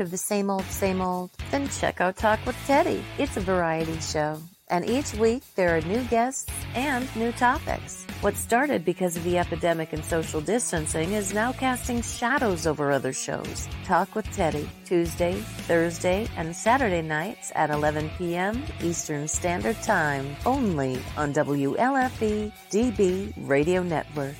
Tired of the same old, same old? Then check out Talk with Teddy. It's a variety show. And each week there are new guests and new topics. What started because of the epidemic and social distancing is now casting shadows over other shows. Talk with Teddy, Tuesday, Thursday, and Saturday nights at 11 p.m. Eastern Standard Time, only on WLFE DB Radio Network.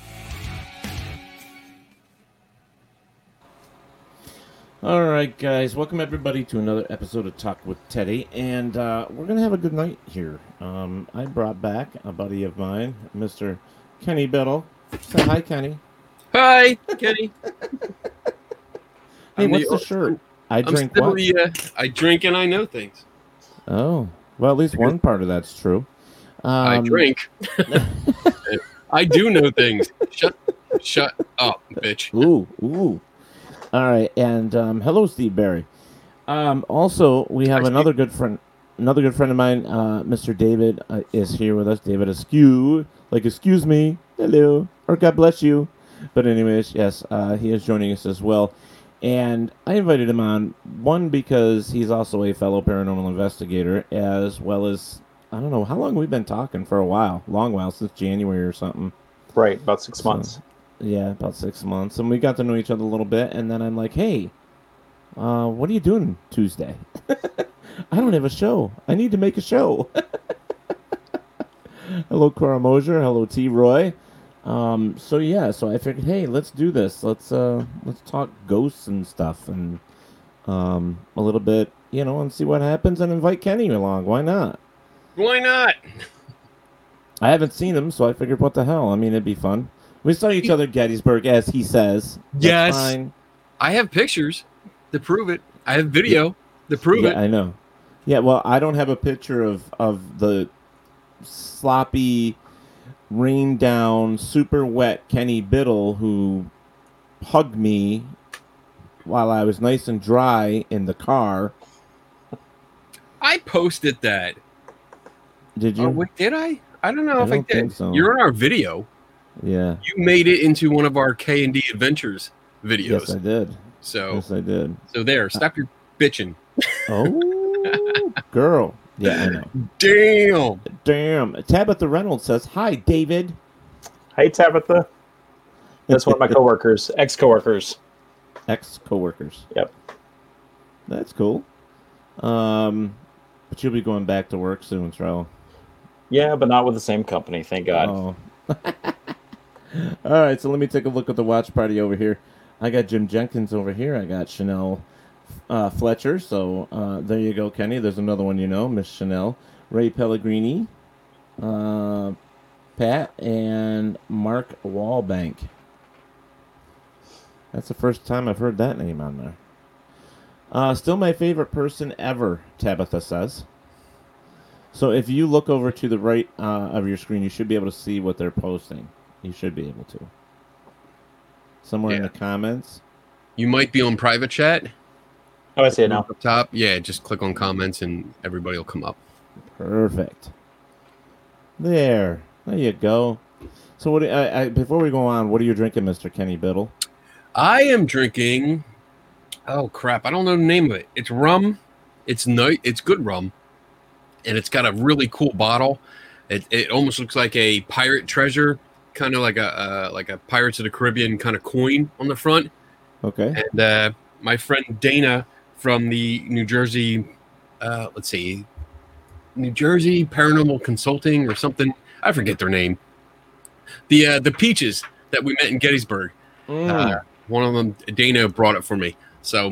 All right, guys, welcome everybody to another episode of Talk with Teddy, and uh, we're gonna have a good night here. Um, I brought back a buddy of mine, Mister Kenny Biddle. Say hi, Kenny. Hi, Kenny. Hey, I'm what's the, the- shirt? I drink what? the, uh, I drink and I know things. Oh, well, at least one part of that's true. Um, I drink. I do know things. Shut, shut up, bitch. Ooh, ooh. All right, and um, hello, Steve Barry. Um, also, we have Hi, Steve. another good friend, another good friend of mine, uh, Mr. David, uh, is here with us. David Askew, like excuse me, hello, or God bless you. But anyways, yes, uh, he is joining us as well. And I invited him on one because he's also a fellow paranormal investigator, as well as I don't know how long we've been talking for a while, long while since January or something. Right, about six So- months. Yeah, about six months, and we got to know each other a little bit. And then I'm like, "Hey, uh, what are you doing Tuesday? I don't have a show. I need to make a show." hello, Cora Mosier. Hello, T. Roy. Um, so yeah, so I figured, hey, let's do this. Let's uh, let's talk ghosts and stuff, and um, a little bit, you know, and see what happens, and invite Kenny along. Why not? Why not? I haven't seen him, so I figured, what the hell? I mean, it'd be fun. We saw each other at Gettysburg, as he says. That's Yes. fine. I have pictures to prove it. I have video to prove yeah, it. I know. Yeah, well, I don't have a picture of of the sloppy, rain down, super wet Kenny Biddle who hugged me while I was nice and dry in the car. I posted that. Did you? Did I? I don't know I if I don't did. think so. You're in our video. Yeah. You made it into one of our K and D Adventures videos. Yes, I did. so, Yes, I did. so there. Stop your bitching. Oh, girl. Yeah, I know. Damn. Damn. Tabitha Reynolds says, "Hi, David." Hi, Tabitha. That's one of my coworkers, ex coworkers. ex coworkers. Yep. That's cool. Um, but you'll be going back to work soon, Trell. Yeah, but not with the same company, thank God. Oh. All right, so let me take a look at the watch party over here. I got Jim Jenkins over here. I got Chanel uh, Fletcher. So uh, there you go, Kenny. There's another one you know, Miss Chanel. Ray Pellegrini, uh, Pat, and Mark Wallbank. That's the first time I've heard that name on there. Uh, still my favorite person ever, Tabitha says. So if you look over to the right uh, of your screen, you should be able to see what they're posting. You should be able to. Somewhere in the comments. You might be on private chat. Oh, I see it now. Up top. Yeah, just click on comments and everybody will come up. Perfect. There. There you go. So what? I, I, before we go on, what are you drinking, Mister Kenny Biddle? I am drinking. Oh crap! I don't know the name of it. It's rum. It's nice. It's good rum, and it's got a really cool bottle. It, it almost looks like a pirate treasure, kind of like a uh, like a Pirates of the Caribbean kind of coin on the front. Okay. And uh, my friend Dana from the New Jersey, uh, let's see, New Jersey Paranormal Consulting or something. I forget their name. The uh, the peaches that we met in Gettysburg. Mm, Uh, one of them, Dana, brought it for me. So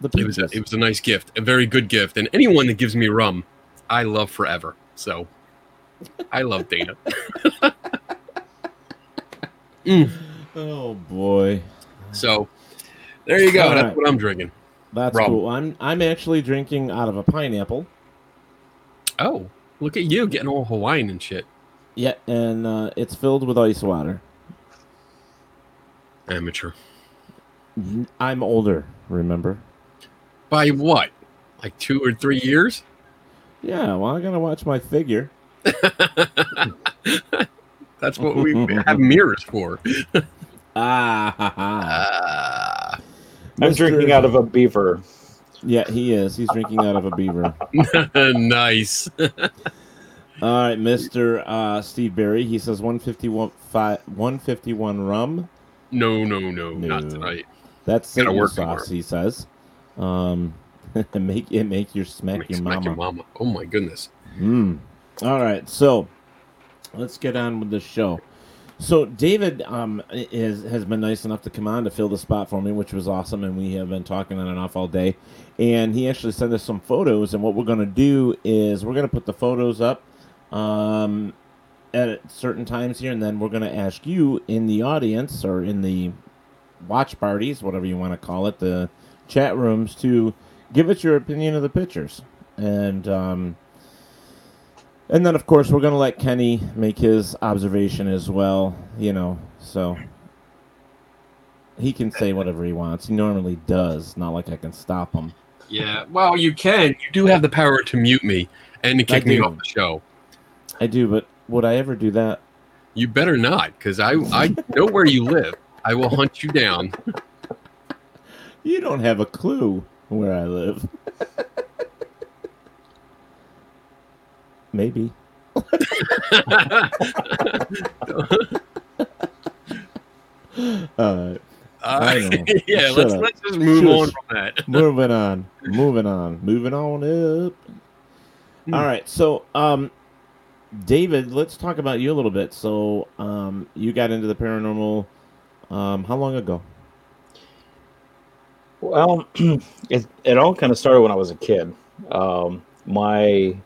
the it was a, it was a nice gift, a very good gift. And anyone that gives me rum, I love forever. So I love Dana. Mm. oh boy, So there you go. All That's right. what I'm drinking. that's Rum. cool. I'm I'm actually drinking out of a pineapple. Oh, look at you getting all Hawaiian and shit. Yeah, and uh, it's filled with ice water. Amateur. I'm older, remember? By what? Like two or three years? Yeah, well, I gotta watch my figure. That's what we have mirrors for. Ah, ha, ha. Ah. I'm Mr. drinking out of a beaver. Yeah, he is. He's drinking out of a beaver. nice. All right, Mister uh, Steve Berry. He says 151, fi 151 rum. No, no, no, not No. tonight. That's Satan work sauce. tomorrow. He says. Um, make it make your smack Make your smack mama. your mama. Oh my goodness. Mm. All right, so let's get on with the show. So David um, is has been nice enough to come on to fill the spot for me, which was awesome, and we have been talking on and off all day. And he actually sent us some photos, and what we're going to do is we're going to put the photos up um, at certain times here, and then we're going to ask you in the audience or in the watch parties, whatever you want to call it, the chat rooms, to give us your opinion of the pictures. And um, and then, of course, we're going to let Kenny make his observation as well, you know, so he can say whatever he wants. He normally does, not like I can stop him. Yeah. Well, you can. You do have the power to mute me and to kick me off the show. I do, but would I ever do that? You better not, because I I know where you live. I will hunt you down. You don't have a clue where I live. Maybe. Uh, Uh, yeah, Shut let's up. let's just move Shush. on from that. moving on. Moving on. Moving on up. Hmm. All right. So, um, David, let's talk about you a little bit. So, um, you got into the paranormal. Um, how long ago? Well, it, it all kind of started when I was a kid. Um, my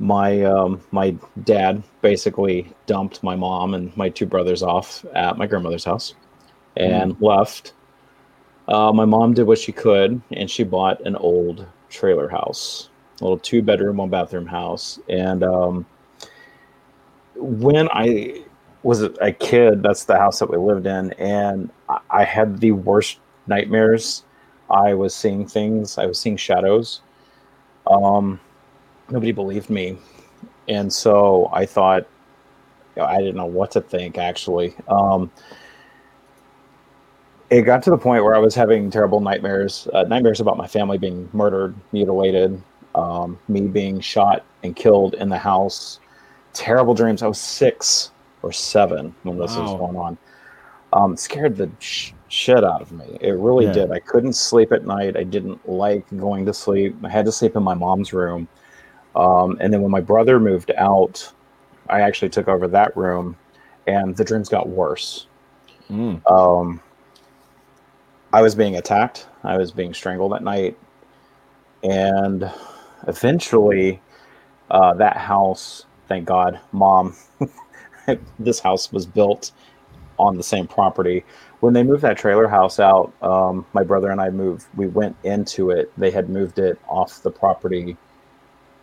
my um, my dad basically dumped my mom and my two brothers off at my grandmother's house and left. Uh, my mom did what she could, and she bought an old trailer house, a little two bedroom, one bathroom house. And um, when I was a kid, that's the house that we lived in, and I- I had the worst nightmares. I was seeing things. I was seeing shadows. Um, nobody believed me, and so I thought I didn't know what to think. Actually, um, it got to the point where I was having terrible nightmares. Uh, nightmares about my family being murdered, mutilated, um, me being shot and killed in the house. Terrible dreams. I was six or seven when this was going on. Um, scared the sh- shit out of me. It really Yeah. did. I couldn't sleep at night. I didn't like going to sleep. I had to sleep in my mom's room. Um, and then when my brother moved out, I actually took over that room, and the dreams got worse. Mm. Um, I was being attacked. I was being strangled at night, and eventually, uh, that house. Thank God, mom. this house was built on the same property. When they moved that trailer house out, um, my brother and I moved. We went into it. They had moved it off the property,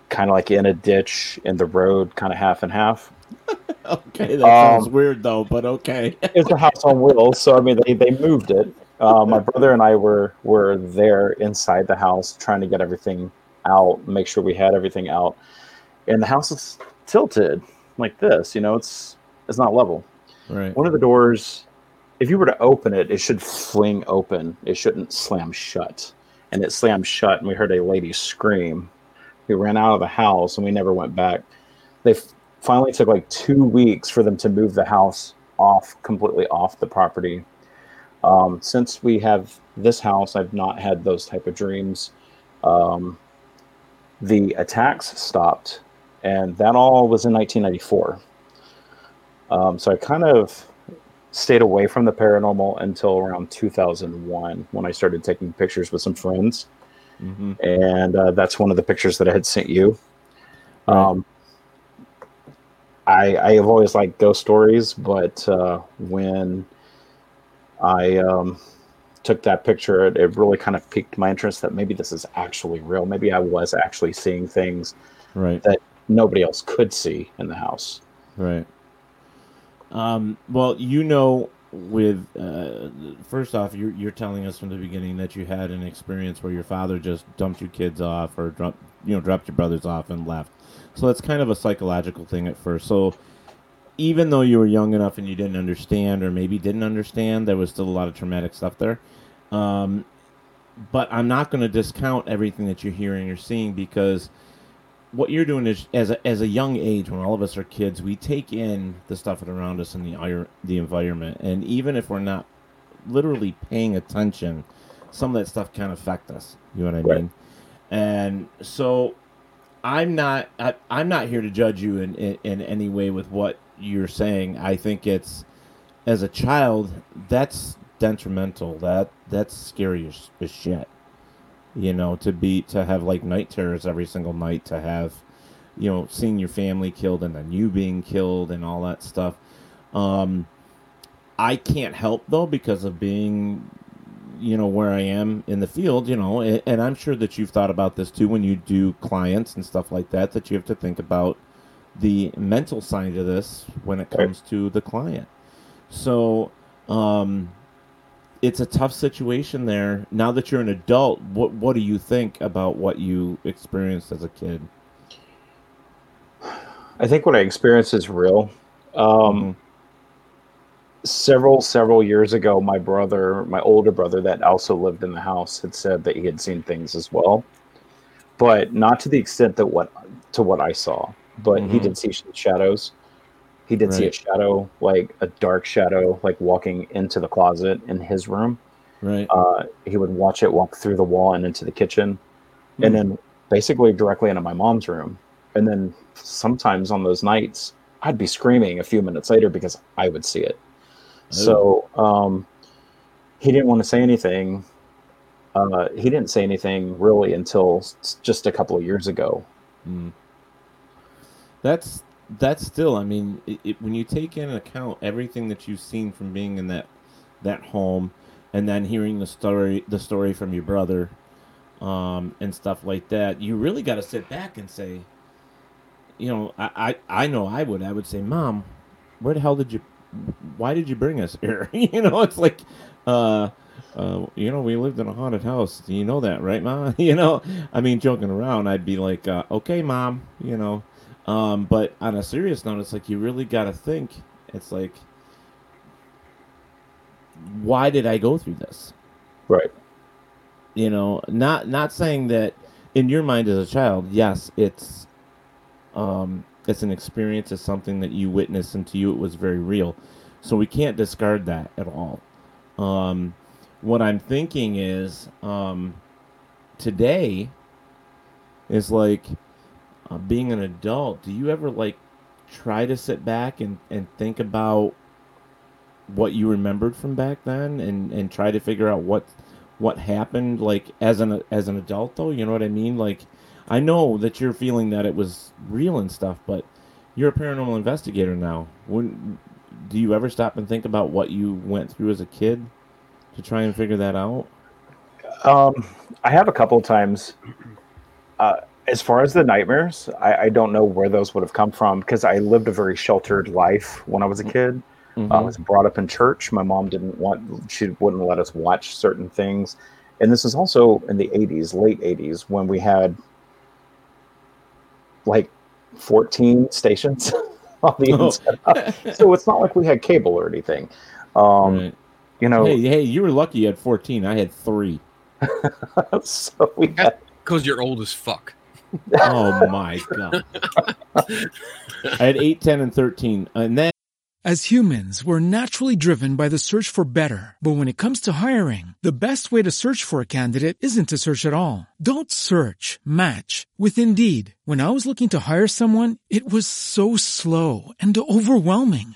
kind of like in a ditch in the road, kind of half and half. Okay, that Um, sounds weird though, but okay. it's a house on wheels, so I mean they, they moved it. Uh, my brother and I were were there inside the house trying to get everything out, make sure we had everything out. And the house is tilted like this, you know, it's it's not level. Right. One of the doors, if you were to open it, it should fling open. It shouldn't slam shut. And it slammed shut, and we heard a lady scream. We ran out of the house, and we never went back. They f- finally took like two weeks for them to move the house off completely off the property. Um, since we have this house, I've not had those type of dreams. Um, the attacks stopped, and that all was in 1994. Um, so I kind of stayed away from the paranormal until around 2001 when I started taking pictures with some friends. Mm-hmm. And uh, that's one of the pictures that I had sent you. Um, I, I have always liked ghost stories, but uh, when I um, took that picture, it, it really kind of piqued my interest that maybe this is actually real. Maybe I was actually seeing things Right. that nobody else could see in the house. Right. Um, well, you know, with uh, first off, you're you're telling us from the beginning that you had an experience where your father just dumped your kids off, or dropped you know dropped your brothers off and left. So that's kind of a psychological thing at first. So even though you were young enough and you didn't understand, or maybe didn't understand, there was still a lot of traumatic stuff there. Um, but I'm not going to discount everything that you're hearing or seeing because what you're doing is as a, as a young age when all of us are kids we take in the stuff around us and the the environment. And even if we're not literally paying attention some of that stuff can affect us. You know what i Right. mean? And so i'm not I, i'm not here to judge you in, in in any way with what you're saying. I think it's as a child that's detrimental. That that's scary as, as shit you know to be to have like night terrors every single night to have you know seeing your family killed and then you being killed and all that stuff. Um i can't help though because of being you know where i am in the field you know and, and i'm sure that you've thought about this too when you do clients and stuff like that that you have to think about the mental side of this when it comes to the client. So um it's a tough situation there. Now that you're an adult, what what do you think about what you experienced as a kid? I think what I experienced is real. Um, Several, several years ago, my brother, my older brother that also lived in the house, had said that he had seen things as well, but not to the extent that what to what I saw. But he Mhm. did see shadows. He did see a shadow, like a dark shadow, like walking into the closet in his room. Right. Uh, he would watch it walk through the wall and into the kitchen, and then basically directly into my mom's room. And then sometimes on those nights, I'd be screaming a few minutes later because I would see it. So um, he didn't want to say anything. Uh, he didn't say anything really until just a couple of years ago. Mm. That's that's still. I mean, it, it, when you take into account everything that you've seen from being in that that home, and then hearing the story the story from your brother, um, and stuff like that, you really got to sit back and say, you know, I, I I know I would I would say, Mom, where the hell did you? Why did you bring us here? you know, it's like, uh, uh, you know, we lived in a haunted house. You know that, right, Mom? you know, I mean, joking around, I'd be like, uh, okay, Mom, you know. Um, but on a serious note, it's like you really got to think. It's like, why did I go through this? Right. You know, not not saying that in your mind as a child, yes, it's um, it's an experience, it's something that you witnessed, and to you it was very real. So we can't discard that at all. Um, what I'm thinking is um, today is like uh, being an adult. Do you ever like try to sit back and, and think about what you remembered from back then and, and try to figure out what what happened like as an as an adult though you know what i mean like i know that you're feeling that it was real and stuff but you're a paranormal investigator now when do you ever stop and think about what you went through as a kid to try and figure that out Um, I have a couple times. Uh, as far as the nightmares, I, I don't know where those would have come from because I lived a very sheltered life when I was a kid. Mhm. I was brought up in church. My mom didn't want; she wouldn't let us watch certain things. And this is also in the '80s, late '80s, when we had like 14 stations on the Oh. inside. so it's not like we had cable or anything. Um, Right. You know, Hey, hey, you were lucky you had 14. I had three. so we had, Because you're old as fuck. Oh my god. I had 8, 10, and 13. And then As humans, we're naturally driven by the search for better. But when it comes to hiring, the best way to search for a candidate isn't to search at all. Don't search, match with Indeed. When I was looking to hire someone, it was so slow and overwhelming.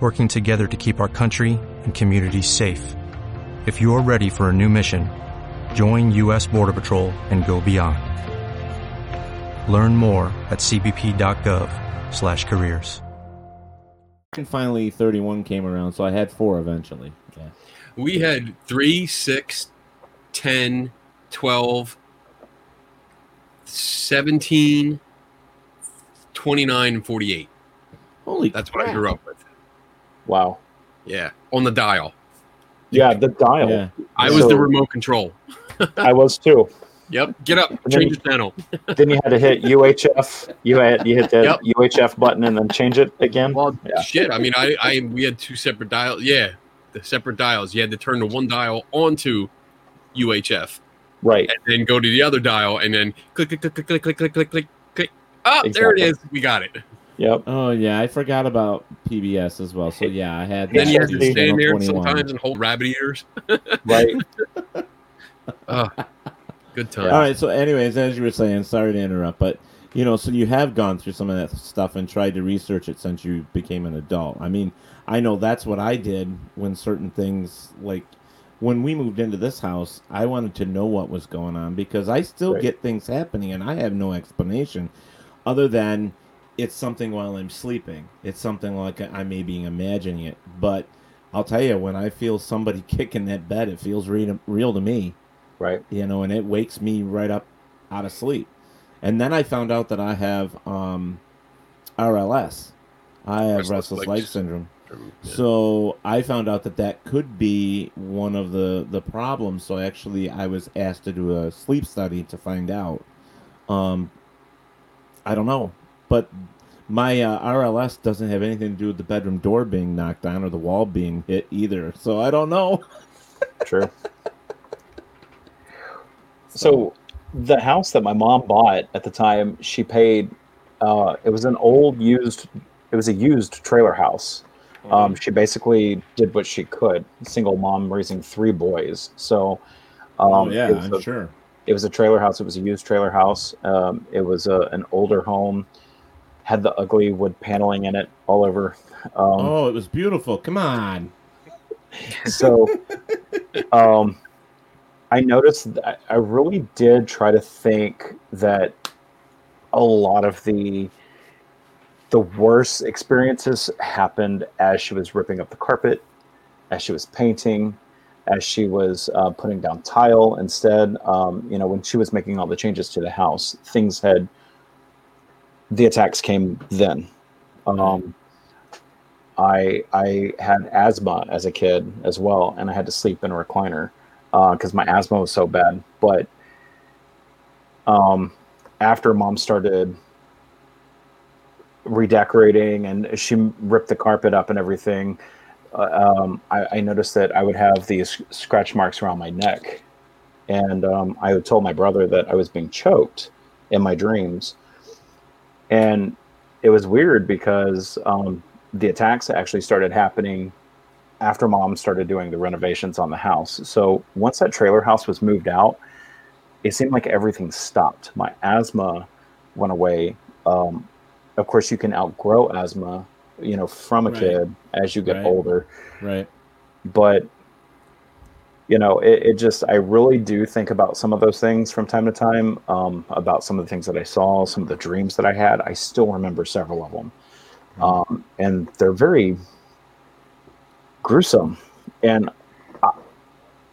working together to keep our country and communities safe. If you're ready for a new mission, join U.S. Border Patrol and go beyond. Learn more at cbp.gov/careers. and finally 31 came around, so I had four eventually. Yeah. We had 3, 6, 10, 12, 17, 29, and 48. Holy That's what I grew up with. Wow. Yeah. On the dial. Yeah, the dial. Yeah. I was So- the remote control. I was too. Yep. Get up. then Change the channel. then you had to hit UHF. You had you hit the Yep. UHF button and then change it again. Well, Yeah. shit. I mean, I, I, we had two separate dials. Yeah. The separate dials. You had to turn the one dial onto UHF Right. and then go to the other dial and then click, click, click, click, click, click, click, click, click, click. Oh, there it Exactly. is. We got it. Yep. Oh yeah, I forgot about PBS as well. So yeah, I had. Then you had to stand there 21. sometimes and hold rabbit ears. Right. Oh, good time. All right. So, anyways, as you were saying, sorry to interrupt, but you know, so you have gone through some of that stuff and tried to research it since you became an adult. I mean, I know that's what I did when certain things like when we moved into this house, I wanted to know what was going on because I still Right. get things happening and I have no explanation other than it's something while I'm sleeping. It's something like I may be imagining it, but I'll tell you when I feel somebody kicking that bed, it feels real, real to me Right. you know, and it wakes me right up out of sleep. And then I found out that I have um, RLS. I have Restless restless, legs. leg syndrome. Yeah. So I found out that that could be one of the the problems. So actually, I was asked to do a sleep study to find out. Um, I don't know, but my uh, RLS doesn't have anything to do with the bedroom door being knocked down or the wall being hit either. So I don't know. True. So the house that my mom bought at the time, she paid. Uh, it was an old used. It was a used trailer house. Um, she basically did what she could. Single mom raising three boys. So, um, oh yeah, it was I'm a- sure. it was a trailer house. It was a used trailer house. Um, it was a, an older home. Had the ugly wood paneling in it all over. Um, oh, it was beautiful. Come on. so um i noticed that i really did try to think that a lot of the the worst experiences happened as she was ripping up the carpet as she was painting as she was uh, putting down tile instead um, you know when she was making all the changes to the house things had the attacks came then um, I I had asthma as a kid as well, and I had to sleep in a recliner because my asthma was so bad. But um, after mom started redecorating and she ripped the carpet up and everything, uh, um, I, I noticed that I would have these scratch marks around my neck, and um, I told my brother that I was being choked in my dreams. And it was weird because um, the attacks actually started happening after mom started doing the renovations on the house. So once that trailer house was moved out, it seemed like everything stopped. My asthma went away. Um, of course, you can outgrow asthma, you know, from a Right. kid as you get Right. older. Right. But you know, it, it just I really do think about some of those things from time to time. Um, about some of the things that I saw, some of the dreams that I had. I still remember several of them, um, and they're very gruesome. And I,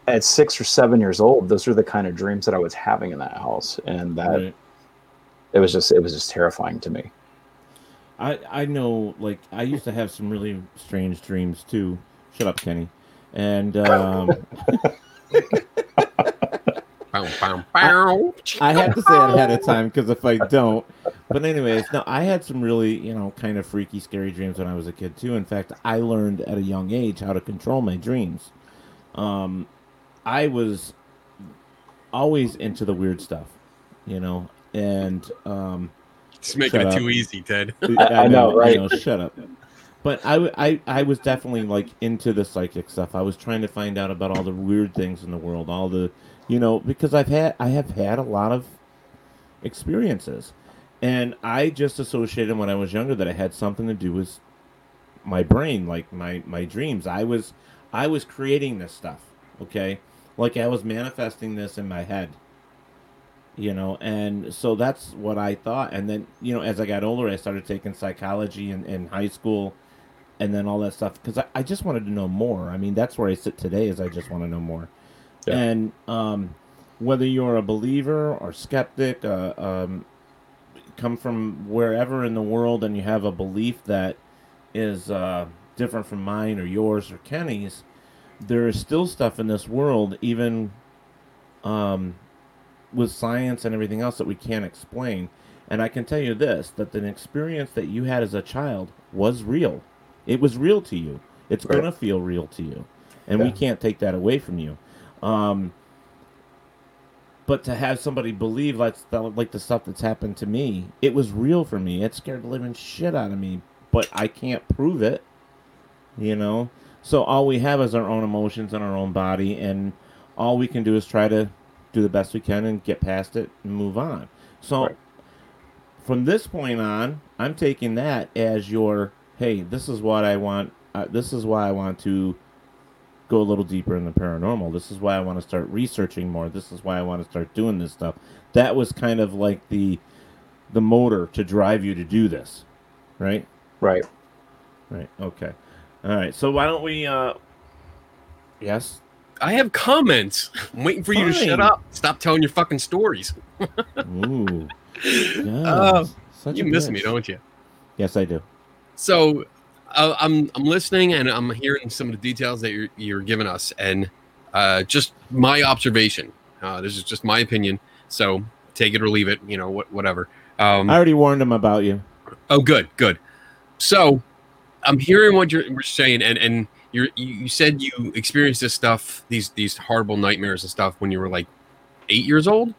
at six or seven years old, those are the kind of dreams that I was having in that house, and that Right. it was just it was just terrifying to me. I I know like I used to have some really strange dreams too. Shut up, Kenny. And um, Bow, bow, bow. I have to say it ahead of time because if I don't, but anyways, no, I had some really you know kind of freaky, scary dreams when I was a kid too. In fact, I learned at a young age how to control my dreams. Um, I was always into the weird stuff, you know, and um, Just making it up. too easy, Ted. I- I know, right? shut up. But I, I, I was definitely like into the psychic stuff. I was trying to find out about all the weird things in the world, all the, you know, because I've had I have had a lot of experiences, and I just associated when I was younger that it had something to do with my brain, like my my dreams. I was I was creating this stuff, okay, like I was manifesting this in my head you know? And so that's what i thought. And then you know as i got older i started taking psychology in, in high school and then all that stuff because I, I just wanted to know more i mean that's where i sit today is i just want to know more Yeah. and um, whether you're a believer or skeptic uh, um, come from wherever in the world and you have a belief that is uh, different from mine or yours or kenny's there is still stuff in this world even um, with science and everything else that we can't explain. And I can tell you this that the experience that you had as a child was real. It was real to you. It's Right. going to feel real to you. And we can't take that away from you. Um, but to have somebody believe like, like the stuff that's happened to me, it was real for me. It scared the living shit out of me. But I can't prove it, you know? So all we have is our own emotions and our own body. And all we can do is try to do the best we can and get past it and move on. So Right. from this point on, I'm taking that as your hey, this is what I want. Uh, this is why I want to go a little deeper in the paranormal. This is why I want to start researching more. This is why I want to start doing this stuff. That was kind of like the the motor to drive you to do this, right? Right. Right. Okay. All right. So why don't we? uh Yes. I have comments. I'm waiting for you to shut up. Stop telling your fucking stories. Ooh. Yes. Oh, Such you a miss me, don't you? Yes, I do. So uh, I'm I'm listening and I'm hearing some of the details that you're you're giving us, and uh, just my observation. Uh, this is just my opinion. So take it or leave it. You know, what whatever. Um, I already warned him about you. Oh, good, good. So, I'm hearing what you're, you're saying, and and you're, you you said you experienced this stuff, these these horrible nightmares and stuff when you were like eight years old.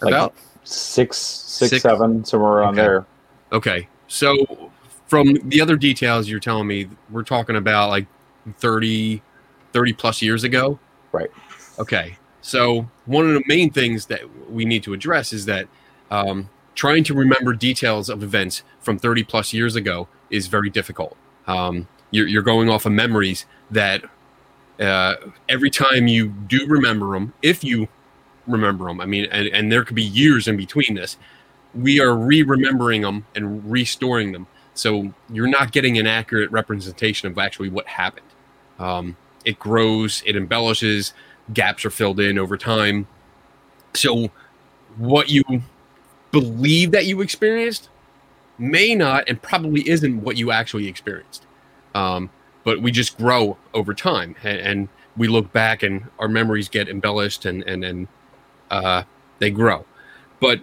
Like About six, six, Six? seven, somewhere around Okay. there. okay. So, from the other details you're telling me, we're talking about like 30, 30 plus years ago. Right. Okay. So one of the main things that we need to address is that um, trying to remember details of events from 30 plus years ago is very difficult. Um, you're, you're going off of memories that uh, every time you do remember them, if you remember them, I mean, and, and there could be years in between this, we are re-remembering them and restoring them. So you're not getting an accurate representation of actually what happened. Um, it grows, it embellishes, gaps are filled in over time. So what you believe that you experienced may not and probably isn't what you actually experienced. Um, but we just grow over time and, and we look back and our memories get embellished and, and, and uh, they grow. But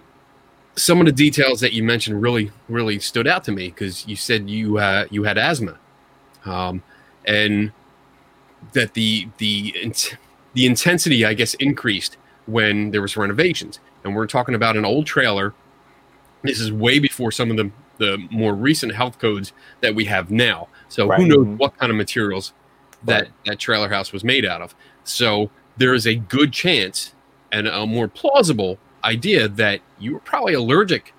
some of the details that you mentioned really, really stood out to me because you said you uh, you had asthma, um, and that the the the intensity, I guess, increased when there was renovations. And we're talking about an old trailer. This is way before some of the the more recent health codes that we have now. So Right. who knows Mhm. what kind of materials that that trailer house was made out of. So there is a good chance and a more plausible idea that you were probably allergic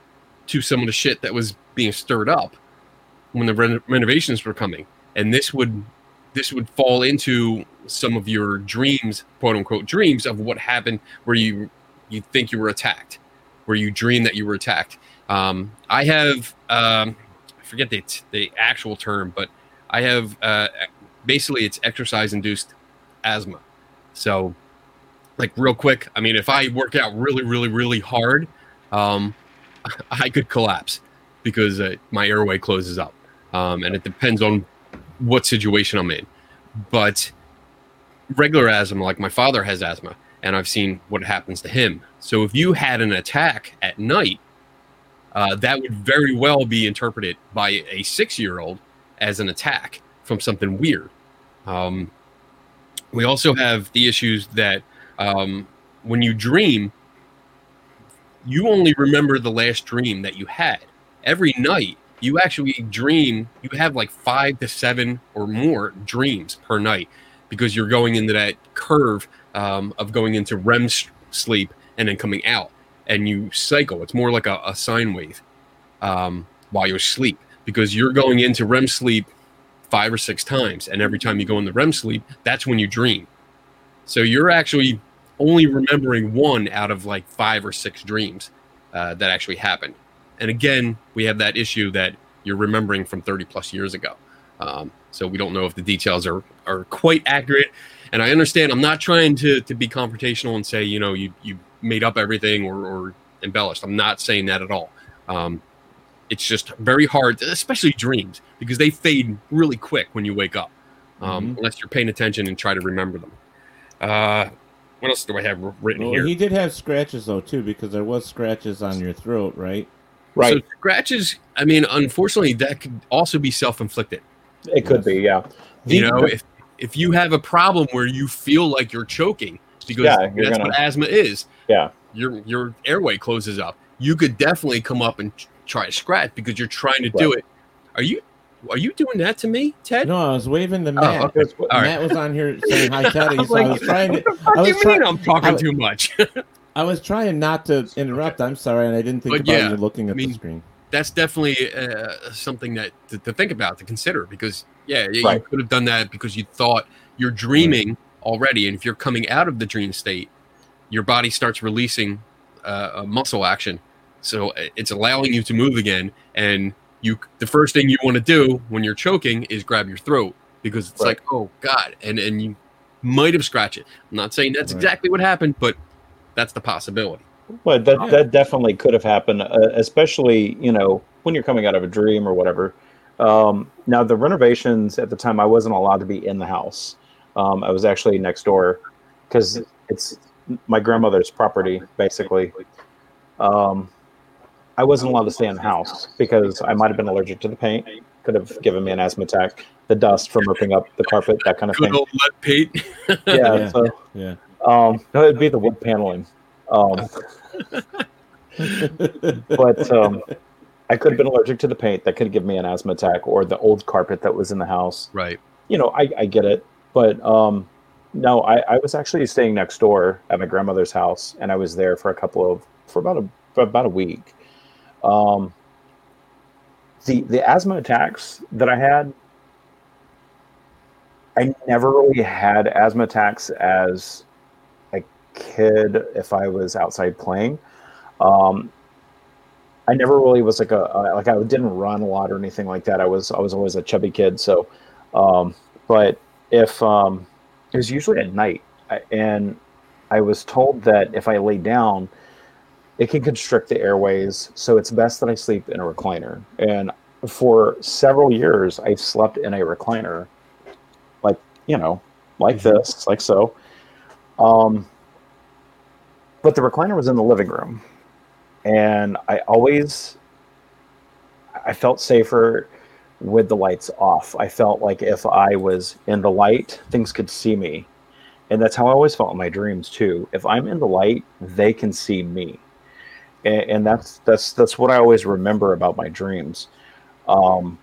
to some of the shit that was being stirred up when the ren- renovations were coming, and this would this would fall into some of your dreams, quote unquote dreams of what happened where you you think you were attacked, where you dream that you were attacked. Um, I have um, I forget the the actual term, but I have uh, basically it's exercise induced asthma. So, like real quick, I mean, if I work out really, really, really hard, um, I could collapse because uh, my airway closes up, um, and it depends on what situation I'm in. But regular asthma, like my father has asthma, and I've seen what happens to him. So if you had an attack at night, uh, that would very well be interpreted by a six-year-old as an attack from something weird. Um, we also have the issues that um, when you dream, you only remember the last dream that you had. Every night, you actually dream, you have like five to seven or more dreams per night because you're going into that curve um, of going into REM sleep and then coming out. And you cycle. It's more like a, a sine wave um, while you're asleep because you're going into REM sleep five or six times. And every time you go into REM sleep, that's when you dream. So you're actually only remembering one out of like five or six dreams uh, that actually happened. And again, we have that issue that you're remembering from 30 plus years ago. Um, so we don't know if the details are, are quite accurate. And I understand I'm not trying to, to be confrontational and say, you know, you, you made up everything or, or embellished. I'm not saying that at all. Um, it's just very hard, especially dreams, because they fade really quick when you wake up, um, Mhm. unless you're paying attention and try to remember them. Uh, what else do I have written Well, here? he did have scratches though too, because there was scratches on your throat, right? Right. So scratches. I mean, unfortunately, that could also be self-inflicted. it could be, yeah. You The- know, if if you have a problem where you feel like you're choking because Yeah, you're that's gonna- what asthma is. Yeah. Your your airway closes up. You could definitely come up and try to scratch because you're trying to do it. Are you are you doing that to me, Ted? No, I was waving to Matt. okay. All right. Matt was on here saying hi, Teddy. I was so I was trying to. What the fuck do you mean I'm talking I- too much? I was trying not to interrupt. I'm sorry, and I didn't think But about yeah, you looking at I mean, the screen. That's definitely uh, something that to, to think about, to consider, because yeah, you Right. could have done that because you thought you're dreaming already, and if you're coming out of the dream state, your body starts releasing uh, a muscle action, so uh, it's allowing you to move again. And you, the first thing you want to do when you're choking is grab your throat because it's Right. like, oh god, and and you might have scratched it. I'm not saying that's Right. exactly what happened, but that's the possibility. But that Yeah. that definitely could have happened, uh, especially you know when you're coming out of a dream or whatever. Um, now the renovations at the time, I wasn't allowed to be in the house. Um, I was actually next door because it's my grandmother's property, basically. Um, I wasn't allowed to stay in the house because I might have been allergic to the paint. Could have given me an asthma attack. The dust from ripping up the carpet, that kind of Good thing. old lead paint. Yeah. Yeah. So Yeah. um, no, it'd be the wood paneling. Um, but um, I could have been allergic to the paint. That could have given me an asthma attack, or the old carpet that was in the house. right. You know, I, I get it, but um, no, I, I was actually staying next door at my grandmother's house, and I was there for a couple of for about a for about a week. Um, the the asthma attacks that I had, I never really had asthma attacks as a kid if I was outside playing. Um, I never really was like a like I didn't run a lot or anything like that. I was I was always a chubby kid. So, um, but if um, it was usually at night, I- and I was told that if I lay down, it can constrict the airways. So it's best that I sleep in a recliner. And for several years, I slept in a recliner, like you know, like this, like so. Um, but the recliner was in the living room, and I always I felt safer with the lights off. I felt like if I was in the light, things could see me. And that's how I always felt in my dreams too. If I'm in the light, they can see me. And, and that's that's that's what I always remember about my dreams. Um,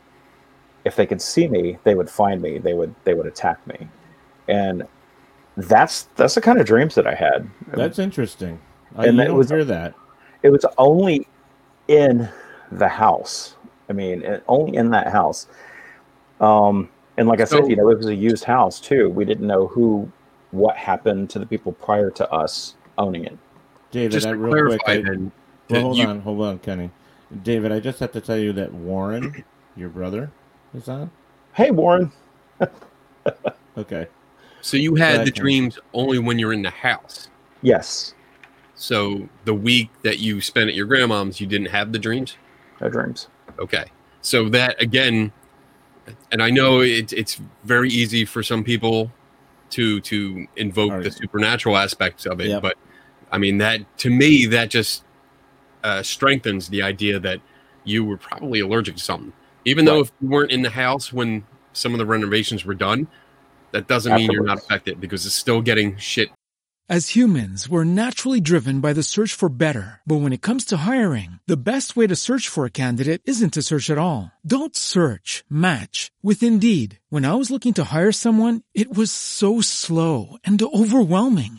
if they could see me, they would find me. They would they would attack me, and that's that's the kind of dreams that I had. That's interesting. I And you that don't was- hear that. it was only in the house. I mean, it, only in that house. Um, and like I So- said, you know, it was a used house too. We didn't know who, what happened to the people prior to us owning it. David, Just I, to real clarify, quick. I, then, well, hold you- on, hold on, Kenny. David, I just have to tell you that Warren, your brother, is on. Hey, Warren. Okay. so you had Right. the dreams only when you're in the house. Yes, So the week that you spent at your grandmom's, you didn't have the dreams. no dreams. Okay. So that again, and I know it, it's very easy for some people to to invoke All right. the supernatural aspects of it, Yep. but I mean that to me that just uh, strengthens the idea that you were probably allergic to something, even though if you weren't in the house when some of the renovations were done. That doesn't mean you're not affected because it's still getting shit. As humans, we're naturally driven by the search for better. But when it comes to hiring, the best way to search for a candidate isn't to search at all. Don't search, match with Indeed. When I was looking to hire someone, it was so slow and overwhelming.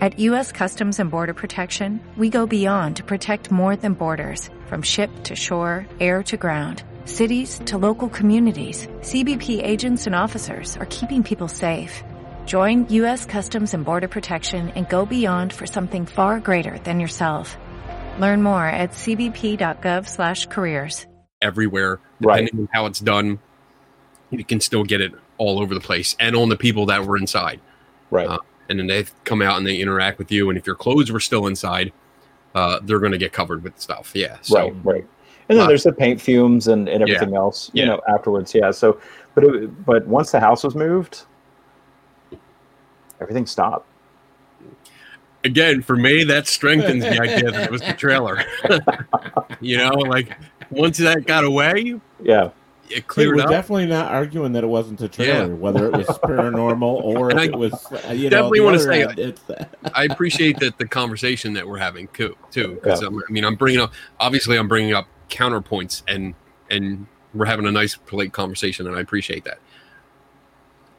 At U.S. Customs and Border Protection, we go beyond to protect more than borders from ship to shore, air to ground. Cities to local communities, CBP agents and officers are keeping people safe. Join U.S. Customs and Border Protection and go beyond for something far greater than yourself. Learn more at cbp.gov/careers. everywhere. Right. Depending on how it's done, you can still get it all over the place and on the people that were inside. Right. Uh, and then they come out and they interact with you. And if your clothes were still inside, uh, they're going to get covered with stuff. Yeah. So, right. Right. And then Uh, there's the paint fumes and, and Yeah. everything else, you Yeah. know, afterwards. Yeah. So, but it, but once the house was moved, everything stopped. again, for me, that strengthens the idea that it was the trailer. you know, like once that got away, Yeah. It Hey, we're up. definitely not arguing that it wasn't a trailer, Yeah. whether it was paranormal or I it was, uh, you definitely know, wanna say- end, it's, I appreciate that the conversation that we're having too. Too, because I mean, I'm bringing up obviously I'm bringing up counterpoints and and we're having a nice polite conversation, and I appreciate that.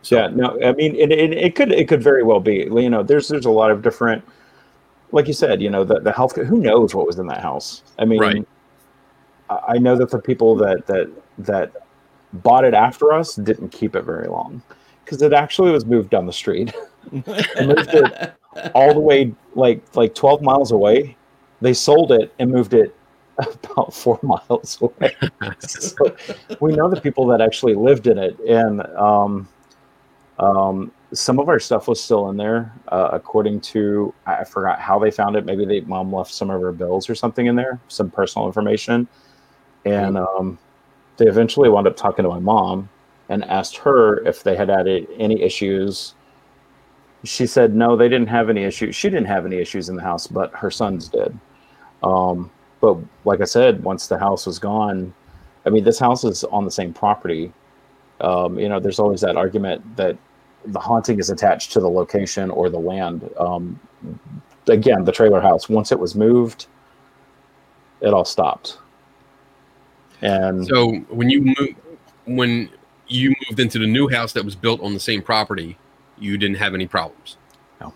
So, yeah no i mean it, it, it could it could very well be you know there's there's a lot of different like you said you know the, the health who knows what was in that house i mean Right. I, I know that the people that that that bought it after us didn't keep it very long. Because it actually was moved down the street. And moved it all the way like like 12 miles away. They sold it and moved it about four miles away. So we know the people that actually lived in it. And um um some of our stuff was still in there uh, according to i I forgot how they found it. Maybe they mom left some of her bills or something in there some personal information. And um they eventually wound up talking to my mom and asked her if they had had any issues. She said no they didn't have any issues she didn't have any issues in the house but her sons did. Um, but like i said once the house was gone i mean this house is on the same property. Um, you know there's always that argument that the haunting is attached to the location or the land. Um, again the trailer house once it was moved it all stopped and so when you move, when you moved into the new house that was built on the same property, you didn't have any problems. No.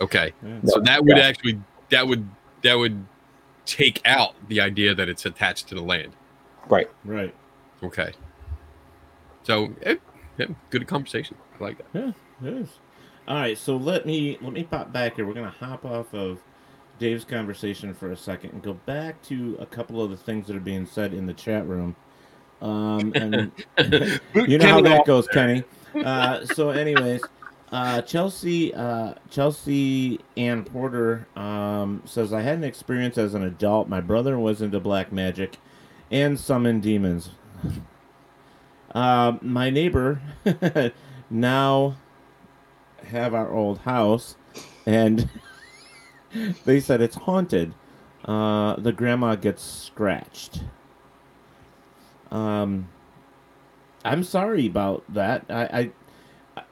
Okay. Yeah. So that would Yeah. actually that would that would take out the idea that it's attached to the land. right right. Okay. So it, yeah, good conversation. I like that. Yeah, it is. All right, so let me let me pop back here. We're gonna hop off of Dave's conversation for a second and go back to a couple of the things that are being said in the chat room. Um, and you know how that goes, Kenny. Uh, so, anyways, uh, Chelsea uh, Chelsea Ann Porter um, says I had an experience as an adult. My brother was into black magic and summoned demons. Uh, my neighbor now have our old house, and they said it's haunted. Uh, the grandma gets scratched. Um, I'm sorry about that. I, I,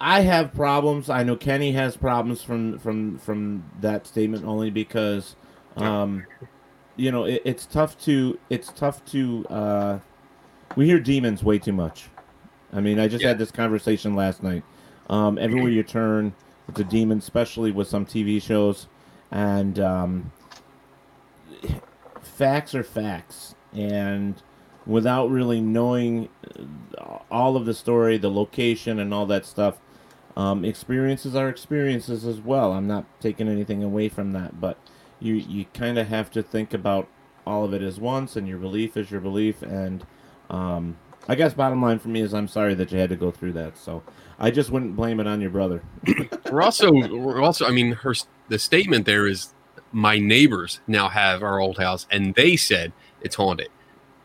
I have problems. I know Kenny has problems from from from that statement only because, um, you know, it, it's tough to it's tough to. Uh, we hear demons way too much. I mean, I just Yeah. had this conversation last night. Um, everywhere you turn, it's a demon, especially with some TV shows, and um, facts are facts, and without really knowing uh, all of the story, the location, and all that stuff, um, experiences are experiences as well. I'm not taking anything away from that, but you you kind of have to think about all of it as once, and your belief is your belief, and um, I guess bottom line for me is I'm sorry that you had to go through that. So I just wouldn't blame it on your brother. We're also we're also I mean her the statement there is my neighbors now have our old house and they said it's haunted.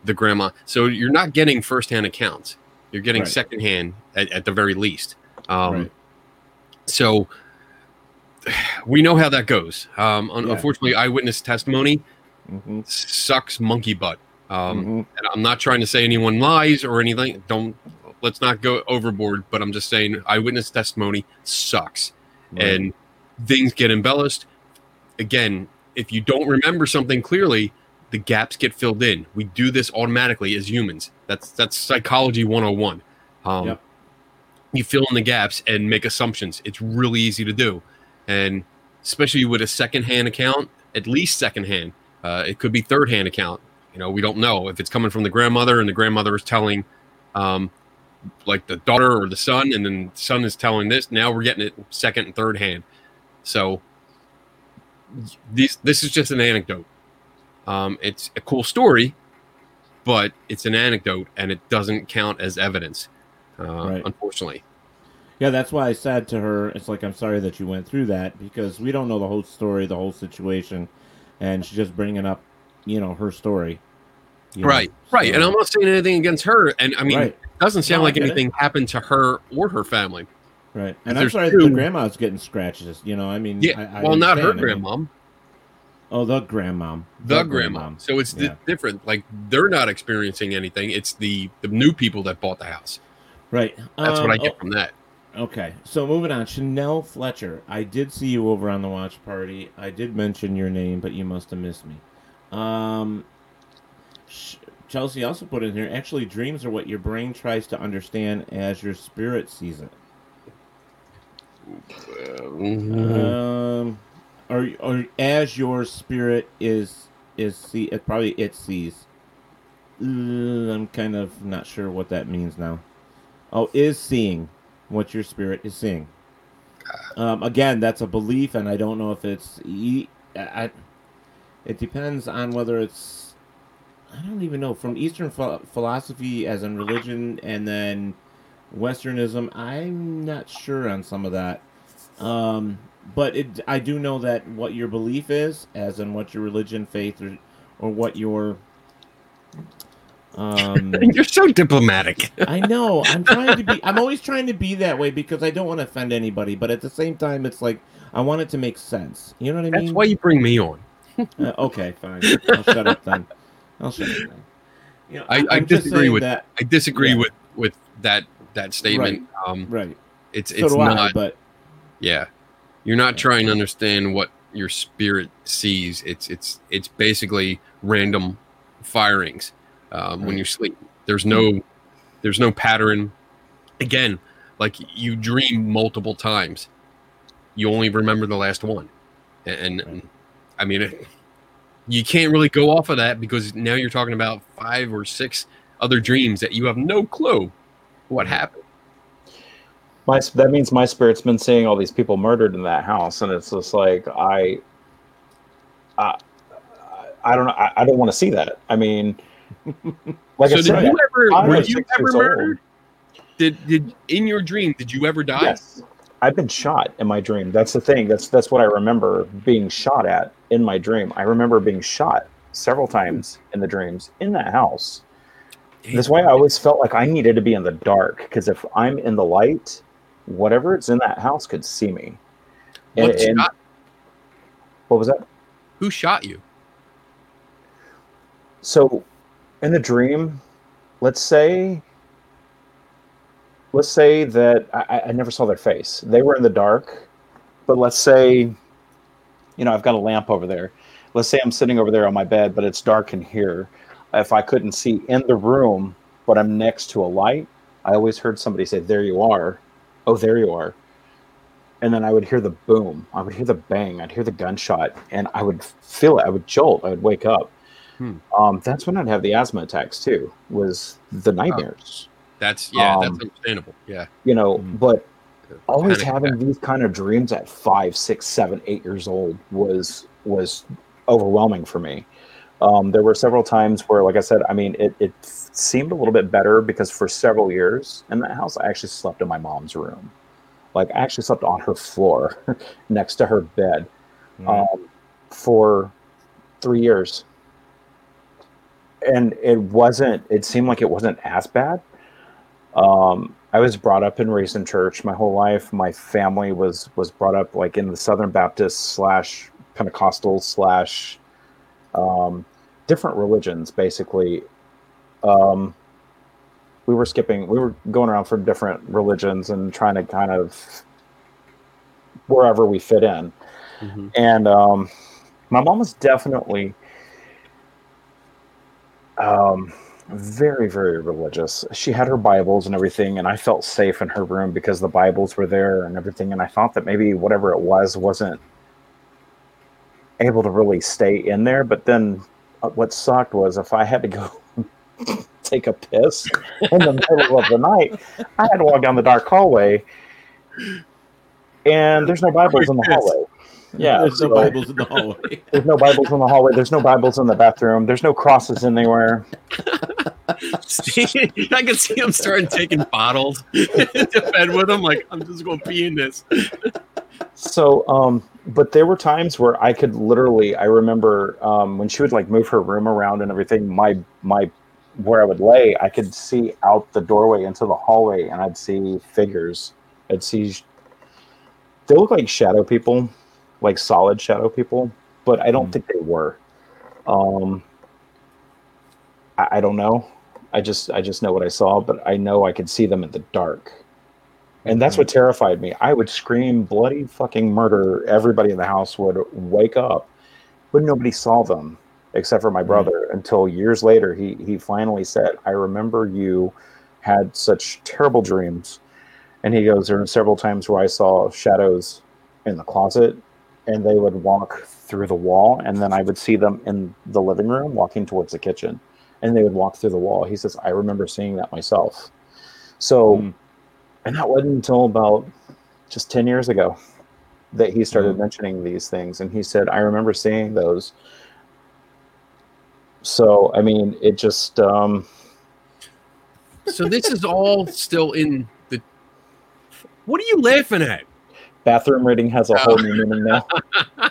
The grandma. So you're not getting firsthand accounts. You're getting Right. secondhand at, at the very least. Um, Right. So we know how that goes. Um, Yeah. Unfortunately, eyewitness testimony hmm sucks monkey butt. Um, hmm and I'm not trying to say anyone lies or anything. Don't let's not go overboard. But I'm just saying eyewitness testimony sucks, and things get embellished. Again, if you don't remember something clearly, the gaps get filled in. We do this automatically as humans. That's that's psychology 101. Um, Yep. You fill in the gaps and make assumptions. It's really easy to do, and especially with a secondhand account, at least secondhand. Uh, it could be third hand account. You know, we don't know if it's coming from the grandmother and the grandmother is telling, um, like the daughter or the son, and then the son is telling this. Now we're getting it second and third hand. So these this is just an anecdote. Um, it's a cool story, but it's an anecdote and it doesn't count as evidence, uh, Right. unfortunately. Yeah, that's why I said to her, it's like, I'm sorry that you went through that because we don't know the whole story, the whole situation. And she's just bringing up, you know, her story. you know, Right, right. so- And I'm not saying anything against her. And I mean, Right. it doesn't sound No, like get it. anything happened to her or her family. Right. And I'm sorry two- the grandma's getting scratches. You know, I mean, Yeah. I, I well, not her understand. I mean- oh, the grandmom. the grandma. So it's Yeah. different. Like they're not experiencing anything. It's the the new people that bought the house. Right. That's what Um, I get from that. oh, okay. So moving on. Chanel Fletcher. I did see you over on the watch party. I did mention your name, but you must have missed me. Um, Sh- Chelsea also put in here actually, dreams are what your brain tries to understand as your spirit sees it. Mhm. Um, or or as your spirit is is see it probably it sees. I'm kind of not sure what that means now. Oh, is seeing what your spirit is seeing. Um, again, that's a belief, and I don't know if it's. e- I, I- it depends on whether it's. I don't even know from Eastern ph- philosophy, as in religion, and then Westernism. I'm not sure on some of that. Um, but it, I do know that what your belief is, as in what your religion, faith, or, or what your um, You're so diplomatic. I know. I'm trying to be. I'm always trying to be that way because I don't want to offend anybody. But at the same time, it's like I want it to make sense. You know what I That's mean? That's why you bring me on. Uh, okay, fine. I'll shut up then. I'll shut up then. You know, I, I disagree with that. I disagree Yeah. with with that that statement. Um, Right. it's So it's not. I. But Yeah, you're not trying to understand what your spirit sees. It's it's it's basically random firings um, when Right. you sleep. There's no there's no pattern. Again, like you dream multiple times, you only remember the last one, and, and Right. I mean, it, you can't really go off of that because now you're talking about five or six other dreams that you have no clue what happened. My that means my spirit's been seeing all these people murdered in that house, and it's just like I, I, I don't know. I, I don't want to see that. I mean, like so I did said, you ever I were you ever old. murdered? Did did in your dream did you ever die? Yes, I've been shot in my dream. That's the thing. That's that's what I remember being shot at in my dream. I remember being shot several hmm. times in the dreams in that house. That's why I always felt like I needed to be in the dark because if I'm in the light, whatever is in that house could see me. And- shot, what was that? who shot you? So, in the dream, let's say, let's say that I, I never saw their face. They were in the dark, but let's say, you know, I've got a lamp over there. Let's say I'm sitting over there on my bed, but it's dark in here. If I couldn't see in the room, but I'm next to a light, I always heard somebody say, "There you are." Oh, there you are. And then I would hear the boom. I would hear the bang. I'd hear the gunshot, and I would feel it. I would jolt. I would wake up. Hmm. Um, that's when I'd have the asthma attacks too. Was the nightmares, That's yeah, Um, that's understandable. Yeah. you know? Hmm. But always Panic having attack. these kind of dreams at five, six, seven, eight years old was was overwhelming for me. Um, there were several times where, like I said, I mean, it, it seemed a little bit better because for several years in that house, I actually slept in my mom's room. Like I actually slept on her floor next to her bed um, for three years. And it wasn't, it seemed like it wasn't as bad. Um, I was brought up and raised in church my whole life. My family was was brought up like in the Southern Baptist slash Pentecostal slash um, different religions, basically. Um, we were skipping, we were going around from different religions and trying to kind of wherever we fit in. Mhm. And um, my mom was definitely um, very, very religious. She had her Bibles and everything, and I felt safe in her room because the Bibles were there and everything. And I thought that maybe whatever it was wasn't able to really stay in there. But then uh, what sucked was if I had to go take a piss in the middle of the night, I had to walk down the dark hallway, and there's no Bibles in the hallway. Yeah, There's no so- Bibles in the hallway. there's no Bibles in the hallway. There's no Bibles in the bathroom. There's no crosses anywhere. I can see him starting taking bottles to bed with him. Like I'm just going to pee in this. So, um, but there were times where I could literally. I remember um, when she would like move her room around and everything. My my where I would lay, I could see out the doorway into the hallway, and I'd see figures. I'd see. They look like shadow people, like solid shadow people, but I don't Mm. think they were. Um, I, I don't know. I just I just know what I saw, but I know I could see them in the dark. And that's what terrified me. I would scream bloody fucking murder. Everybody in the house would wake up, but nobody saw them except for my brother until years later he he finally said, "I remember you had such terrible dreams." And he goes, "There were several times where I saw shadows in the closet and they would walk through the wall and then I would see them in the living room walking towards the kitchen and they would walk through the wall." He says, "I remember seeing that myself." So Mm. and that wasn't until about just 10 years ago that he started Mhm. mentioning these things and he said i remember seeing those so i mean it just um So this is all still in the. What are you laughing at? Bathroom reading has a whole new meaning now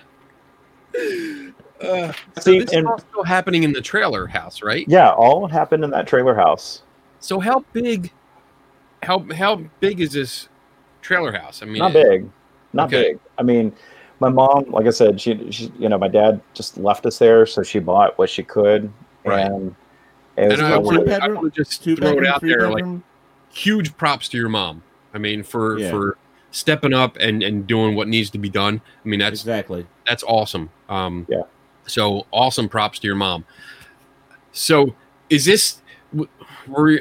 Uh, so See, this is and- all still happening in the trailer house, right? yeah all happened in that trailer house So how big? How how big is this trailer house? I mean, not big not Okay. big i mean my mom like i said she, she you know my dad just left us there so she bought what she could Right. and it was And I probably- want to I bedroom? want to just throw it out three there, like huge props to your mom. I mean, for Yeah. for stepping up and and doing what needs to be done. I mean, that's exactly. that's awesome. Um, Yeah. So awesome props to your mom. So is this w- were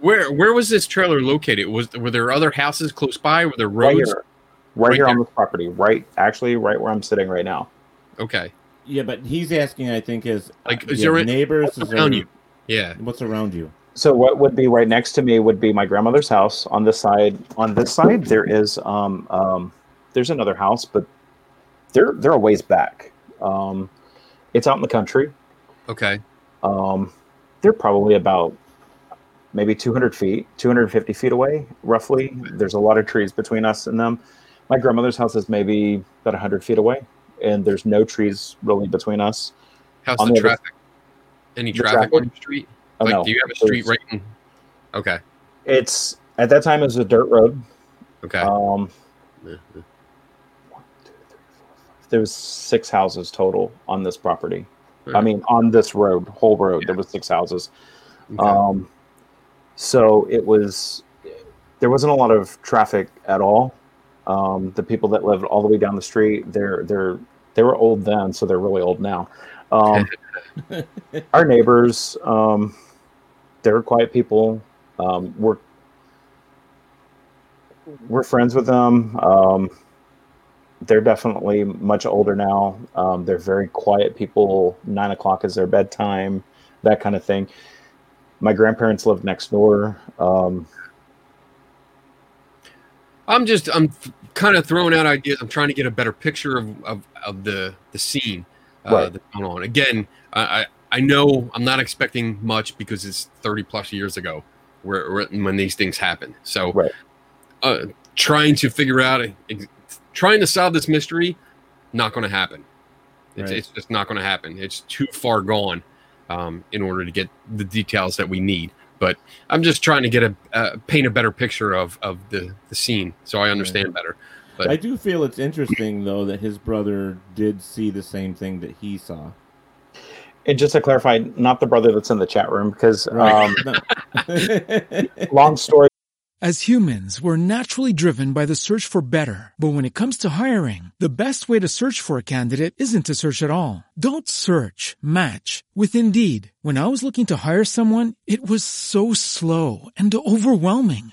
where where was this trailer located? Was were there other houses close by? Were there right here right, Right here on there. this property right actually right where i'm sitting right now Okay. Yeah, but he's asking. I think is Like, uh, is you there have a- neighbors? Is Around there- you. Yeah. What's around you? So what would be right next to me would be my grandmother's house. On this side, on this side, there is um, um, there's another house, but they're they're a ways back. Um, it's out in the country. Okay. Um, they're probably about maybe 200 feet, 250 feet away, roughly. There's a lot of trees between us and them. My grandmother's house is maybe about 100 feet away, and there's no trees really between us. How's On the the other- traffic? Any The traffic traffic? on the street? Oh, like, no. do you have a street right in? Okay. It's at that time it was a dirt road. Okay. Um, there was six houses total on this property. I mean, on this road, whole road, there was six houses. Okay. Um, so it was there wasn't a lot of traffic at all. Um, the people that lived all the way down the street, they're they're they were old then, so they're really old now. Um, our neighbors, um, they're quiet people. Um, we're we're friends with them. Um, they're definitely much older now. Um, they're very quiet people. Nine o'clock is their bedtime, that kind of thing. My grandparents lived next door. Um, I'm just I'm kind of throwing out ideas. I'm trying to get a better picture of of, of the the scene uh, Right. that's going on. Again, I I know I'm not expecting much because it's 30 plus years ago where, where when these things happen. So, Right. uh, trying to figure out, trying to solve this mystery, not going to happen. It's, Right. it's just not going to happen. It's too far gone um, in order to get the details that we need. But I'm just trying to get a uh, paint a better picture of of the the scene so I understand better. But I do feel it's interesting though that his brother did see the same thing that he saw. And just to clarify, not the brother that's in the chat room, because um, long story As humans, we're naturally driven by the search for better. But when it comes to hiring, the best way to search for a candidate isn't to search at all. Don't search, match with Indeed. When I was looking to hire someone, it was so slow and overwhelming.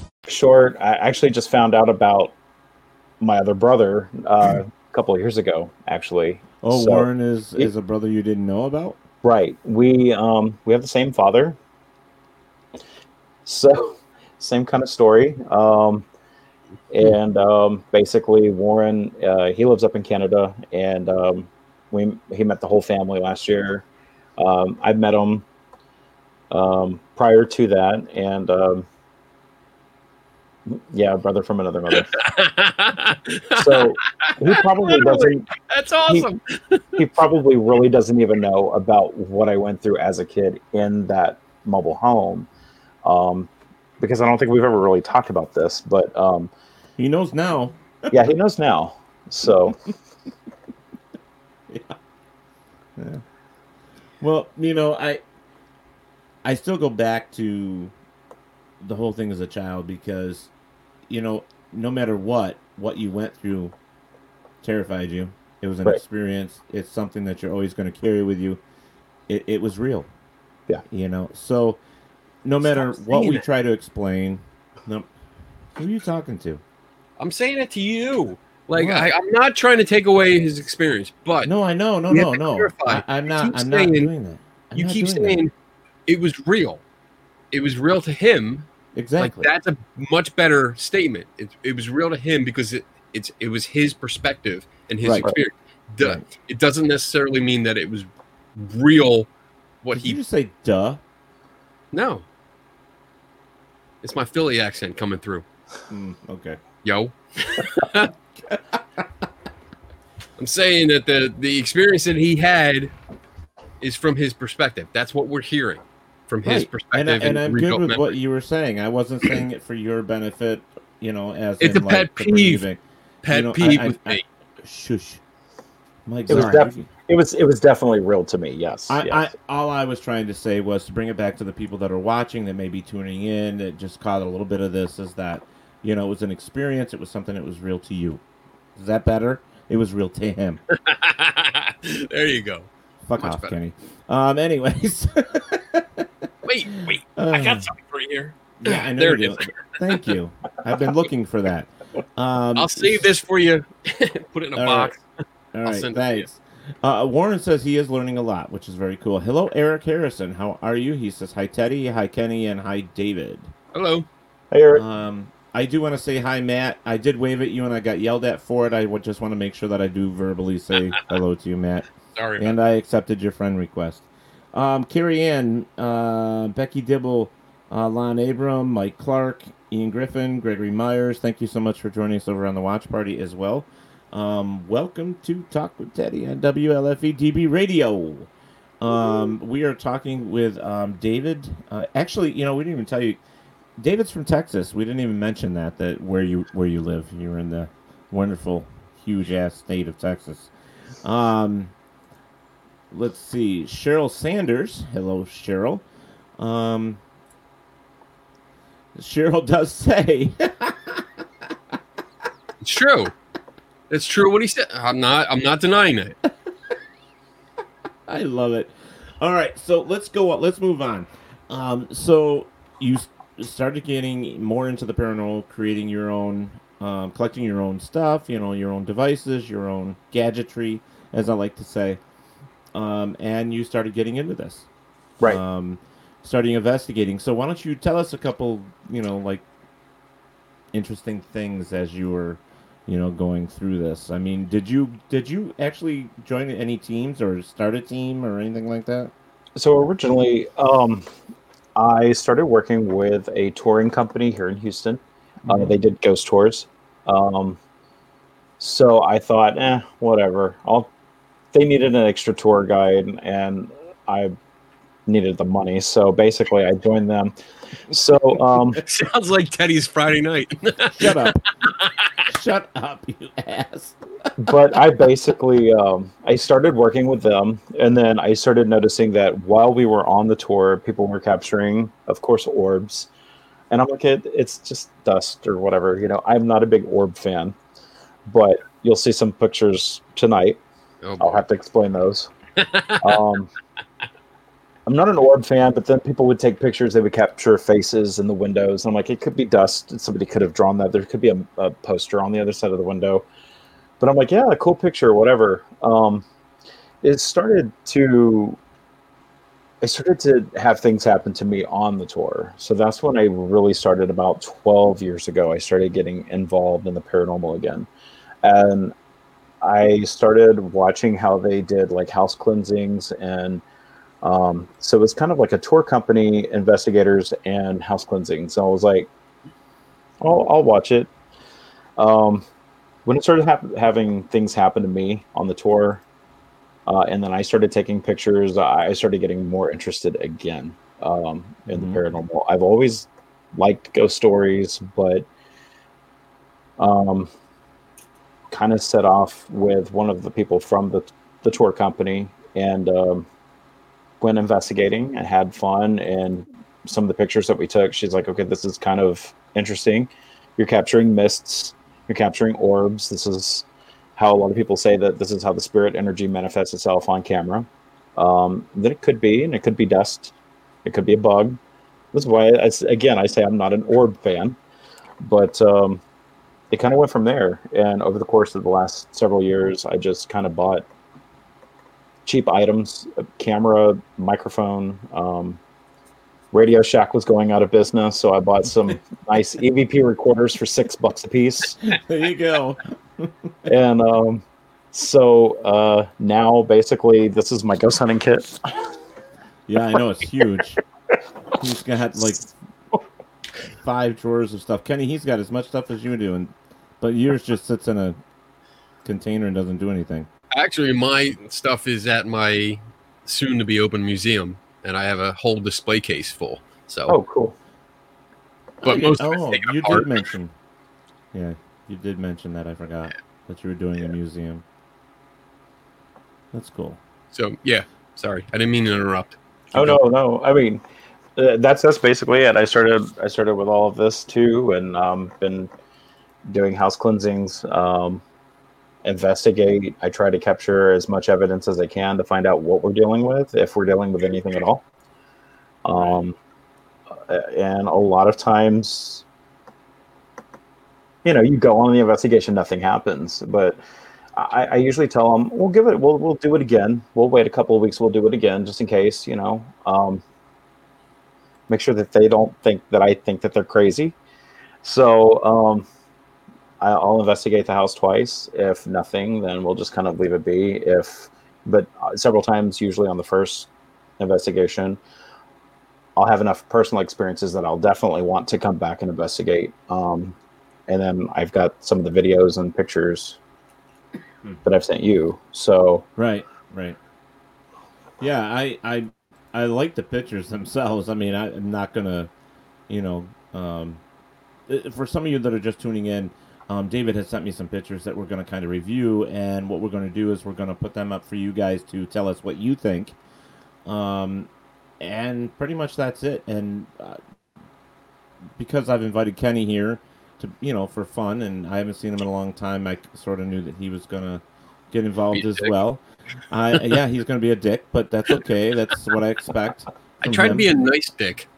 Short, I actually just found out about my other brother uh, a couple of years ago, actually. Oh, So- Warren is is a brother you didn't know about. Right. We um we have the same father. So same kind of story. Um and um basically Warren uh he lives up in Canada and um we he met the whole family last year. Um I met him um prior to that and um yeah, brother from another mother. So he probably doesn't That's awesome. he probably really doesn't even know about what I went through as a kid in that mobile home. Um, because I don't think we've ever really talked about this, but um, He knows now. yeah, he knows now. So yeah. yeah. Well, you know, I I still go back to the whole thing as a child because you know, no matter what what you went through terrified you. It was an Right. experience. It's something that you're always going to carry with you. It it was real. Yeah. You know. So no matter Stop what we it. try to explain, no who are you talking to? I'm saying it to you. Like I, I'm not trying to take away his experience, but No, I know, no, You no, no. clarify. I, I'm not. I'm not doing that. I'm you keep doing that. saying it was real. it was real to him. Exactly. Like that's a much better statement. It, it was real to him because it it's it was his perspective and his Right. experience. Duh. It doesn't necessarily mean that it was real. What Did he you just say duh? no. It's my Philly accent coming through. Mm, okay. Yo. I'm saying that the the experience that he had is from his perspective. That's what we're hearing from his Right. perspective. And, I, and I'm good with memory. what you were saying. I wasn't saying it for your benefit, you know, as It's in, a pet like, the peeve. Pet You know, peeve I- I- with I- me. Shush. Mike, It was def- it was it was definitely real to me. Yes. I, yes. I, all I was trying to say was to bring it back to the people that are watching that may be tuning in that just caught a little bit of this is that you know it was an experience it was something that was real to you is that better it was real to him there you go. fuck Much off better. kenny um anyways Wait, wait. I Uh, got something for you here. yeah i know there you it do. is. thank you i've been looking for that um I'll save this for you. Put it in a All box. all I'll right send it to you. thanks uh, Warren says he is learning a lot, which is very cool. Hello, Eric Harrison. How are you? He says hi, Teddy, hi, Kenny, and hi, David. Hello. Hey, Eric. Um, I do want to say hi, Matt. I did wave at you, and I got yelled at for it. I would just want to make sure that I do verbally say hello to you, Matt. Sorry. about And I accepted your friend request. Um, Carrie Ann, uh, Becky Dibble, uh, Lon Abram, Mike Clark, Ian Griffin, Gregory Myers. Thank you so much for joining us over on the watch party as well. Um, welcome to Talk with Teddy on WLFE DB Radio. Um, we are talking with um, David. Uh, actually, you know, we didn't even tell you. David's from Texas. We didn't even mention that that where you where you live. You're in the wonderful, huge ass state of Texas. Um, let's see. Cheryl Sanders. Hello, Cheryl. Um, Cheryl does say. It's true. It's true what he said. I'm not. I'm not denying it. I love it. All right, so let's go. on. Let's move on. Um, so you started getting more into the paranormal, creating your own, um, collecting your own stuff. You know, your own devices, your own gadgetry, as I like to say. Um, and you started getting into this, Right. Um, starting investigating. So why don't you tell us a couple, you know, like interesting things as you were you know going through this i mean did you did you actually join any teams or start a team or anything like that So originally, um, I started working with a touring company here in Houston. Uh, they did ghost tours. Um, so I thought, eh, whatever. I'll. They needed an extra tour guide, and I needed the money. So basically, I joined them. So um, Sounds like Teddy's Friday night. shut up shut up you ass but I basically um, I started working with them, and then I started noticing that while we were on the tour, people were capturing, of course, orbs, and I'm like, it, it's just dust or whatever. You know, I'm not a big orb fan, but you'll see some pictures tonight. Oh, I'll have to explain those. um, I'm not an orb fan, but then people would take pictures. They would capture faces in the windows. And I'm like, it could be dust. Somebody could have drawn that. There could be a, a poster on the other side of the window. But I'm like, yeah, a cool picture, whatever. Um, it started to. I started to have things happen to me on the tour. So that's when I really started about 12 years ago. I started getting involved in the paranormal again. And I started watching how they did like house cleansings and um, so it was kind of like a tour company, investigators, and house cleansing. So I was like, "I'll, I'll watch it." Um, when it started hap- having things happen to me on the tour, uh, and then I started taking pictures, I started getting more interested again um, in the paranormal. I've always liked ghost stories, but um, kind of set off with one of the people from the the tour company and. Um, went investigating and had fun and some of the pictures that we took she's like okay this is kind of interesting. You're capturing mists. You're capturing orbs. This is how a lot of people say that this is how the spirit energy manifests itself on camera. Um, it could be and it could be dust. It could be a bug. This is why I, again i say i'm not an orb fan but um, it kind of went from there and over the course of the last several years i just kind of bought cheap items a camera microphone um, Radio Shack was going out of business, so I bought some nice EVP recorders for six bucks a piece. There you go. and um, so uh, now basically this is my ghost hunting kit. Yeah, I know it's huge. He's got like five drawers of stuff. Kenny, he's got as much stuff as you do, and but yours just sits in a container and doesn't do anything. Actually, my stuff is at my soon to be open museum, and I have a whole display case full. So, Oh, cool. but Oh, most oh, taken you apart. did mention. Yeah, you did mention that. I forgot that you were doing a museum. That's cool. So, yeah, sorry, I didn't mean to interrupt. Oh no, no. I mean, uh, that's that's basically it. I started I started with all of this too, and um, been doing house cleansings. Um, investigate. I try to capture as much evidence as I can to find out what we're dealing with, if we're dealing with anything at all. Um, and a lot of times, you know, you go on the investigation, nothing happens, but. I, I usually tell them we'll give it we'll we'll do it again. We'll wait a couple of weeks. We'll do it again just in case. You know, um, make sure that they don't think that I think that they're crazy. So um, I'll investigate the house twice. If nothing, then we'll just kind of leave it be. If but uh, several times, usually on the first investigation, I'll have enough personal experiences that I'll definitely want to come back and investigate. Um, and then I've got some of the videos and pictures that I've sent you. So Right, right. Yeah, I I I like the pictures themselves. I mean, I, I'm not gonna, you know, um, for some of you that are just tuning in, um, David has sent me some pictures that we're gonna kind of review, and what we're gonna do is we're gonna put them up for you guys to tell us what you think. Um, and pretty much that's it. And uh, because I've invited Kenny here to, you know, for fun, and I haven't seen him in a long time, I sort of knew that he was gonna get involved as dick. well. I yeah, he's gonna be a dick, but that's okay. That's what I expect. I tried to be a nice dick.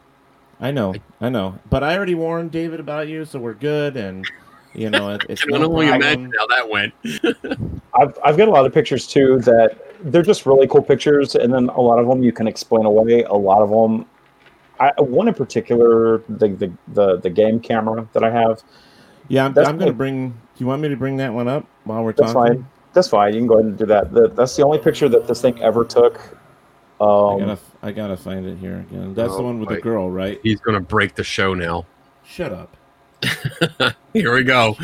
I know, I know, but I already warned David about you, so we're good. And you know, it, it's I can no only problem. imagine how that went. I've I've got a lot of pictures too that they're just really cool pictures, and then a lot of them you can explain away. A lot of them, I, one in particular, the, the the the game camera that I have. Yeah, I'm, I'm gonna my- bring. Do you want me to bring that one up while we're talking? That's talking? fine. That's fine. You can go ahead and do that. The, that's the only picture that this thing ever took. I Um, gotta, I gotta find it here again. That's the one with the girl, right? He's gonna break the show now. Shut up. Here we go.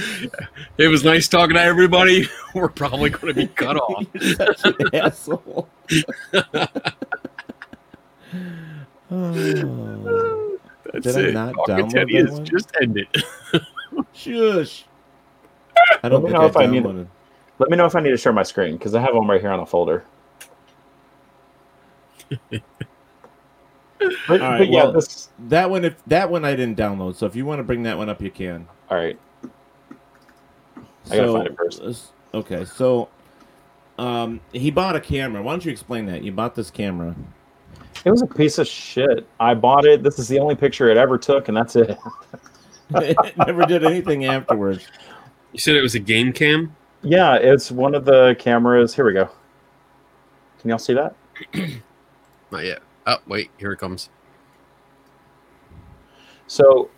It was nice talking to everybody. We're probably going to be cut off. You're such an asshole. Oh. That's Did I not Talking download Teddy that one? just ended. Shush. I don't Let me know I if I need- downloaded. let me know if I need to share my screen because I have one right here on a folder. But, All right, but yeah, well- this. That one, if that one I didn't download. So if you want to bring that one up, you can. All right. I gotta find it first. Okay, so um, he bought a camera. Why don't you explain that? You bought this camera. It was a piece of shit. I bought it. This is the only picture it ever took, and that's it. it never did anything afterwards. You said it was a game cam? Yeah, it's one of the cameras. Here we go. Can y'all see that? Not yet. Oh, wait. Here it comes. So,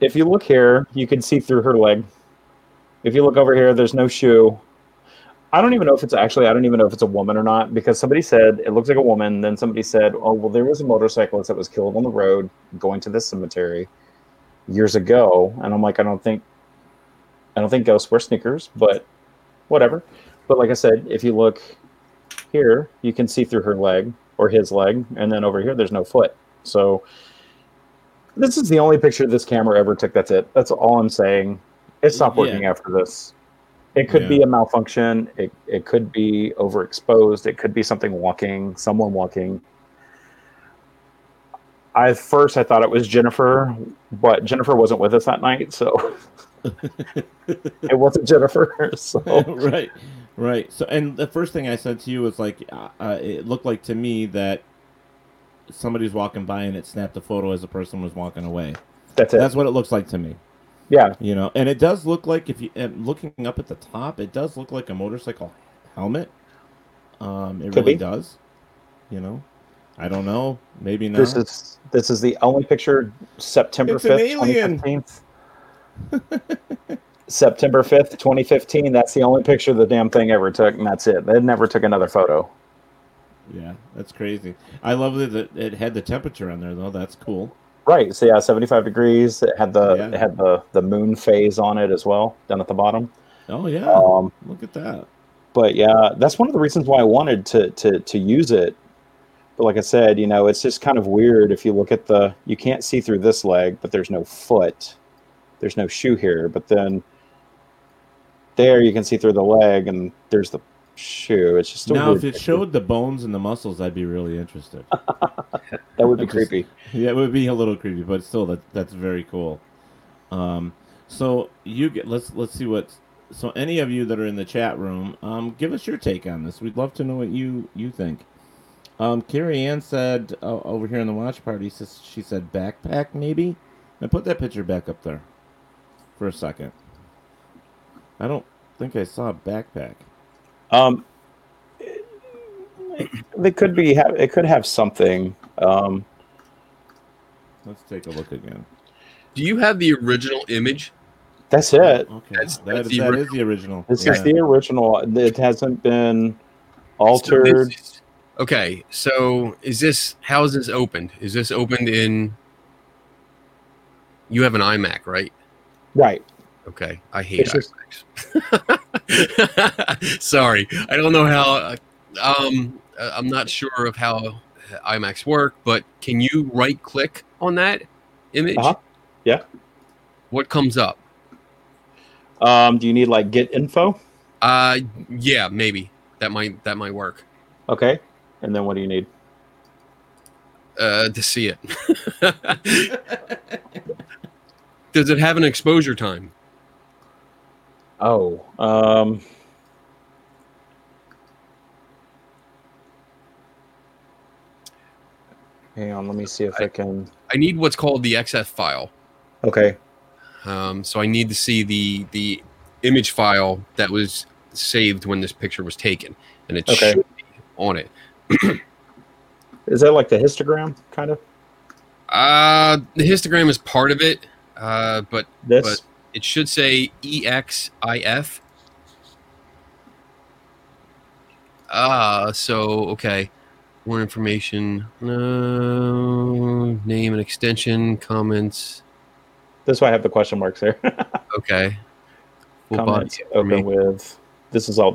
if you look here, you can see through her leg. If you look over here, there's no shoe. I don't even know if it's actually, I don't even know if it's a woman or not because somebody said it looks like a woman. Then somebody said, oh, well, there was a motorcyclist that was killed on the road going to this cemetery years ago. And I'm like, I don't think, I don't think ghosts wear sneakers, but whatever. But like I said, if you look here, you can see through her leg or his leg. And then over here, there's no foot. So, this is the only picture this camera ever took. That's it. That's all I'm saying. It stopped working Yeah. after this. It could be a malfunction. It it could be overexposed. It could be something walking, someone walking. I first I thought it was Jennifer, but Jennifer wasn't with us that night, so it wasn't Jennifer. So right, right. So, and the first thing I said to you was like, uh, uh, it looked like to me that somebody's walking by and it snapped a photo as the person was walking away. that's it. That's what it looks like to me. yeah, You know, and it does look like if you and looking up at the top, it does look like a motorcycle helmet. Um, it Could really be. does. You know, I don't know. Maybe not. This is this is the only picture September fifth, twenty alien. September fifth, twenty fifteen. That's the only picture the damn thing ever took, and that's it. They never took another photo. yeah, that's crazy. I love that it, had the temperature on there though. That's cool. Right. So yeah, seventy five degrees. It had the Yeah. it had the the moon phase on it as well, down at the bottom. Oh yeah, Um, look at that. but yeah, that's one of the reasons why I wanted to to to use it. But like I said, you know, it's just kind of weird if you look at the you can't see through this leg, but there's no foot. There's no shoe here, but then there you can see through the leg and there's the shoe. It's just a Now, weird if it picture. showed the bones and the muscles, I'd be really interested. that would be just- creepy. Yeah, it would be a little creepy, but still, that that's very cool. Um, so you get let's let's see what. So any of you that are in the chat room, um, give us your take on this. We'd love to know what you you think. Um, Carrie Ann said uh, over here in the watch party, says she said backpack maybe. Now put that picture back up there for a second. I don't think I saw a backpack. Um, it could be. ha- It could have something. Um, Let's take a look again. Do you have the original image? that's it. Okay, That's- that, that's the that ori- is the original. This Yeah. is the original. It hasn't been So altered. this is- okay, so is this how is this opened? Is this opened in? You have an iMac, right? right. Okay, I hate just- Sorry, I don't know how. Um, uh, I'm not sure of how iMacs work, but can you right click on that image? Uh-huh. Yeah. What comes up? Um, do you need like get info? Uh, yeah, maybe that might that might work. Okay. And then what do you need? Uh, to see it. Does it have an exposure time? Oh, um, hang on. Let me see if I can. I need what's called the EXIF file. Okay. Um, so I need to see the the image file that was saved when this picture was taken, and it Okay. should be on it. Is that like the histogram kind of? Uh, the histogram is part of it, uh, but This? but it should say EXIF. Ah, so okay. More information. No name and extension. Comments. That's why I have the question marks there. Okay. Full Comments open with. This is all.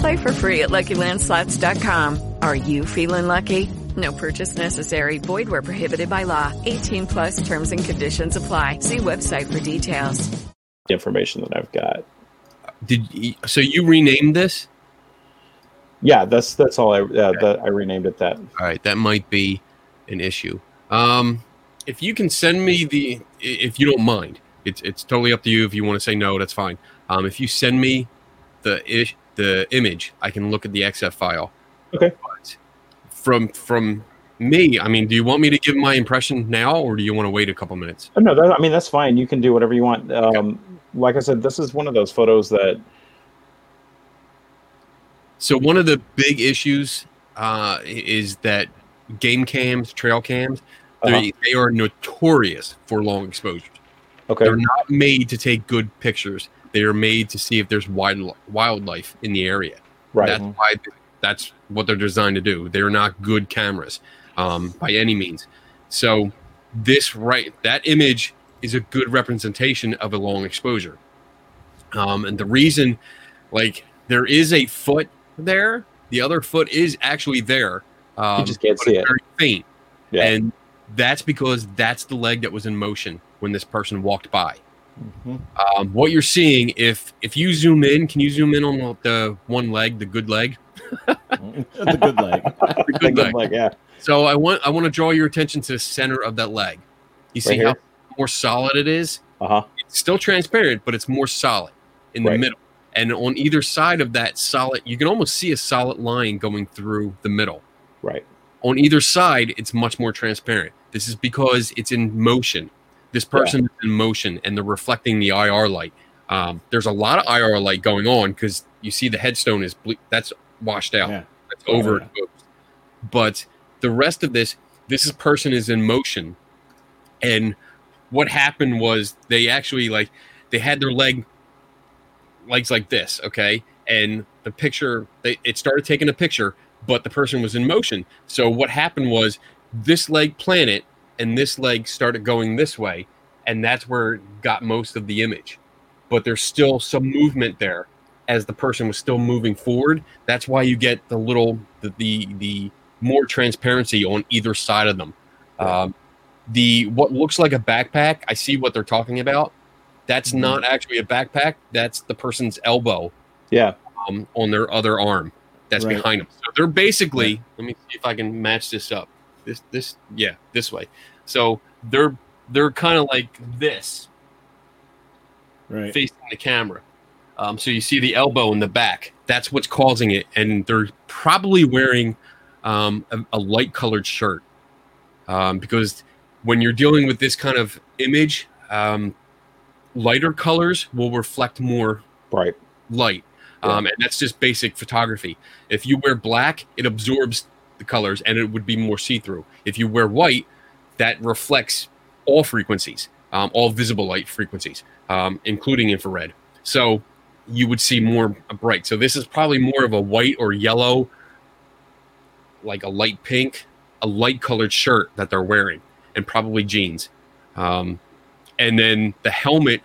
Play for free at LuckyLandSlots.com. Are you feeling lucky? No purchase necessary. Void where prohibited by law. 18 plus terms and conditions apply. See website for details. information that I've got. Did you, so? You renamed this? Yeah, that's that's all I uh, that I renamed it that. All right, that might be an issue. Um, if you can send me the, if you don't mind, it's it's totally up to you. If you want to say no, that's fine. Um, if you send me the ish, the image, I can look at the EXIF file. Okay. But from from me, I mean, do you want me to give my impression now, or do you want to wait a couple minutes? Oh, no, that, I mean that's fine. You can do whatever you want. Um, Like I said, this is one of those photos that So one of the big issues uh, is that game cams, trail cams, Uh-huh. they, they are notorious for long exposures. Okay. They're not made to take good pictures. They are made to see if there's wild, wildlife in the area. Right. That's why that's what they're designed to do. They're not good cameras um, by any means. So this right that image is a good representation of a long exposure. Um, and the reason, like, there is a foot there. The other foot is actually there. Um, just can't see it. Very faint. Yeah. And that's because that's the leg that was in motion when this person walked by. Um, what you're seeing, if if you zoom in, can you zoom in on the, one leg, the good leg? the good leg. the good leg. Like, yeah. So I want I want to draw your attention to the center of that leg. You see Right how more solid it is? Uh huh. It's still transparent, but it's more solid in the middle. And on either side of that solid, you can almost see a solid line going through the middle. Right. On either side, it's much more transparent. This is because it's in motion. This person is in motion and they're reflecting the IR light. Um, there's a lot of IR light going on because you see the headstone is ble- that's washed out. Yeah. That's Oh, overexposed. But the rest of this, this is person is in motion. And what happened was they actually like they had their leg legs like this, okay? And the picture they it started taking a picture, but the person was in motion. So what happened was this leg planted and this leg started going this way, and that's where it got most of the image. But there's still some movement there as the person was still moving forward. That's why you get the little the the, the more transparency on either side of them. Um, the what looks like a backpack, I see what they're talking about. That's not actually a backpack. That's the person's elbow Yeah. um, on their other arm. That's Right. behind them. So they're basically. Let me see if I can match this up. This this yeah this way. So they're they're kind of like this Right. facing the camera. Um, so you see the elbow in the back. That's what's causing it, and they're probably wearing um, a, a light colored shirt um, because when you're dealing with this kind of image, um, lighter colors will reflect more Right. light, um, and that's just basic photography. If you wear black, it absorbs the colors, and it would be more see through. If you wear white, that reflects all frequencies, um, all visible light frequencies, um, including infrared. So you would see more bright. So this is probably more of a white or yellow, like a light pink, a light colored shirt that they're wearing, and probably jeans. Um, and then the helmet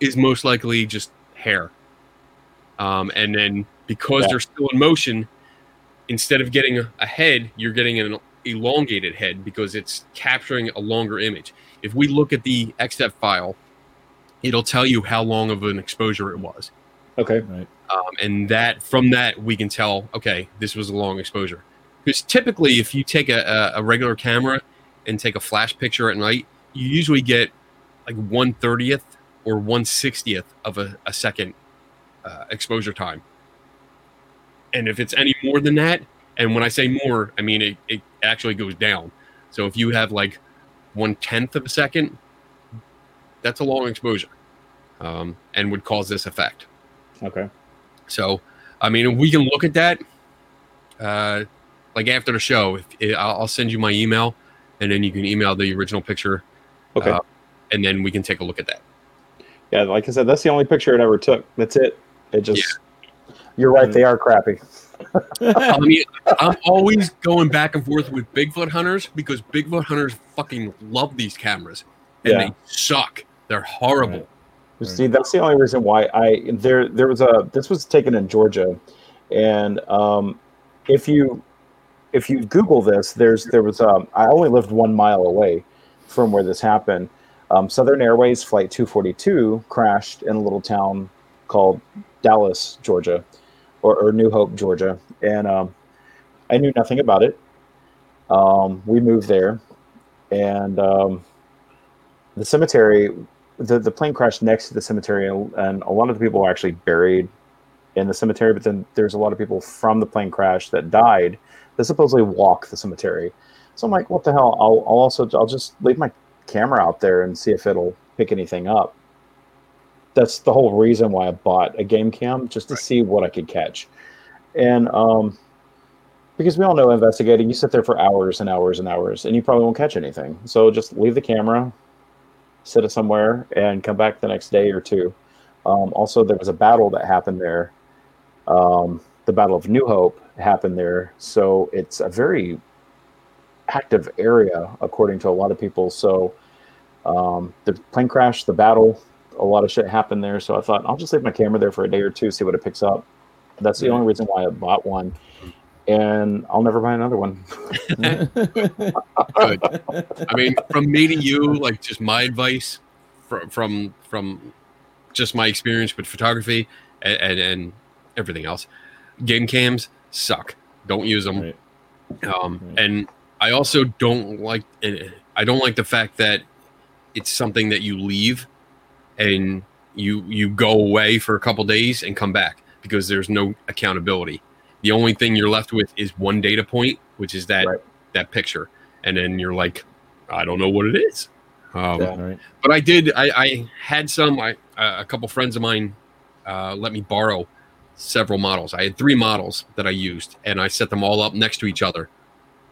is most likely just hair. Um, and then because Yeah. they're still in motion, instead of getting a, a head, you're getting an elongated head because it's capturing a longer image. If we look at the EXIF file, it'll tell you how long of an exposure it was. Okay. Right. Um, and that from that we can tell, okay, this was a long exposure. Because typically, if you take a, a, a regular camera and take a flash picture at night, you usually get like one thirtieth or one sixtieth of a, a second uh, exposure time. And if it's any more than that, and when I say more, I mean it, it actually goes down. So if you have like one tenth of a second, that's a long exposure, um, and would cause this effect. Okay. So, I mean, we can look at that. Uh, like after the show, if, if I'll I'll send you my email, and then you can email the original picture. Okay. uh, and then we can take a look at that. Yeah, like I said, that's the only picture it ever took. That's it. It just. You're right. They are crappy. I mean, I'm always going back and forth with Bigfoot hunters because Bigfoot hunters fucking love these cameras, and Yeah. they suck. They're horrible. See, that's the only reason why I there there was a this was taken in Georgia, and um, if you if you Google this, there's there was um, I only lived one mile away from where this happened. Um, Southern Airways flight 242 crashed in a little town called Dallas, Georgia, or, or New Hope, Georgia, and um, I knew nothing about it. Um, we moved there, and um, the cemetery the, the plane crashed next to the cemetery and, a lot of the people were actually buried in the cemetery but then there's a lot of people from the plane crash that died that supposedly walk the cemetery. So i'm like what the hell? I'll, I'll also i'll just leave my camera out there and see if it'll pick anything up that's the whole reason why i bought a game cam just to see what i could catch And um, because we all know investigating, you sit there for hours and hours and hours, and you probably won't catch anything. So just leave the camera, sit it somewhere, and come back the next day or two. Um, also, there was a battle that happened there. Um, the Battle of New Hope happened there, so it's a very active area according to a lot of people. So um, the plane crash, the battle, a lot of shit happened there. So I thought I'll just leave my camera there for a day or two, see what it picks up. That's the only reason why I bought one, and I'll never buy another one. Good. I mean, from me to you, like just my advice from from from just my experience with photography and and, and everything else. Game cams suck. Don't use them. Um, and I also don't like. and I don't like the fact that it's something that you leave and you you go away for a couple days and come back because there's no accountability. The only thing you're left with is one data point, which is that that picture, and then you're like, I don't know what it is. Um, Yeah. Right. But I did. I, I had some. I uh, a couple friends of mine uh, let me borrow several models. I had three models that I used, and I set them all up next to each other,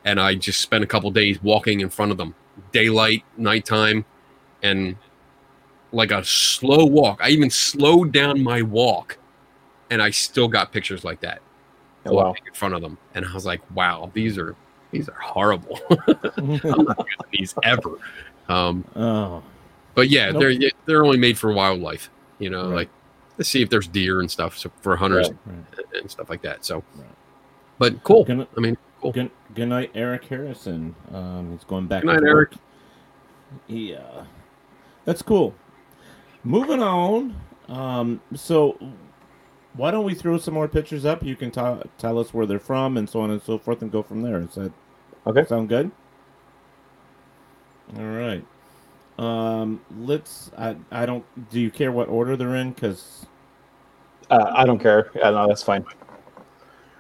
and I just spent a couple days walking in front of them, daylight, nighttime, and like a slow walk. I even slowed down my walk, and I still got pictures like that Oh, wow. in front of them, and I was like, "Wow, these are these are horrible. I'm not using these ever." Um, oh, but yeah, Nope. they're they're only made for wildlife, you know, like to see if there's deer and stuff so for hunters and stuff like that. So, but cool. I mean, cool. Good, good night, Eric Harrison. Um, he's going back. Good night, Eric. Yeah, that's cool. Moving on. Um, so why don't we throw some more pictures up? You can ta- tell us where they're from and so on and so forth, and go from there. Is that okay? Sound good? All right. Um, let's. I. I don't. Do you care what order they're in? Because. Uh, I don't care. Yeah, no, that's fine.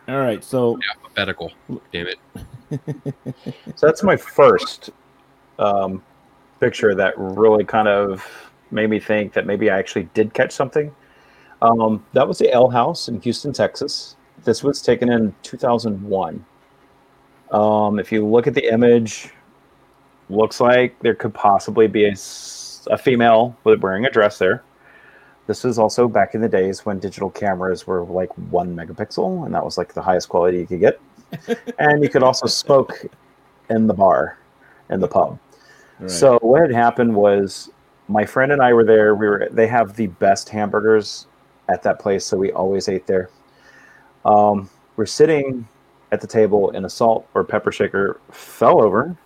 All right. So. Alphabetical. Damn it. So that's my first um, picture that really kind of made me think that maybe I actually did catch something. Um, that was the Ale House in Houston, Texas. This was taken in 2001. Um, if you look at the image, looks like there could possibly be a female with wearing a dress there. This is also back in the days when digital cameras were like one megapixel, and that was like the highest quality you could get. and you could also smoke in the bar, in the pub. Right. So what had happened was my friend and I were there. We were they have the best hamburgers at that place, so we always ate there. Um, we're sitting at the table, and a salt or pepper shaker fell over,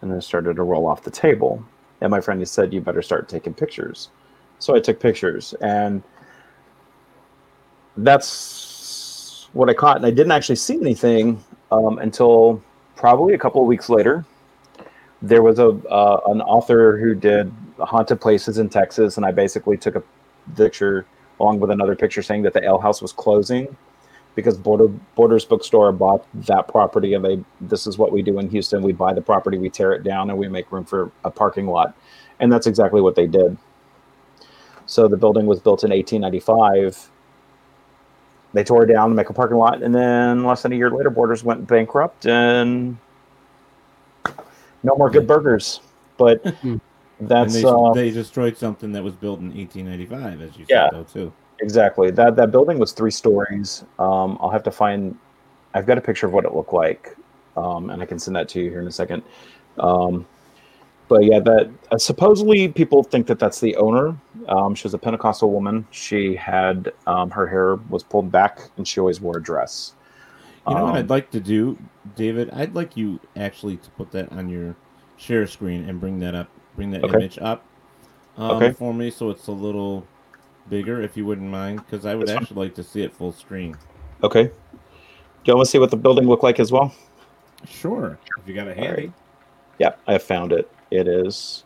and then started to roll off the table. And my friend said, "You better start taking pictures." So I took pictures, and that's what I caught. And I didn't actually see anything um, until probably a couple of weeks later. There was a uh, an author who did haunted places in Texas, and I basically took a picture along with another picture saying that the ale house was closing because Border Borders Bookstore bought that property, and they this is what we do in Houston: we buy the property, we tear it down, and we make room for a parking lot, and that's exactly what they did. So the building was built in 1895. They tore it down to make a parking lot, and then less than a year later, Borders went bankrupt, and no more good burgers. But hmm. That's they, uh, they destroyed something that was built in 1895, as you Yeah. said, though, too. Exactly. That that building was three stories. Um, I'll have to find. I've got a picture of what it looked like, um, and I can send that to you here in a second. Um, but yeah, that uh, supposedly people think that that's the owner. Um, she was a Pentecostal woman. She had um, her hair was pulled back, and she always wore a dress. You know what Um, I'd like to do, David? I'd like you actually to put that on your share screen and bring that up, bring that Okay. image up um, Okay. for me, so it's a little bigger, if you wouldn't mind, because I would That's fine. actually like to see it full screen. Okay. Do you want to see what the building looked like as well? Sure. If you got a handy. right. Yeah, I found it. It is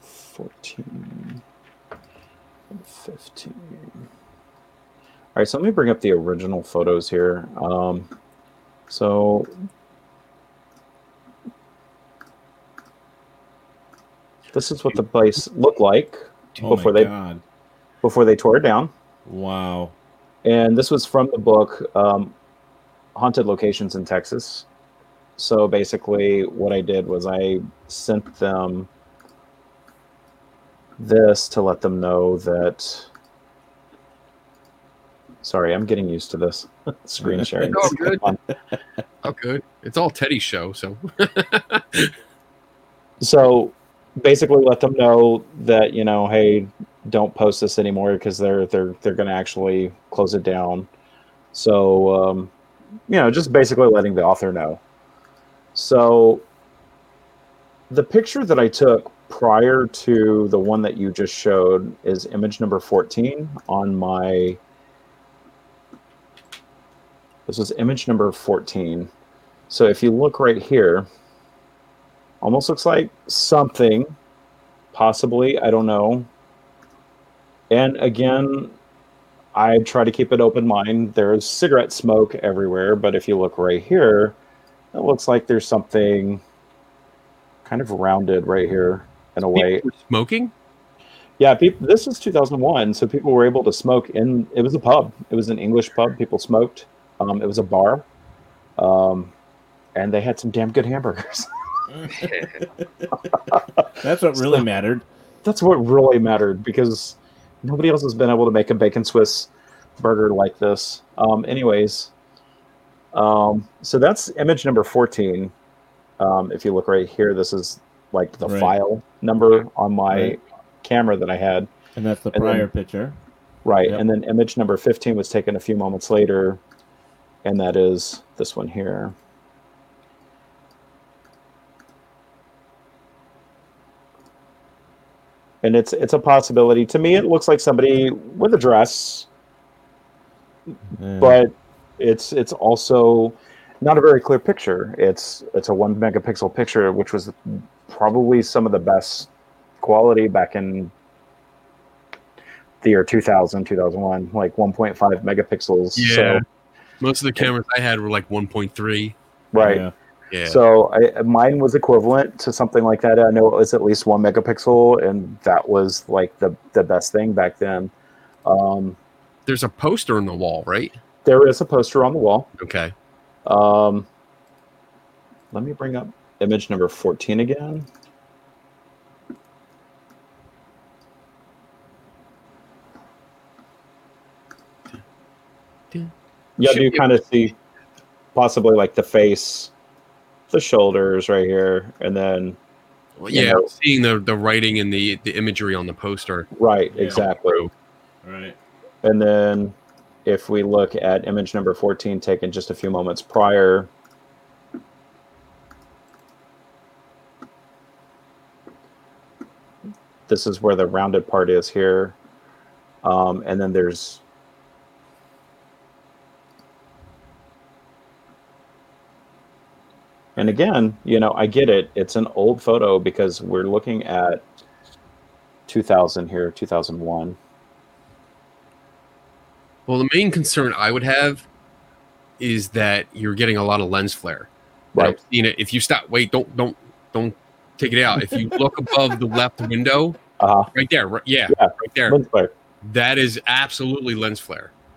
14 and 15. All right, so let me bring up the original photos here. Um, so this is what the place looked like Oh before they God. before they tore it down. Wow. and this was from the book um, Haunted Locations in Texas. So basically, what I did was I sent them this to let them know that. Sorry, I'm getting used to this screen sharing. It's all good. Oh, good. It's all Teddy's show, so so basically let them know that you know hey don't post this anymore because they're they're they're going to actually close it down. So um, you know just basically letting the author know. So the picture that i took prior to the one that you just showed is image number 14 on my this is image number 14 so if you look right here almost looks like something possibly i don't know. And again i try to keep an open mind. There's cigarette smoke everywhere but if you look right here it looks like there's something kind of rounded right here in a way. smoking? Yeah people, this is 2001 so people were able to smoke in it was a pub. It was an english pub. People smoked. Um, it was a bar. Um, and they had some damn good hamburgers That's what really mattered. That's what really mattered because nobody else has been able to make a bacon Swiss burger like this. Um, anyways, um, so that's image number 14. Um, if you look right here, this is like the Right. file number on my Right. camera that I had. And that's the And then- prior picture. Right. Yep. And then image number 15 was taken a few moments later, and that is this one here. And it's it's a possibility. To me, it looks like somebody with a dress, Yeah. but it's it's also not a very clear picture. It's it's a one megapixel picture, which was probably some of the best quality back in the year 2000 2001 like 1.5 megapixels yeah. so Most of the cameras I had were like 1.3. right Yeah. Yeah. so I, mine was equivalent to something like that i know it was at least one megapixel and that was like the the best thing back then um, There's a poster on the wall, right? there is a poster on the wall Okay. um, let me bring up image number 14 again yeah Should you kind of see possibly like the face the shoulders right here and then Well, yeah, know- seeing the the writing and the the imagery on the poster. right exactly Right. And then if we look at image number 14 taken just a few moments prior, this is where the rounded part is here. Um, and then there's And again, you know, I get it. It's an old photo because we're looking at 2000 here, 2001. Well, the main concern I would have is that you're getting a lot of lens flare. Right. Seen it. If you stop, wait, don't, don't, don't take it out. If you look above the left window, Uh, right there, right, yeah, Yeah. right there, lens flare. that is absolutely lens flare.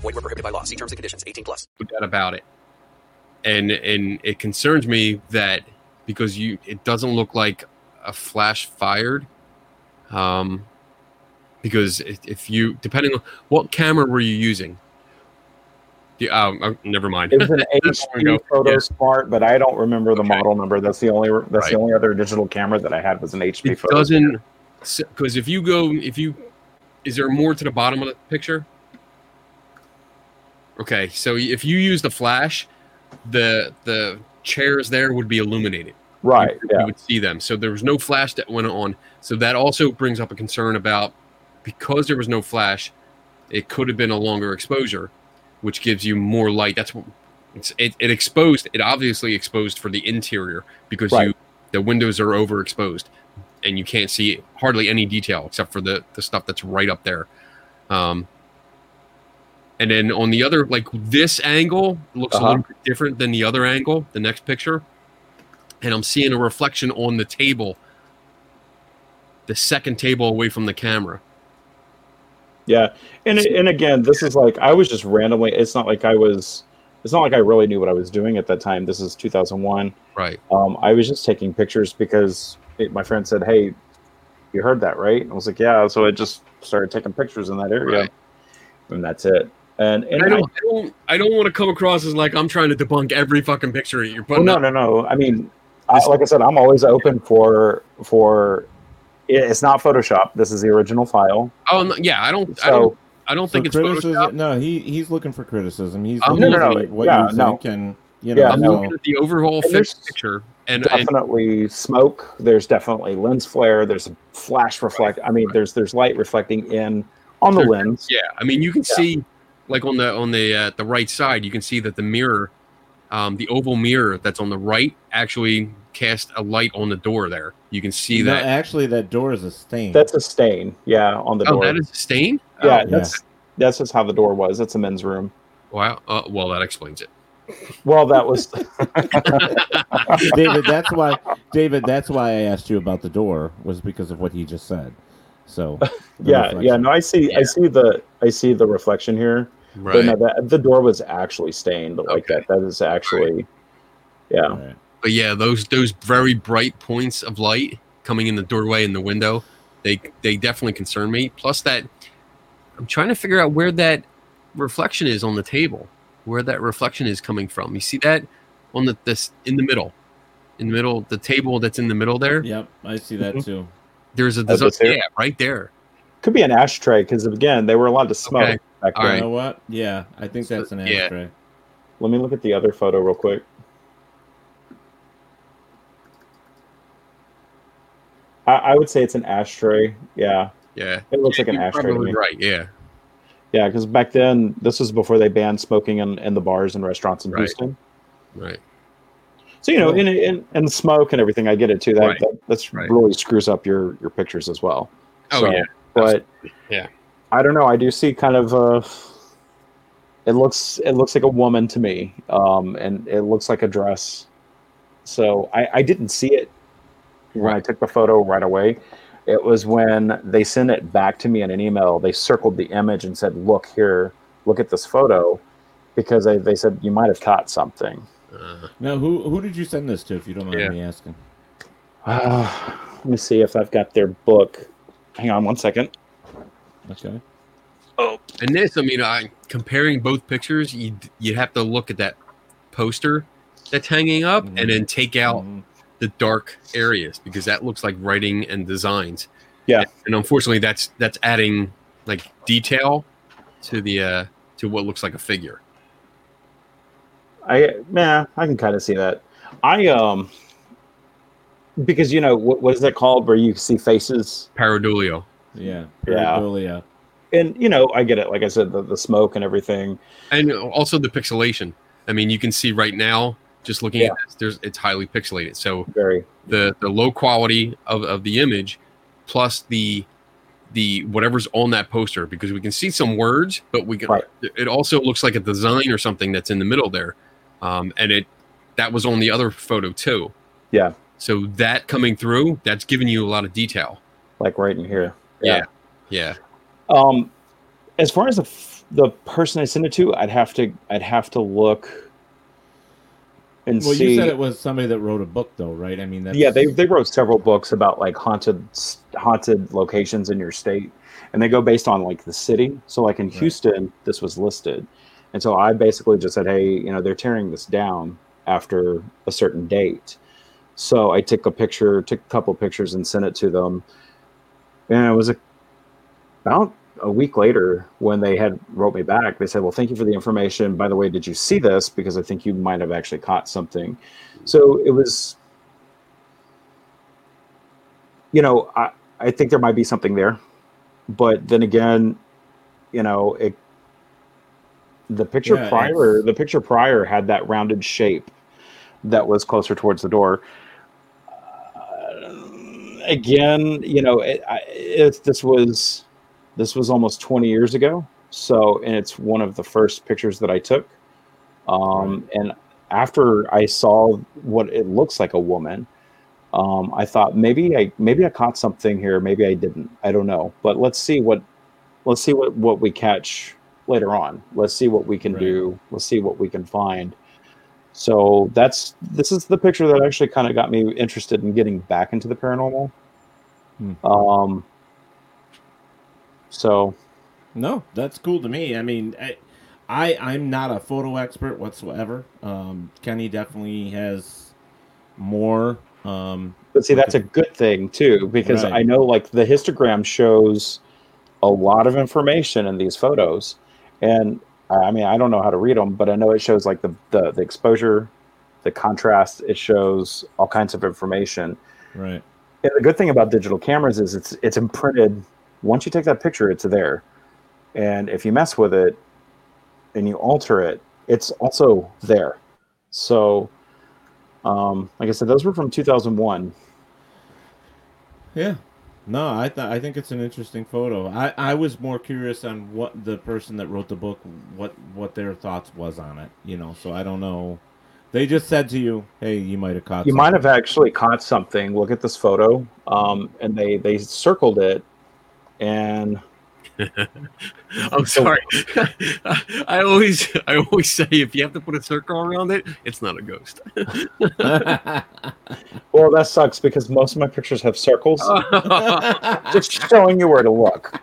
Void were prohibited by law. See terms and conditions. 18 plus. No doubt about it. And and it concerns me that because you it doesn't look like a flash fired. Um, because if, if you depending on what camera were you using, Yeah, um, uh, never mind. It was an That's long ago. HP Photo Yeah. Smart, but I don't remember the model number. That's the only that's Right. the only other digital camera that I had was an HP It Photo. doesn't because if you go if you is there more to the bottom of the picture? Okay, so if you use the flash, the the chairs there would be illuminated. Right. You, Yeah. you would see them. So there was no flash that went on. So that also brings up a concern about because there was no flash, it could have been a longer exposure, which gives you more light. That's what it's, it, it exposed. It obviously exposed for the interior because Right. you the windows are overexposed and you can't see hardly any detail except for the the stuff that's right up there. Um, and then on the other, like this angle looks Uh-huh. a little bit different than the other angle, the next picture. And I'm seeing a reflection on the table, the second table away from the camera. Yeah, and and again, this is like I was just randomly. It's not like I was. It's not like I really knew what I was doing at that time. This is 2001. Right. Um, I was just taking pictures because it, my friend said, "Hey, you heard that, right?" I was like, "Yeah." So I just started taking pictures in that area, Right. and that's it. And and I I, don't, I don't, I don't want to come across as like I'm trying to debunk every fucking picture you're well, oh, no, up. no, no. I mean, I, like I said, I'm always open for for. It's not Photoshop. This is the original file. Oh no, yeah, I don't, I So- don't, I don't So think it's criticism. Photoshop. No, he he's looking for criticism. He's I'm looking No, no, no, see what yeah, you no. think and you know. Yeah, I'm no. looking at the overall And fixed picture, and, and definitely smoke. There's definitely lens flare. There's a flash reflect. I mean, there's there's light reflecting in on the There- lens. Yeah, I mean, you can Yeah. see, like on the on the uh, the right side, you can see that the mirror, um, the oval mirror that's on the right, actually cast a light on the door. There, you can see No, that. actually, that door is a stain. That's a stain. Yeah, on the oh, door. that is a stain. yeah, Oh, that's that's just how the door was. It's a men's room. wow. Uh, well, that explains it. Well, that was David, that's why. David, that's why I asked you about the door was because of what he just said. So yeah, reflection. yeah. No, I see. I see the I see the reflection here. But no, that, the door was actually stained like that. That is actually, yeah. Right. But yeah, those those very bright points of light coming in the doorway and the window, they they definitely concern me. Plus that I'm trying to figure out where that reflection is on the table, where that reflection is coming from. You see that on the this in the middle, in the middle, the table that's in the middle there. Yep, I see that mm-hmm. too. There's a design, yeah, right there. Could be an ashtray because again, they were allowed to smoke Okay. Back All then. You know what? Yeah, I think that's an yeah. ashtray. Let me look at the other photo real quick. I, I would say it's an ashtray. Yeah, Yeah, it looks Yeah, like an ashtray. To probably me. right. Yeah, Yeah, because back then, this was before they banned smoking in, in the bars and restaurants in Right. Houston. right. So you know, in, in and smoke and everything, I get it too. That, Right. that that's Right. really screws up your your pictures as well. Oh So, yeah, but yeah. I don't know. I do see kind of uh it looks it looks like a woman to me, um, and it looks like a dress. So I, I didn't see it when I took the photo right away. It was when they sent it back to me in an email. They circled the image and said, "Look here, look at this photo," because they, they said you might have caught something. Uh, Now, who who did you send this to? If you don't mind Yeah. me asking. Uh, let me see if I've got their book. Hang on one second. Okay. Oh, and this, I mean, I comparing both pictures, you you have to look at that poster that's hanging up, Mhm. and then take out Mhm. the dark areas because that looks like writing and designs. Yeah. and unfortunately, that's that's adding like detail to the uh to what looks like a figure. I yeah, I can kind of see that. I um because you know what what is that called where you see faces Pareidolia. Yeah. Yeah. Pareidolia. and you know I get it. Like I said, the, the smoke and everything. and also the pixelation. I mean, you can see right now, just looking Yeah. at this, there's it's highly pixelated. So Very the the low quality of, of the image plus the the whatever's on that poster because we can see some words but we can Right. it also looks like a design or something that's in the middle there um, and it that was on the other photo too yeah, so that coming through that's giving you a lot of detail like right in here. Yeah yeah Um, as far as the f- the person I sent it to, I'd have to I'd have to look and Well, see. you said it was somebody that wrote a book, though, right? I mean, that's, yeah, they they wrote several books about like haunted haunted locations in your state, and they go based on like the city. So like in Houston, this was listed, And so I basically just said, hey, you know, they're tearing this down after a certain date. So I took a picture, took a couple pictures, and sent it to them. And it was a, about a week later when they had wrote me back. They said, "Well, thank you for the information. By the way, did you see this? Because I think you might have actually caught something." So it was, you know, I I think there might be something there, but then again, you know, it the picture Yeah, prior the picture prior had that rounded shape that was closer towards the door again, you know, it, I, it's this was this was almost 20 years ago. So, and it's one of the first pictures that I took. Um, and after I saw what it looks like a woman, um, I thought maybe I maybe I caught something here, maybe I didn't. I don't know. But let's see what let's see what what we catch later on. Let's see what we can do. Let's see what we can find. So that's this is the picture that actually kind of got me interested in getting back into the paranormal. Um. So, No, that's cool to me. I mean, I, I I'm not a photo expert whatsoever. Um, Kenny definitely has more. Um, but see, that's a good thing too because Right. I know like the histogram shows a lot of information in these photos, and I I mean I don't know how to read them, but I know it shows like the the, the exposure, the contrast. It shows all kinds of information. right. And the good thing about digital cameras is it's it's imprinted. Once you take that picture, it's there, and if you mess with it and you alter it, it's also there. So, um, like I said, those were from 2001. Yeah. No, I th- I think it's an interesting photo. I, I was more curious on what the person that wrote the book what what their thoughts was on it. You know, so I don't know. They just said to you, "Hey, you might have caught." You might have actually caught something. Look at this photo, um, and they they circled it, and I'm sorry. I always I always say if you have to put a circle around it, it's not a ghost. well, that sucks because most of my pictures have circles, just showing you where to look.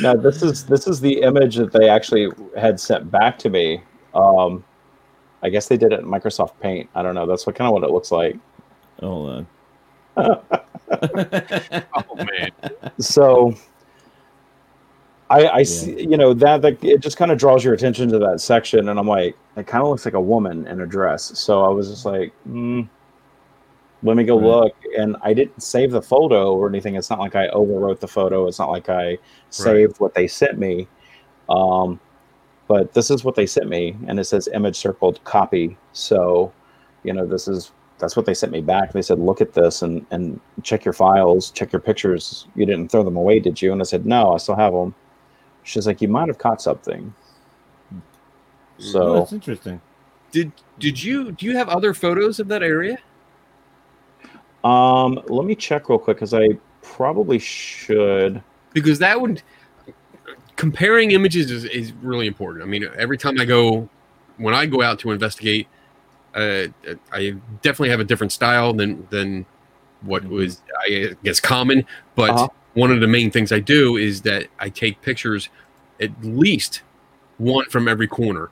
now this is this is the image that they actually had sent back to me. Um, I guess they did it in Microsoft Paint. I don't know. That's what kind of what it looks like. Hold on. oh man. so I, I see, you know, that, that it just kind of draws your attention to that section, and I'm like, it kind of looks like a woman in a dress. So I was just like, mm, let me go Right. look, and I didn't save the photo or anything. It's not like I overwrote the photo. It's not like I saved what they sent me. Um, but this is what they sent me, and it says image circled copy. So, you know, this is that's what they sent me back. They said, look at this and and check your files, check your pictures. You didn't throw them away, did you? And I said, no, I still have them. She's like, you might have caught something. Oh, So that's interesting. Did did you do you have other photos of that area? Um, let me check real quick because I probably should. Because that would comparing images is, is really important. I mean, every time I go when I go out to investigate, uh, I definitely have a different style than than what was I guess common. But Uh-huh. one of the main things I do is that I take pictures at least one from every corner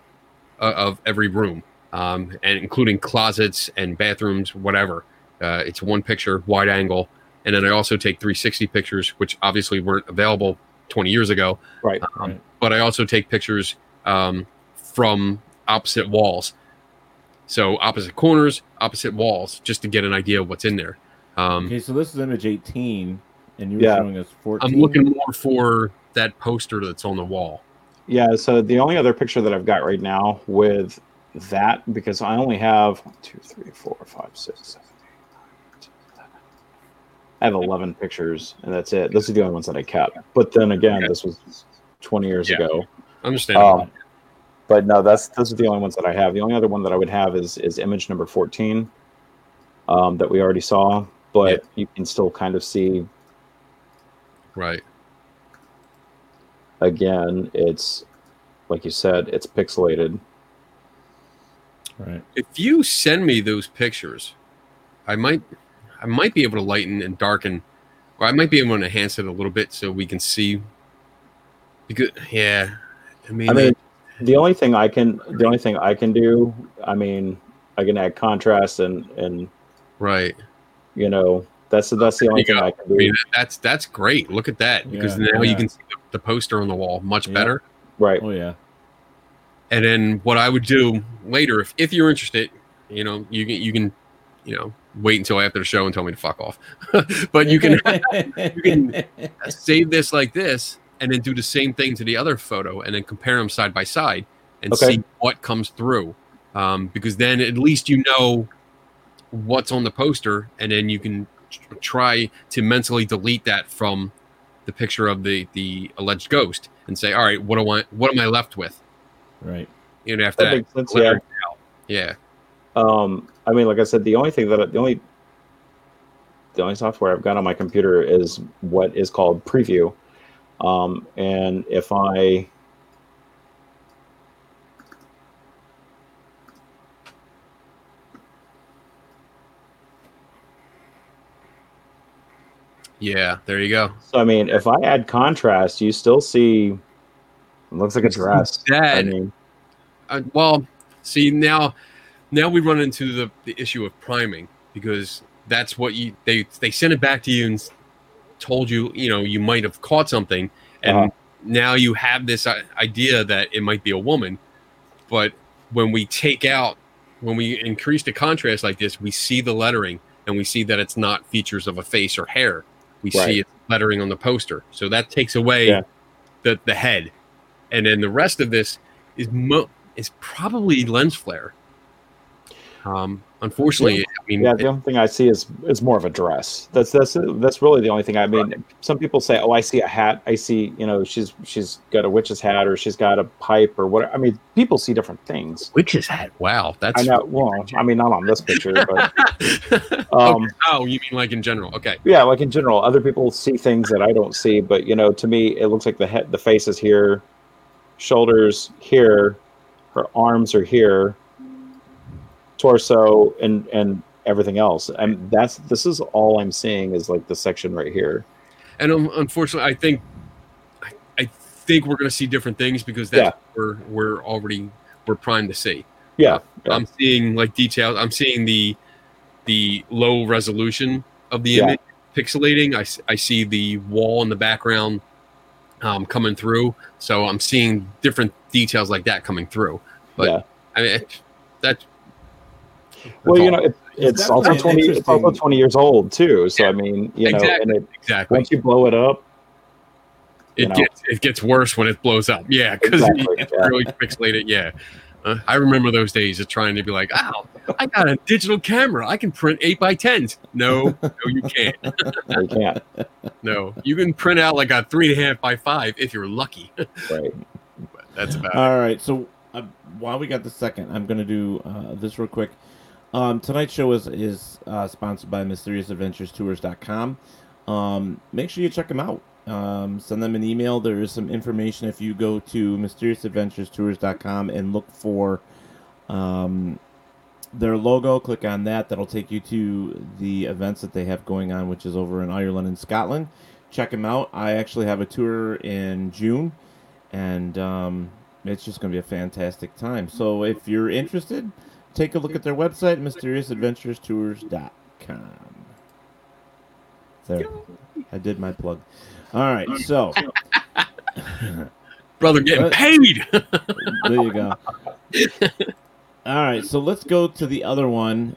uh, of every room, um, and including closets and bathrooms, whatever. Uh, it's one picture, wide angle, and then I also take 360 pictures, which obviously weren't available 20 years ago. Right. Um, But I also take pictures um, from opposite walls, so opposite corners, opposite walls, just to get an idea of what's in there. Um, Okay, so this is image 18, and you were Yeah. showing us 14. I'm looking more for that poster that's on the wall. Yeah, so the only other picture that I've got right now with that, because I only have one, two, three, four, five, six, seven, eight, nine, ten, eleven. I have 11 pictures, and that's it. Those are the only ones that I kept. But then again, this was 20 years Yeah. ago. Understandable. Um, but no, that's those are the only ones that I have. The only other one that I would have is is image number 14 um, that we already saw, but you can still kind of see Right. again, it's like you said, it's pixelated. Right. If you send me those pictures, I might I might be able to lighten and darken or I might be able to enhance it a little bit so we can see because yeah, I mean, I mean, uh, the only thing I can the only thing I can do, I mean, I can add contrast and and right. You know, that's that's the only thing I can I do. mean, that's that's great. Look at that because Yeah. now Yeah. you can see the, the poster on the wall much better. Right. Oh yeah. And then what I would do later, if, if you're interested, you know, you can you can, you know, wait until after the show and tell me to fuck off. but you can you can save this like this, and then do the same thing to the other photo, and then compare them side by side, and Okay. see what comes through. Um, because then at least you know what's on the poster, and then you can try to mentally delete that from the picture of the the alleged ghost, and say, all right, what do I what am I left with? Right. You know, after That that, makes sense, clear out. yeah. Um, I mean, like I said, the only thing that the only the only software I've got on my computer is what is called Preview. Um, and if I Yeah, there you go. so I mean, if I add contrast, you still see it looks like a dress. I mean, Uh, well, see now, now we run into the, the issue of priming because that's what you they they sent it back to you and told you you know you might have caught something, and Uh-huh. now you have this idea that it might be a woman, but when we take out when we increase the contrast like this, we see the lettering and we see that it's not features of a face or hair. We Right. see it lettering on the poster, so that takes away Yeah. the the head, and then the rest of this is mo- is probably lens flare. Um, unfortunately, I mean, yeah, the only thing I see is is more of a dress. That's that's that's really the only thing. I mean, some people say, "Oh, I see a hat. I see, you know, she's she's got a witch's hat, or she's got a pipe, or what." I mean, people see different things. Witch's hat. Wow, that's I know. Well, I mean, not on this picture, but um, Okay. Oh, you mean like in general? Okay. yeah, like in general, other people see things that I don't see. But you know, to me, it looks like the head, the face is here, shoulders here, her arms are here, torso, and and everything else. And that's this is all I'm seeing is like the section right here. And um, unfortunately, I think I, I think we're going to see different things because that's Yeah. where we're already we're primed to see. Yeah, I'm seeing like details. I'm seeing the the low resolution of the Yeah. image pixelating. I I see the wall in the background um, coming through. So I'm seeing different details like that coming through. But Yeah. I mean, it, that Well, you know, it, it's It's also definitely twenty. It's also twenty years old too. So I mean, you know, and Exactly, it, exactly. once you blow it up, it know. gets it gets worse when it blows up. Yeah, because Exactly, it's yeah. really pixelated. Yeah. Uh, I remember those days of trying to be like, "Oh, I got a digital camera. I can print eight by tens." No, no, you can't. you can't. No, you can print out like a three and a half by five if you're lucky. Right. But that's about it. All right. So uh, while we got the second, I'm going to do uh, this real quick. Um, tonight's show is is uh, sponsored by MysteriousAdventurestours.com. Um, make sure you check them out. Um, send them an email. There is some information if you go to MysteriousAdventurestours.com and look for um, their logo. Click on that. That'll take you to the events that they have going on, which is over in Ireland and Scotland. Check them out. I actually have a tour in June, and um, it's just going to be a fantastic time. So if you're interested, take a look at their website, mysteriousadventurestours.com. There. I did my plug. All right, so brother getting paid. there you go. All right, so let's go to the other one.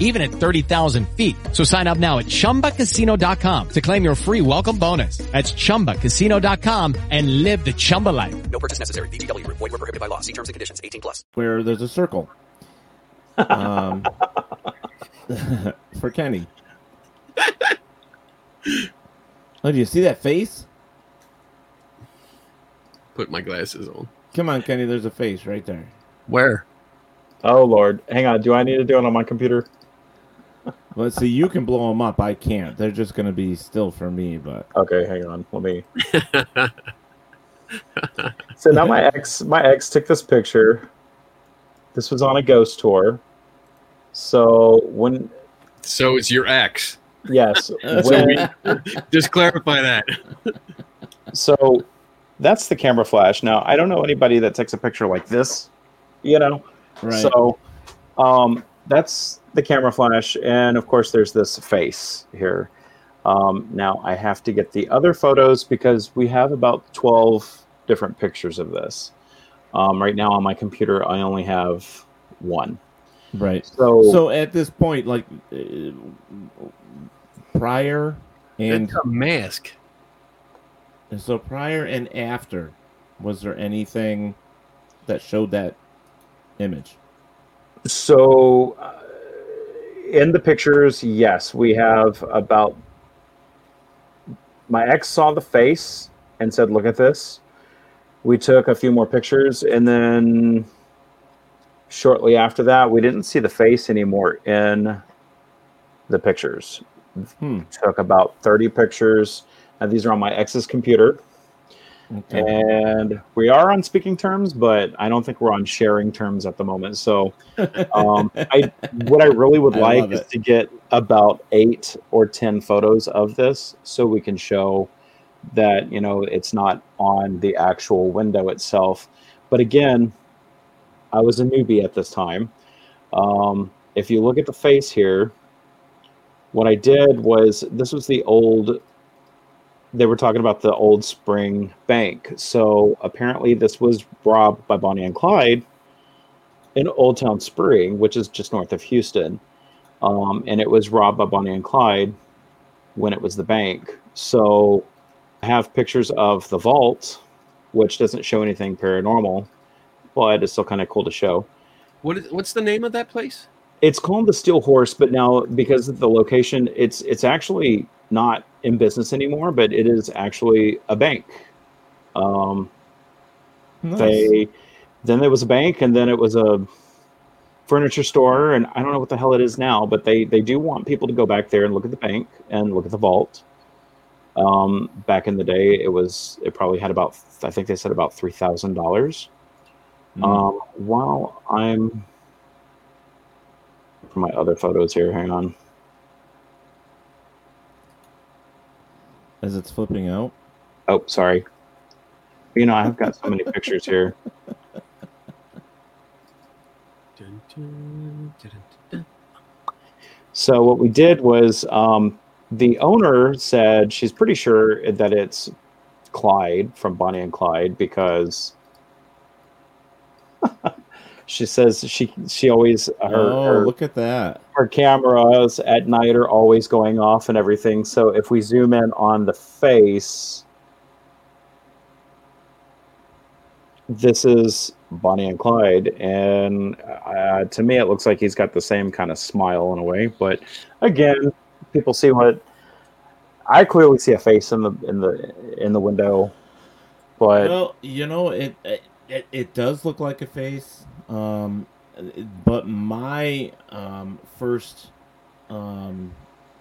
even at 30,000 feet. So sign up now at chumbacasino.com to claim your free welcome bonus. That's chumbacasino.com and live the Chumba life. No purchase necessary. VGW Group. Void were prohibited by law. See terms and conditions. 18 plus. where there's a circle. Um, for Kenny. Oh, do you see that face? Put my glasses on. Come on, Kenny. There's a face right there. Where? Oh Lord, hang on. Do I need to do it on my computer? Let's see. You can blow them up. I can't. They're just gonna be still for me. But Okay, hang on. Let me. so now my ex, my ex took this picture. This was on a ghost tour. So when So it's your ex. yes, when, we, just clarify that. so that's the camera flash. Now I don't know anybody that takes a picture like this, you know. Right. So um, that's the camera flash, and of course there's this face here. Um, now I have to get the other photos because we have about twelve different pictures of this. Um, right now on my computer, I only have one. right. So, So at this point, like uh, prior and It's a mask. so prior and after, was there anything that showed that image? So, uh, in the pictures, yes, we have about. My ex saw the face and said, "Look at this." We took a few more pictures, and then shortly after that, we didn't see the face anymore in the pictures. Hmm. Took about thirty pictures. and these are on my ex's computer. Okay. and we are on speaking terms, but I don't think we're on sharing terms at the moment. So, um, I what I really would I like is it. to get about eight or ten photos of this, so we can show that you know it's not on the actual window itself. But again, I was a newbie at this time. Um, if you look at the face here, what I did was this was the old they were talking about the old spring bank. So apparently this was robbed by bonnie and clyde in old town spring which is just north of houston. Um, and it was robbed by bonnie and clyde when it was the bank. So i have pictures of the vault which doesn't show anything paranormal but it's still kind of cool to show. What is, what's the name of that place? It's called the Steel Horse, but now because of the location, it's it's actually not in business anymore, but it is actually a bank. Um, Nice. They then there was a bank, and then it was a furniture store, and I don't know what the hell it is now, but they they do want people to go back there and look at the bank and look at the vault. Um, back in the day, it was it probably had about I think they said about three thousand dollars. Mm. Um, while I'm for my other photos here, hang on. As it's flipping out. Oh, sorry. You know, I've got so many pictures here. So what we did was um, the owner said she's pretty sure that it's Clyde from Bonnie and Clyde because she says she she always her, oh, her look at that. her cameras at night are always going off and everything. So if we zoom in on the face, this is Bonnie and Clyde, and uh, to me, it looks like he's got the same kind of smile in a way. But again, people see what I clearly see a face in the in the in the window, but well, you know, it, it it it does look like a face. Um, but my um, first um,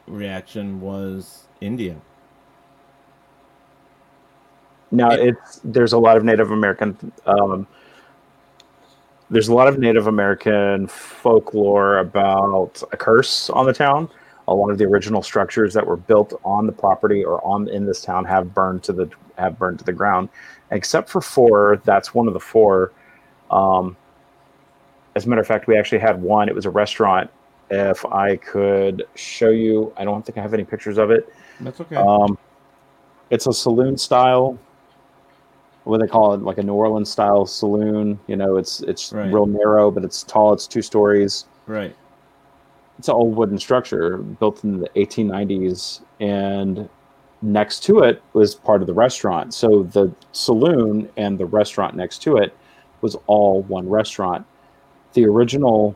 reaction was India. Now it's there's a lot of Native American um, there's a lot of Native American folklore about a curse on the town. A lot of the original structures that were built on the property or on in this town have burned to the have burned to the ground, except for four. That's one of the four. Um, as a matter of fact, we actually had one. It was a restaurant. If I could show you, I don't think I have any pictures of it. That's okay. Um, it's a saloon style. What do they call it, like a New Orleans style saloon. You know, it's it's Right. real narrow, but it's tall. It's two stories. Right. It's an old wooden structure built in the 1890s, and next to it was part of the restaurant. So the saloon and the restaurant next to it was all one restaurant. The original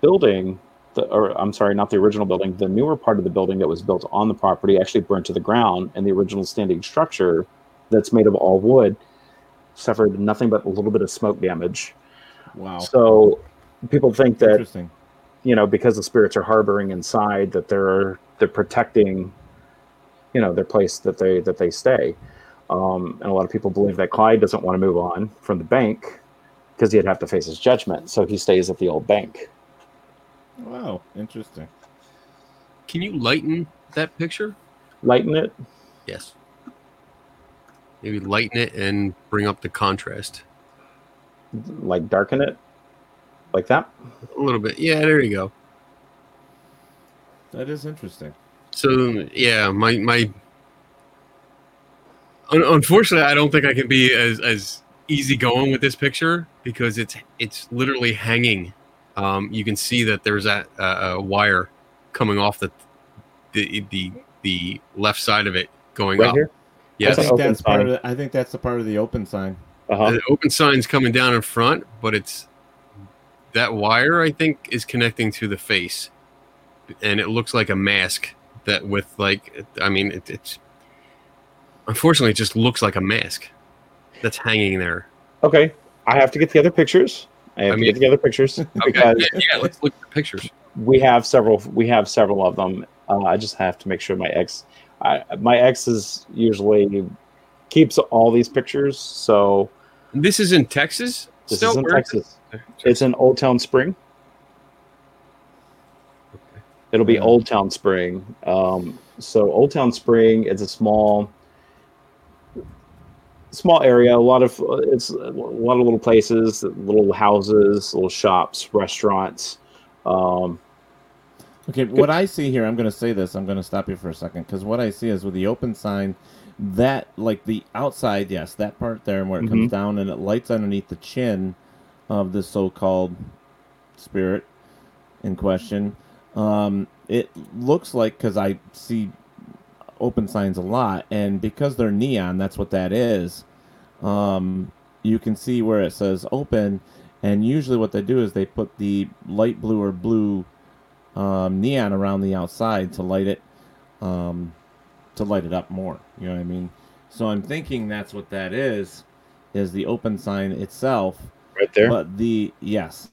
building, the, or I'm sorry, not the original building, the newer part of the building that was built on the property actually burned to the ground, and the original standing structure that's made of all wood suffered nothing but a little bit of smoke damage. Wow. So people think that Interesting. you know because the spirits are harboring inside that they're they're protecting you know their place that they that they stay um, and a lot of people believe that clyde doesn't want to move on from the bank because he'd have to face his judgment so he stays at the old bank Wow. Interesting. Can you lighten that picture? lighten it Yes. Maybe lighten it and bring up the contrast like darken it like that a little bit. Yeah, there you go. That is interesting. So yeah, my my. Un- unfortunately, I don't think I can be as as easy going with this picture because it's it's literally hanging. Um, you can see that there's a, a, a wire coming off the the the the left side of it going Right up. here? Yes, I think that's part of the, I think that's the part of the open sign. uh-huh. the open sign's coming down in front, but it's that wire I think is connecting to the face, and it looks like a mask that with like I mean it, it's unfortunately it just looks like a mask that's hanging there. okay i have to get the other pictures i have I to get the other pictures Okay, because yeah, yeah, let's look at the pictures. we have several we have several of them uh, i just have to make sure my ex I, my ex is usually keeps all these pictures so This is in Texas. this Still, is in Where is it? texas it's in old town spring it'll be old town spring um, so old town spring is a small small area a lot of it's a lot of little places little houses little shops restaurants um, Okay, what I see here, I'm going to say this. I'm going to stop you for a second because what I see is with the open sign, that like the outside, yes, that part there, and where it comes Mhm. down and it lights underneath the chin of the so-called spirit in question. Um, it looks like because I see open signs a lot, and because they're neon, that's what that is. Um, you can see where it says open, and usually what they do is they put the light blue or blue um, neon around the outside to light it um, to light it up more. You know what I mean? So I'm thinking that's what that is, is the open sign itself. right there But the yes,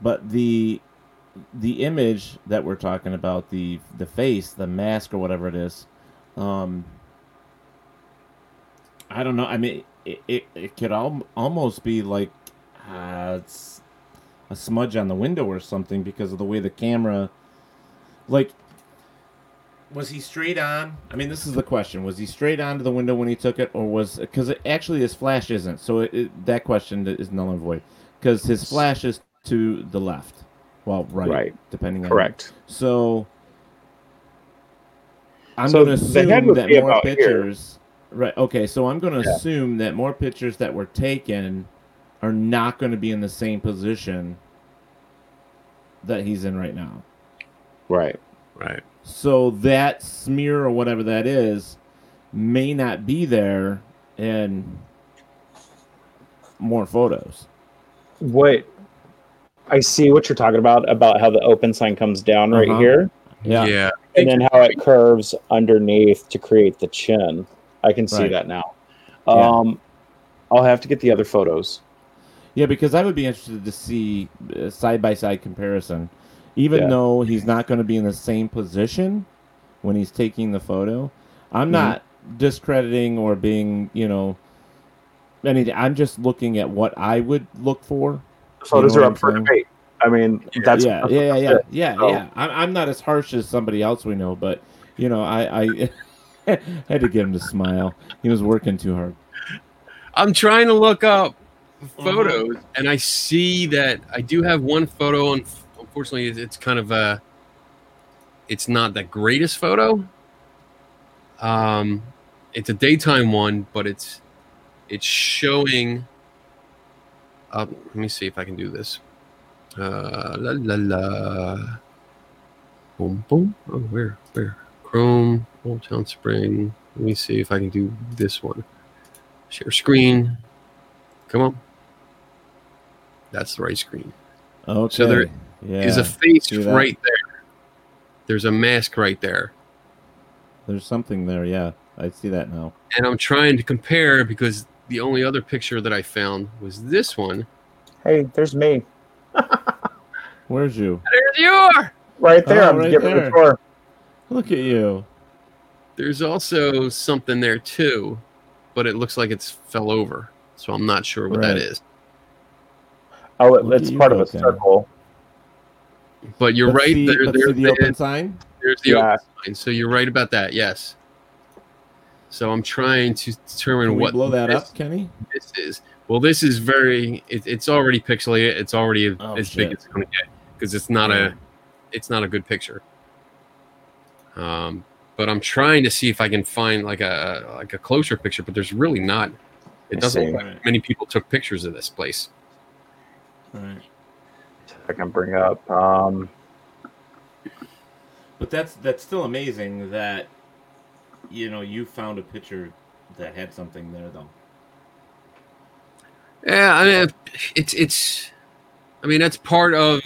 but the the image that we're talking about, the the face, the mask or whatever it is, um, I don't know. I mean, it it, it could al- almost be like uh, it's a smudge on the window or something because of the way the camera, like. Was he straight on? I mean, this is the question. Was he straight on to the window when he took it, or was because it, actually his flash isn't? So it, that question is null and void because his flash is to the left, well, right, Right. depending on Correct. So I'm So going to the head assume that be more about here. pictures. Right. Okay. So I'm going to Yeah. assume that more pictures that were taken are not going to be in the same position that he's in right now. right Right. So that smear or whatever that is may not be there in more photos. what I see what you're talking about about how the open sign comes down right Uh-huh. here, Yeah. Yeah. and then how it curves underneath to create the chin. I can see Right. that now. Yeah. Um, I'll have to get the other photos. Yeah, because I would be interested to see a side by side comparison. Even Yeah. though he's not going to be in the same position when he's taking the photo, I'm Mhm. not discrediting or being, you know, anything. I'm just looking at what I would look for. The photos are up for I'm debate. I mean, that's yeah, that's yeah, yeah, yeah, it. yeah, So, yeah. I'm, I'm not as harsh as somebody else we know, but you know, I, I had to get him to smile. He was working too hard. I'm trying to look up photos, and I see that I do have one photo. And unfortunately, it's, it's kind of a. It's not the greatest photo. Um, it's a daytime one, but it's it's showing. Uh, let me see if I can do this. Uh, la la la. Boom boom. Oh, where where? Chrome, Old Town Spring. Let me see if I can do this one. Share screen. Come on. That's the right screen. Okay. So there yeah. is a face right there. There's a mask right there. There's something there. Yeah, I see that now. And I'm trying to compare because the only other picture that I found was this one. Hey, there's me Where's you? There you are. right there. Oh, I'm right getting there. the tour. Look at you. There's also something there too, but it looks like it's fell over. So I'm not sure what that Right. is. Oh, it, it's part of a go, Ken. circle. But you're Let's right. see- there, let's there's see the open sign. There's the Yeah. open sign. So you're right about that. Yes. So I'm trying to determine Can we what blow that this, up, Kenny? this is. Well, this is very. It, it's already pixelated. It's already Oh, as shit. big as it's going to get because it's not Yeah. a. It's not a good picture. Um, but I'm trying to see if I can find like a like a closer picture, but there's really not. It me doesn't see. look like many people took pictures of this place. Right. I can bring up. Um, But that's that's still amazing that you know you found a picture that had something there though. Yeah, I mean, it's it's. I mean, that's part of.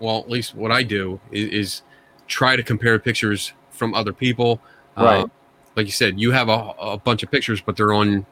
Well, at least what I do is, is try to compare pictures from other people. Right. Uh, like you said, you have a, a bunch of pictures, but they're on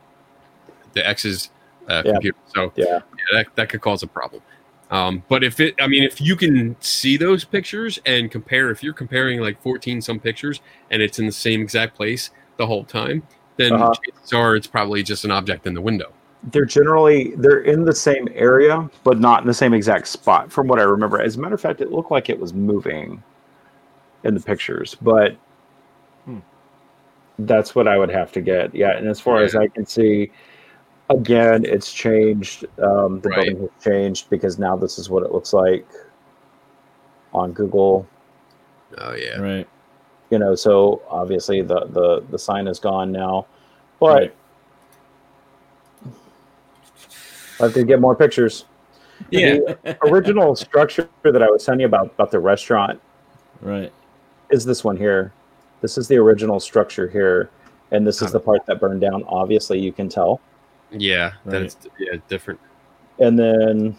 the X's uh, Yeah. computer, so yeah. yeah, that that could cause a problem. Um, but if it, I mean, if you can see those pictures and compare, if you're comparing like 14 some pictures and it's in the same exact place the whole time, then Uh-huh. chances are it's probably just an object in the window. They're generally they're in the same area, but not in the same exact spot. From what I remember, as a matter of fact, it looked like it was moving in the pictures, but Hmm. that's what I would have to get. Yeah, and as far as I can see, again, it's changed. Um, the Right. building has changed because now this is what it looks like on Google. Oh yeah. Right. You know, so obviously the the the sign is gone now, but. Right. I have to get more pictures. Yeah. The original structure that I was telling you about about the restaurant Right. is this one here. This is the original structure here, and this is the part that burned down. Obviously, you can tell. Yeah, that Right. it's yeah different. And then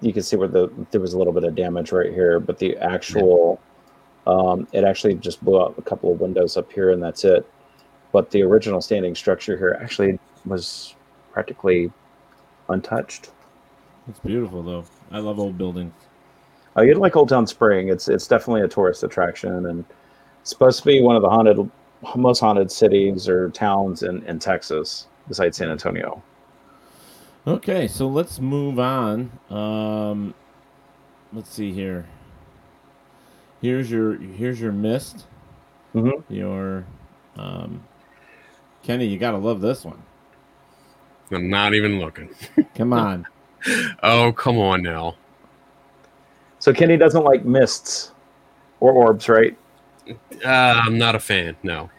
you can see where the there was a little bit of damage right here, but the actual um, it actually just blew out a couple of windows up here, and that's it. But the original standing structure here actually was practically untouched. It's beautiful though. I love old buildings. Oh, you'd like Old Town Spring. It's it's definitely a tourist attraction, and it's supposed to be one of the haunted, most haunted cities or towns in, in Texas, besides San Antonio. Okay, so let's move on. Um, let's see here. Here's your here's your mist. Mhm. Your um, Kenny, you gotta love this one. I'm not even looking. Come on. Oh come on now. So Kenny doesn't like mists or orbs, right? Uh, I'm not a fan. No,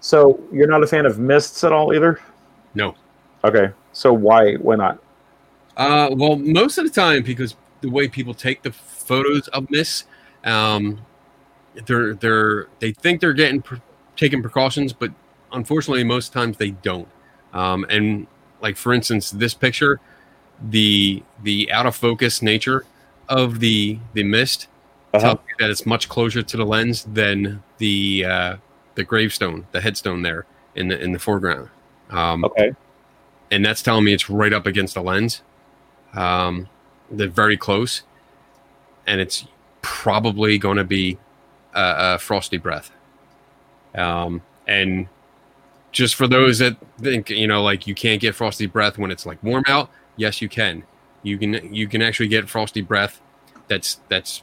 So you're not a fan of mists at all either. no. Okay, so why why not? Uh, well, most of the time because the way people take the photos of mists, um, they're they're they think they're getting pr- taking precautions, but unfortunately, most times they don't. Um, and like for instance, this picture, the the out of focus nature of the the mist Uh-huh. tells you that it's much closer to the lens than the uh, the gravestone, the headstone there in the in the foreground. Um, Okay, and that's telling me it's right up against the lens. Um, they're very close, and it's probably going to be a, a frosty breath. Um, and just for those that think you know, like you can't get frosty breath when it's like warm out, yes, you can. You can you can actually get frosty breath. That's that's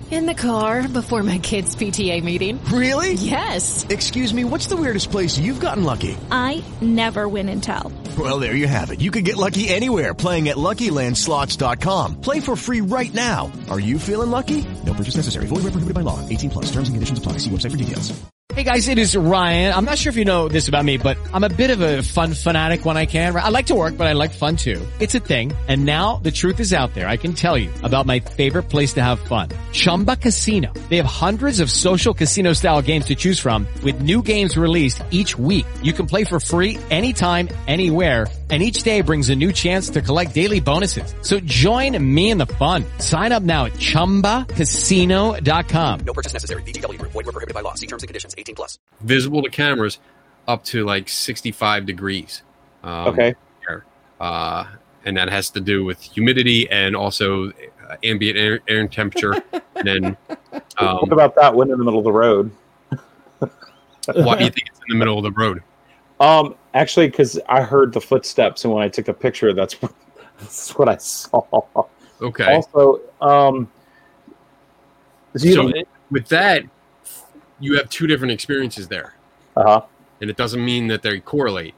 In the car before my kids' PTA meeting. Really? Yes. Excuse me, what's the weirdest place you've gotten lucky? I never win and tell. Well, there you have it. You can get lucky anywhere playing at LuckyLandSlots.com. Play for free right now. Are you feeling lucky? No purchase necessary. Void where prohibited by law. 18 plus. Terms and conditions apply. See website for details. Hey guys, it is Ryan. I'm not sure if you know this about me, but I'm a bit of a fun fanatic when I can. I like to work, but I like fun too. It's a thing. And now the truth is out there. I can tell you about my favorite place to have fun. Chumba Casino. They have hundreds of social casino style games to choose from with new games released each week. You can play for free anytime, anywhere and each day brings a new chance to collect daily bonuses. So join me in the fun. Sign up now at ChumbaCasino.com. No purchase necessary. VGW Group. Void were prohibited by law. See terms and conditions. 18 plus. Visible to cameras up to like 65 degrees. Um, Okay. Uh, and that has to do with humidity and also uh, ambient air, air temperature. and then, um, what about that one in the middle of the road? why do you think it's in the middle of the road? Um, actually, because I heard the footsteps, and when I took a picture, that's what that's what I saw. Okay. Also, um, you so it- with that, you have two different experiences there. Uh-huh. And it doesn't mean that they correlate.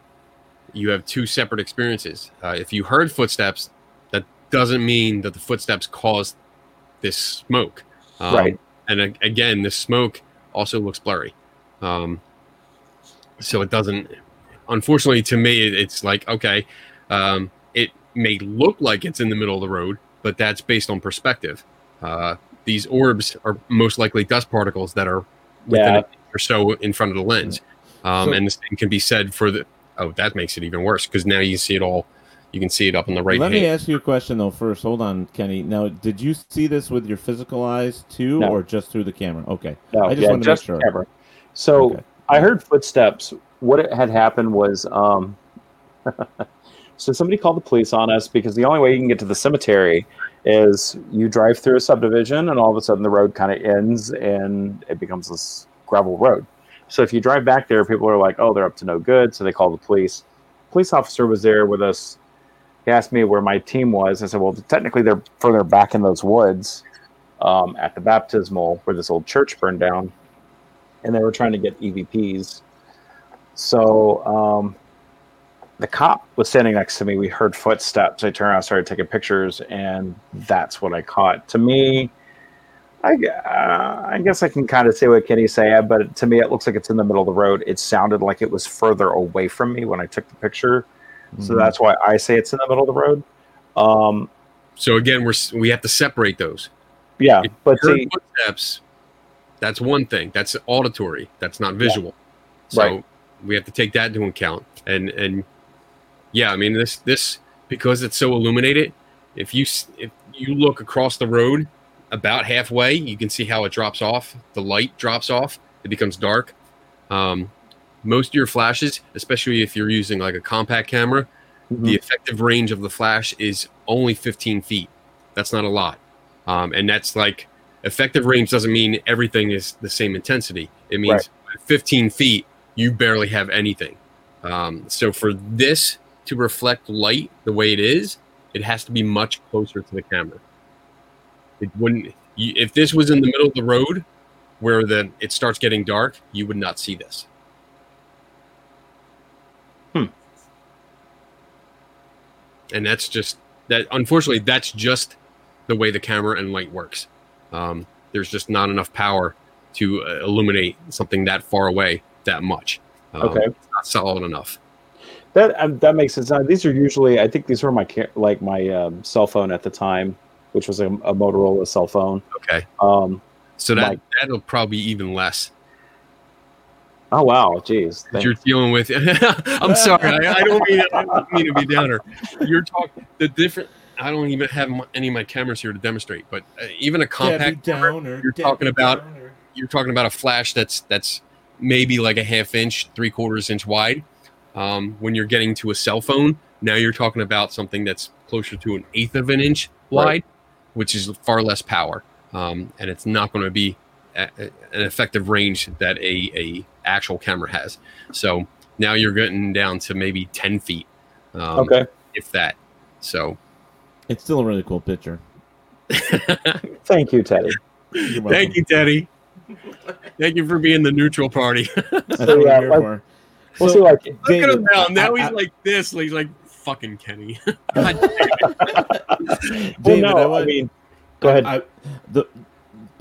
You have two separate experiences. Uh, if you heard footsteps, doesn't mean that the footsteps caused this smoke. Um, Right. And a- again, the smoke also looks blurry. Um, so it doesn't, unfortunately, to me, it- it's like, okay, um, it may look like it's in the middle of the road, but that's based on perspective. Uh, these orbs are most likely dust particles that are within Yeah. or so in front of the lens. Um, So- and the same can be said for the. Oh, that makes it even worse because now you see it all. You can see it up on the right Let hand. me ask you a question though first. Hold on, Kenny. Now, did you see this with your physical eyes too, No. or just through the camera? Okay. No, I just yeah, wanted to just make sure. camera. So I heard footsteps. What had happened was, um, so somebody called the police on us because the only way you can get to the cemetery is you drive through a subdivision, and all of a sudden the road kind of ends and it becomes this gravel road. So if you drive back there, people are like, "Oh, they're up to no good," so they call the police. Police officer was there with us. He asked me where my team was. I said, "Well, technically they're further back in those woods." Um, at the baptismal where this old church burned down and they were trying to get EVPs. So um, the cop was standing next to me. We heard footsteps. I turned around, started taking pictures, and that's what I caught. To me, I, uh, I guess I can kind of say what Kenny said, but to me, it looks like it's in the middle of the road. It sounded like it was further away from me when I took the picture. So Mhm. that's why I say it's in the middle of the road. Um, So again, we're we have to separate those. yeah, If but see, footsteps, that's one thing. That's auditory. That's not visual. So Right. we have to take that into account. And and yeah, I mean this this because it's so illuminated. If you s- if you look across the road about halfway, you can see how it drops off. The light drops off. It becomes dark. Um, most of your flashes, especially if you're using like a compact camera, the effective range of the flash is only 15 feet. That's not a lot. Um, and that's like effective range doesn't mean everything is the same intensity. It means Right. 15 feet, you barely have anything. Um, so for this to reflect light the way it is, it has to be much closer to the camera. It wouldn't. You, if this was in the middle of the road, where the it starts getting dark, you would not see this. And that's just that. Unfortunately, that's just the way the camera and light works. Um, there's just not enough power to uh, illuminate something that far away that much. Um, Okay. it's not solid enough. That um, that makes sense. Now, these are usually, I think these were my like my um, cell phone at the time, which was a, a Motorola cell phone. Okay. Um, So that my- that'll probably be even less. Oh wow, jeez. that you're dealing with. I'm sorry, I, I don't mean I don't mean to be downer. You're talking the different. I don't even have my, any of my cameras here to demonstrate, but uh, even a compact camera, Downer, you're Debbie talking about Downer. you're talking about a flash that's that's maybe like a half inch, three quarters inch wide. Um, when you're getting to a cell phone, now you're talking about something that's closer to an eighth of an inch wide, Right. which is far less power, um, and it's not going to be a, a- an effective range that a, a actual camera has. So now you're getting down to maybe ten feet, um, Okay. if that. So It's still a really cool picture. Thank you, Teddy. Thank you, Teddy. Thank you for being the neutral party. So, what yeah, I'm here like- for. We'll So, see, like, Look at him now. Now I- he's I- like this. He's like fucking Kenny. God Well, David, no, I I, mean, go ahead. I, the,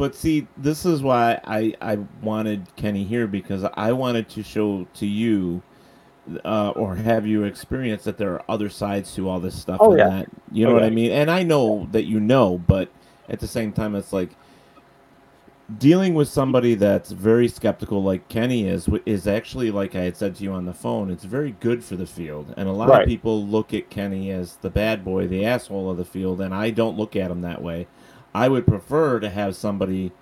but see, this is why I I wanted Kenny here because I wanted to show to you, uh, or have you experience that there are other sides to all this stuff. Oh, and yeah. that, you know Oh, what yeah. I mean. And I know that you know, but at the same time, it's like dealing with somebody that's very skeptical, like Kenny is, is actually like I had said to you on the phone. It's very good for the field, and a lot Right. of people look at Kenny as the bad boy, the asshole of the field, and I don't look at him that way. I would prefer to have somebody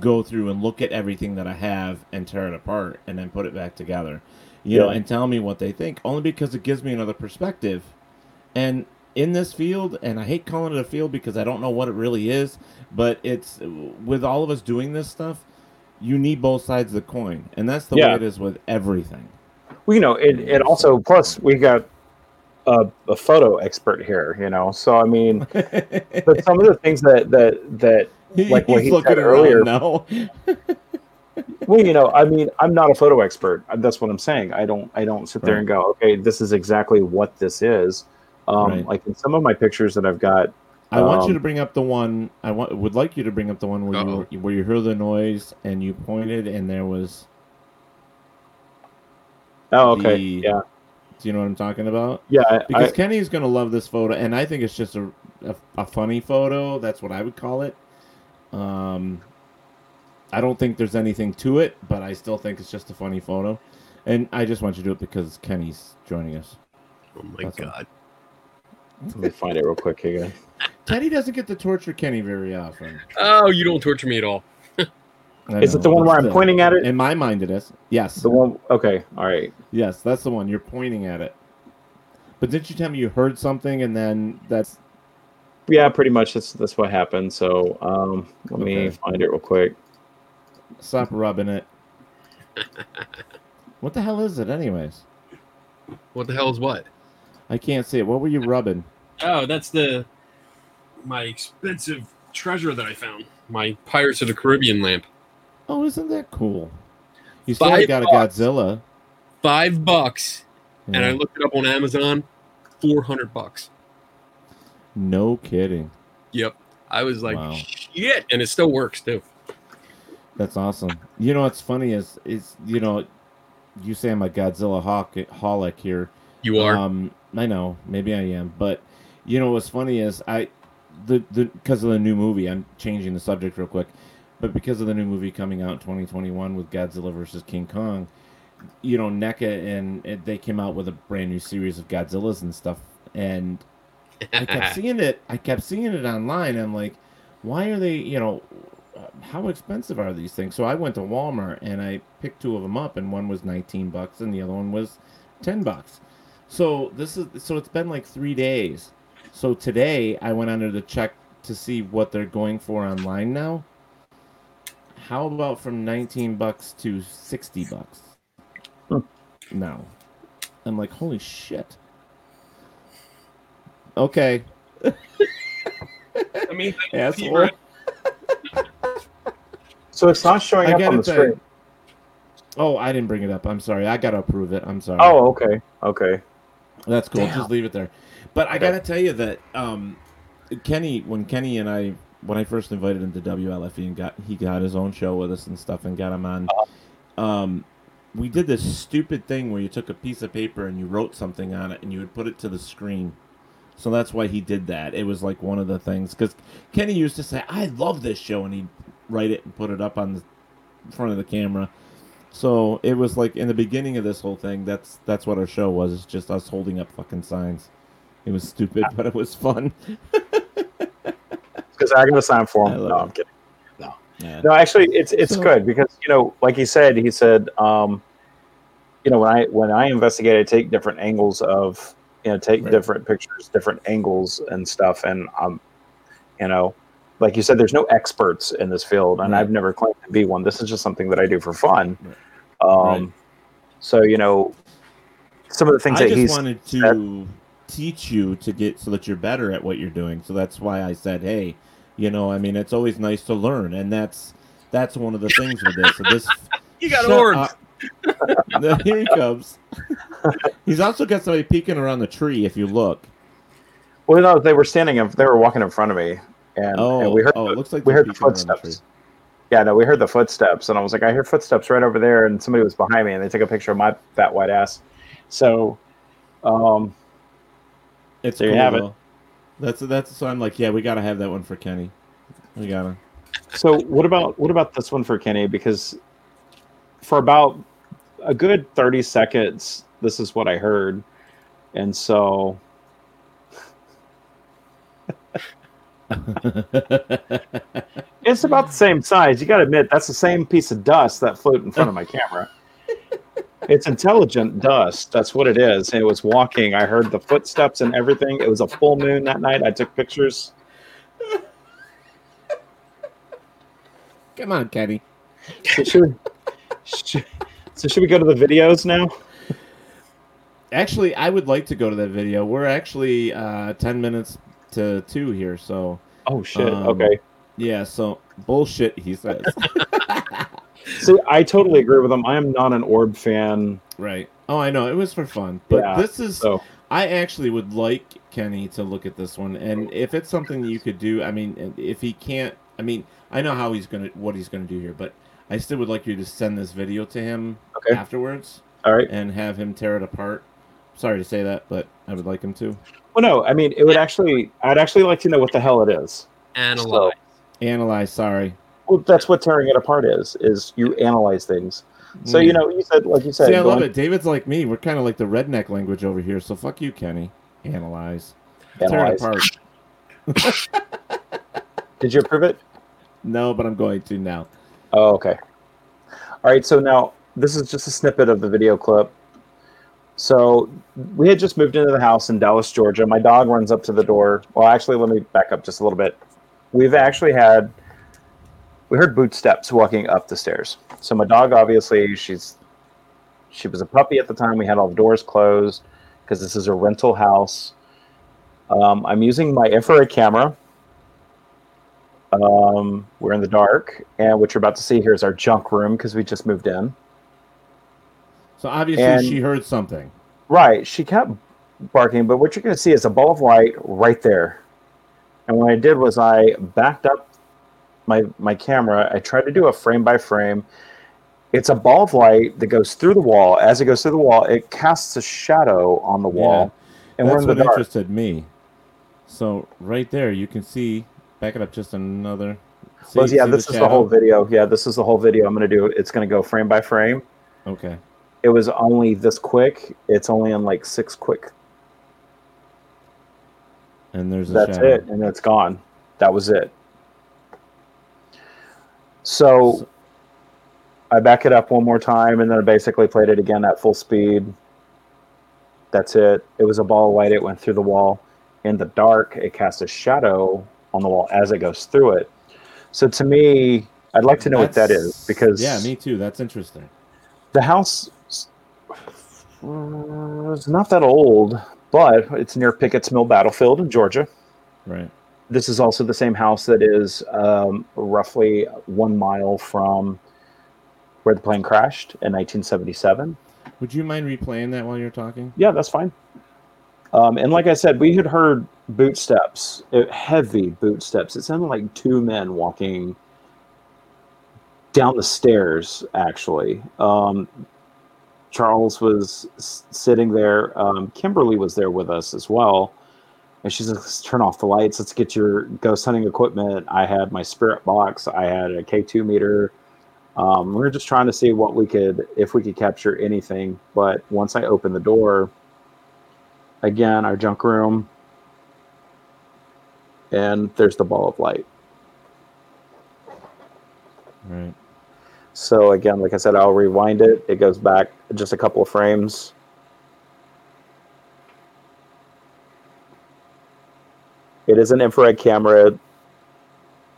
go through and look at everything that I have and tear it apart and then put it back together. You know, and tell me what they think. Only because it gives me another perspective. And in this field, and I hate calling it a field because I don't know what it really is, but it's with all of us doing this stuff, you need both sides of the coin. And that's the Yeah. way it is with everything. Well, you know, it, it also plus we got a, a photo expert here, you know. So I mean, but some of the things that that that like what He's he looking said earlier. now. Well, you know, I mean, I'm not a photo expert. That's what I'm saying. I don't I don't sit there and go, okay, this is exactly what this is. Um, Right. Like in some of my pictures that I've got, I want you um, to bring up the one. I want would like you to bring up the one where Uh-oh. you where you heard the noise and you pointed and there was. Oh, okay, the- yeah, Do you know what I'm talking about? yeah. Because I, Kenny's gonna love this photo, and I think it's just a, a a funny photo. That's what I would call it. Um, I don't think there's anything to it, but I still think it's just a funny photo. And I just want you to do it because Kenny's joining us. Oh my That's all. god. let me find it real quick again. Teddy doesn't get to torture Kenny very often. Oh, you don't torture me at all. I Is it the one where I'm still. pointing at it? In my mind, it is. Yes. The one, okay, all right. Yes, that's the one. You're pointing at it. But didn't you tell me you heard something and then that's Yeah, pretty much. That's that's what happened. So um, let me find it real quick. stop rubbing it? what the hell is it, anyways? What the hell is what? I can't see it. What were you rubbing? Oh, that's the my expensive treasure that I found. My Pirates of the Caribbean lamp. Oh, isn't that cool? You still Five got a. Godzilla. Five bucks. And I looked it up on Amazon. Four hundred bucks. No kidding. Yep. I was like, Wow. shit, and it still works too. That's awesome. You know what's funny is is you know, you say I'm a Godzilla hawk holic here. You are. Um, I know, maybe I am, but you know what's funny is I, the the because of the new movie. I'm changing the subject real quick, but because of the new movie coming out in 2021 with Godzilla versus King Kong, you know, NECA and it, they came out with a brand new series of Godzillas and stuff, and I kept seeing it. I kept seeing it online. I'm like, why are they? You know, how expensive are these things? So I went to Walmart and I picked two of them up, and one was 19 bucks, and the other one was 10 bucks. So this is so it's been like three days. So today I went under to check to see what they're going for online now. How about from 19 bucks to 60 bucks? No. I'm like, holy shit. Okay. I mean, Asshole. So it's not showing I up gotta on the tell you- screen. Oh, I didn't bring it up. I'm sorry. I gotta approve it. I'm sorry. Oh, okay, okay. That's cool. Damn. Just leave it there. But I Okay. gotta tell you that um, Kenny, when Kenny and I, when I first invited him to WLFE and got he got his own show with us and stuff and got him on, um, we did this stupid thing where you took a piece of paper and you wrote something on it and you would put it to the screen. So that's why he did that. It was like one of the things because Kenny used to say, "I love this show," and he'd write it and put it up on the front of the camera. So it was like in the beginning of this whole thing. That's that's what our show was. It's just us holding up fucking signs. It was stupid, but it was fun. Because I got to sign for him. No, it. I'm kidding. Yeah. No, actually, it's it's So- good because you know, like he said, he said, um, you know, when I when I investigate, I take different angles of, you know, take Right. different pictures, different angles and stuff, and um, you know, like you said, there's no experts in this field, and Right. I've never claimed to be one. This is just something that I do for fun. Right. Um, Right. so you know, some of the things I that just he's wanted to. said- teach you to get so that you're better at what you're doing. So that's why I said, hey, you know, I mean, it's always nice to learn, and that's that's one of the things with this. So this You got Shut horns. up. No, Here he comes. He's also got somebody peeking around the tree. If you look, Well, no, they were standing. In, they were walking in front of me, and, Oh, and we heard. oh, it the- looks like we heard the peeking around the footsteps. Yeah, no, we heard the footsteps, and I was like, I hear footsteps right over there, and somebody was behind me, and they took a picture of my fat white ass. So, um, it's There you cool, have it. That's that's so I'm like, yeah, we gotta have that one for Kenny. We gotta. so what about what about this one for Kenny? Because for about a good thirty seconds, this is what I heard, and so it's about the same size. You got to admit that's the same piece of dust that floated in front of my camera. It's intelligent dust. That's what it is. It was walking. I heard the footsteps and everything. It was a full moon that night. I took pictures. Come on, Kenny. So should, we, should, so should we go to the videos now? Actually, I would like to go to that video. We're actually uh, ten minutes to two here, so. Oh shit. um, okay. Yeah. So bullshit. He says. See, I totally agree with him. I am not an orb fan. Right. Oh, I know. It was for fun. But Yeah, this is. so- I actually would like Kenny to look at this one, and if it's something that you could do, I mean, if he can't, I mean, I know how he's gonna, what he's gonna do here, but I still would like you to send this video to him Okay. afterwards. All right. And have him tear it apart. Sorry to say that, but I would like him to Well, no, I mean, it would actually, I'd actually like to know what the hell it is. Analyze. analyze. Sorry. Well, that's what tearing it apart is, is you analyze things. So, you hmm. know, you said, like you said, See, I love going- it. David's like me. We're kind of like the redneck language over here. So fuck you, Kenny. Analyze. Tear it apart. Did you approve it? No, but I'm going to now. Oh, okay. All right. So now this is just a snippet of the video clip. So we had just moved into the house in Dallas, Georgia. My dog runs up to the door. Well, actually, let me back up just a little bit. We've actually had we heard boot steps walking up the stairs. So my dog, obviously, she's she was a puppy at the time. We had all the doors closed because this is a rental house. Um, I'm using my infrared camera. Um, we're in the dark, and what you're about to see here is our junk room because we just moved in. So obviously And- she heard something. Right, she kept barking, but what you're going to see is a ball of light right there. And what I did was I backed up my my camera. I tried to do a frame by frame. It's a ball of light that goes through the wall. As it goes through the wall, it casts a shadow on the wall, and we're That's in the what dark. interested me. So right there, you can see. Back it up just another. See, Well, yeah, this the is the whole video. Yeah, this is the whole video. I'm going to do. It's going to go frame by frame. Okay. It was only this quick. It's only in like six quick. And there's a That's shadow. it, and it's gone. That was it. So, I back it up one more time, and then I basically played it again at full speed. That's it. It was a ball of light. It went through the wall. In the dark, it cast a shadow on the wall as it goes through it. So to me, I'd like to know what that is because yeah, me too. That's interesting. the house is not that old, but it's near Pickett's Mill Battlefield in Georgia. Right. This is also the same house that is um, roughly one mile from where the plane crashed in 1977. Would you mind replaying that while you're talking? Yeah, that's fine. Um, and like I said, we had heard bootsteps, uh, heavy bootsteps. It sounded like two men walking down the stairs, actually. Um, Charles was sitting there. Um, Kimberly was there with us as well. And she's like, let's turn off the lights. Let's get your ghost hunting equipment. I had my spirit box. I had a K2 meter. Um, we were just trying to see what we could, if we could capture anything. But once I opened the door, again, our junk room, and there's the ball of light. Right. So again, like I said, I'll rewind it. It goes back just a couple of frames. It is an infrared camera.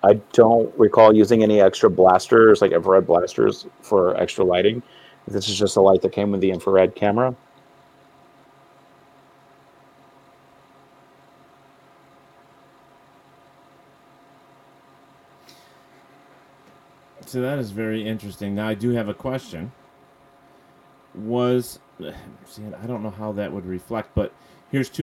I don't recall using any extra blasters, like infrared blasters, for extra lighting. This is just a light that came with the infrared camera. So that is very interesting. Now I do have a question. Was see, I don't know how that would reflect, but here's two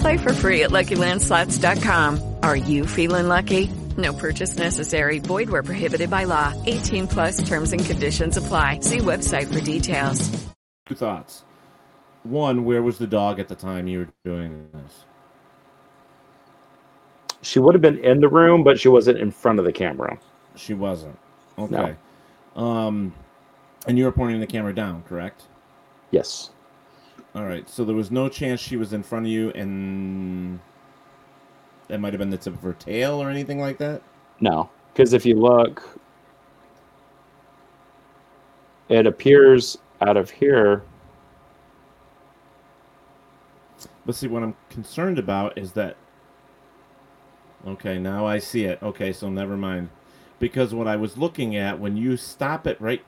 Play for free at LuckyLandSlots.com. Are you feeling lucky? No purchase necessary. Void where prohibited by law. 18 plus terms and conditions apply. See website for details. Two thoughts. One, where was the dog at the time you were doing this? She would have been in the room, but she wasn't in front of the camera. She wasn't. Okay. Um, and you were pointing the camera down, correct? Yes. All right. So there was no chance she was in front of you, and that might have been the tip of her tail or anything like that. No, because if you look, it appears out of here. But see, what I'm concerned about is that. Okay, now I see it. Okay, so never mind. Because what I was looking at when you stop it right.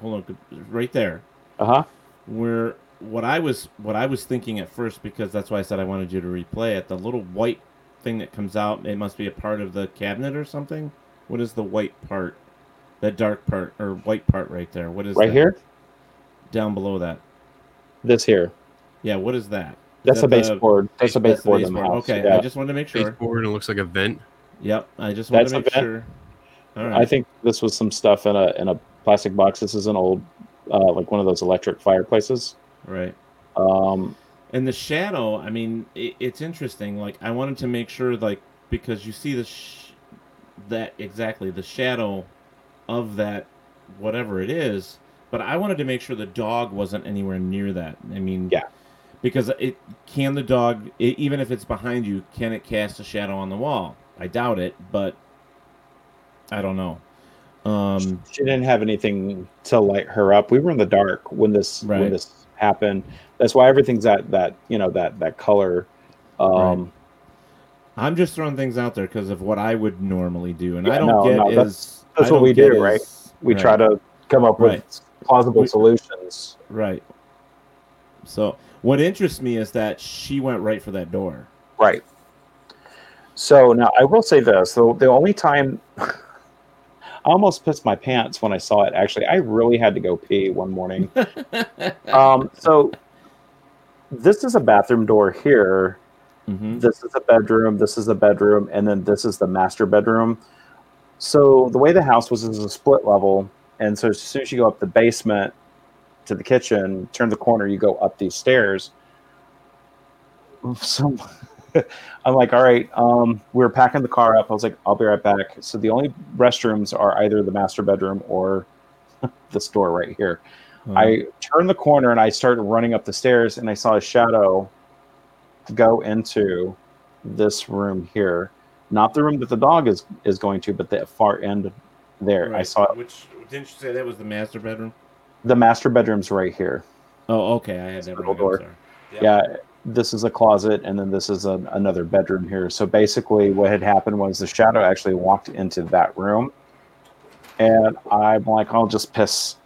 Hold on, right there. Uh huh. Where what I was what I was thinking at first, because that's why I said I wanted you to replay it. The little white thing that comes out, it must be a part of the cabinet or something. What is the white part? That dark part or white part right there. What is Right that? here? Down below that. This here. Yeah, what is that? Is That's that a baseboard. That's a baseboard in baseboard. Okay, yeah. I just wanted to make sure. Baseboard and it looks like a vent. Yep, I just wanted That's to a make vent. sure. All I think this was some stuff in a in a plastic box. This is an old, uh, like one of those electric fireplaces. Right. Um, And the shadow, I mean, it, it's interesting. Like I wanted to make sure, like because you see the sh- that exactly the shadow of that whatever it is, but I wanted to make sure the dog wasn't anywhere near that. I mean, yeah, because it can the dog e even if it's behind you, can it cast a shadow on the wall? I doubt it, but I don't know. Um, she didn't have anything to light her up. We were in the dark when this Right. when this happened. That's why everything's that that you know that that color. Um, I'm just throwing things out there because of what I would normally do, and I don't no, get no, is that's- what we do, right? We right. try to come up with Right. plausible We- solutions. Right. So what interests me is that she went right for that door. Right. So now I will say this: the the only time almost pissed my pants when I saw it. Actually, I really had to go pee one morning. um, so this is a bathroom door here. This is a bedroom. This is a bedroom, and then this is the master bedroom. So the way the house was is a split level, and so as soon as you go up the basement to the kitchen, turn the corner, you go up these stairs. So I'm like, all right, um, we were packing the car up. I was like, I'll be right back. So the only restrooms are either the master bedroom or this door right here. I turned the corner and I started running up the stairs and I saw a shadow go into this room here. Not the room that the dog is is going to, but the far end there. I saw it. Which didn't you say that was the master bedroom? The master bedroom's right here. Oh, okay. I had that wrong. Door. sorry. Yeah, this is a closet, and then this is a, another bedroom here. So basically, what had happened was the shadow actually walked into that room, and I'm like, I'll just piss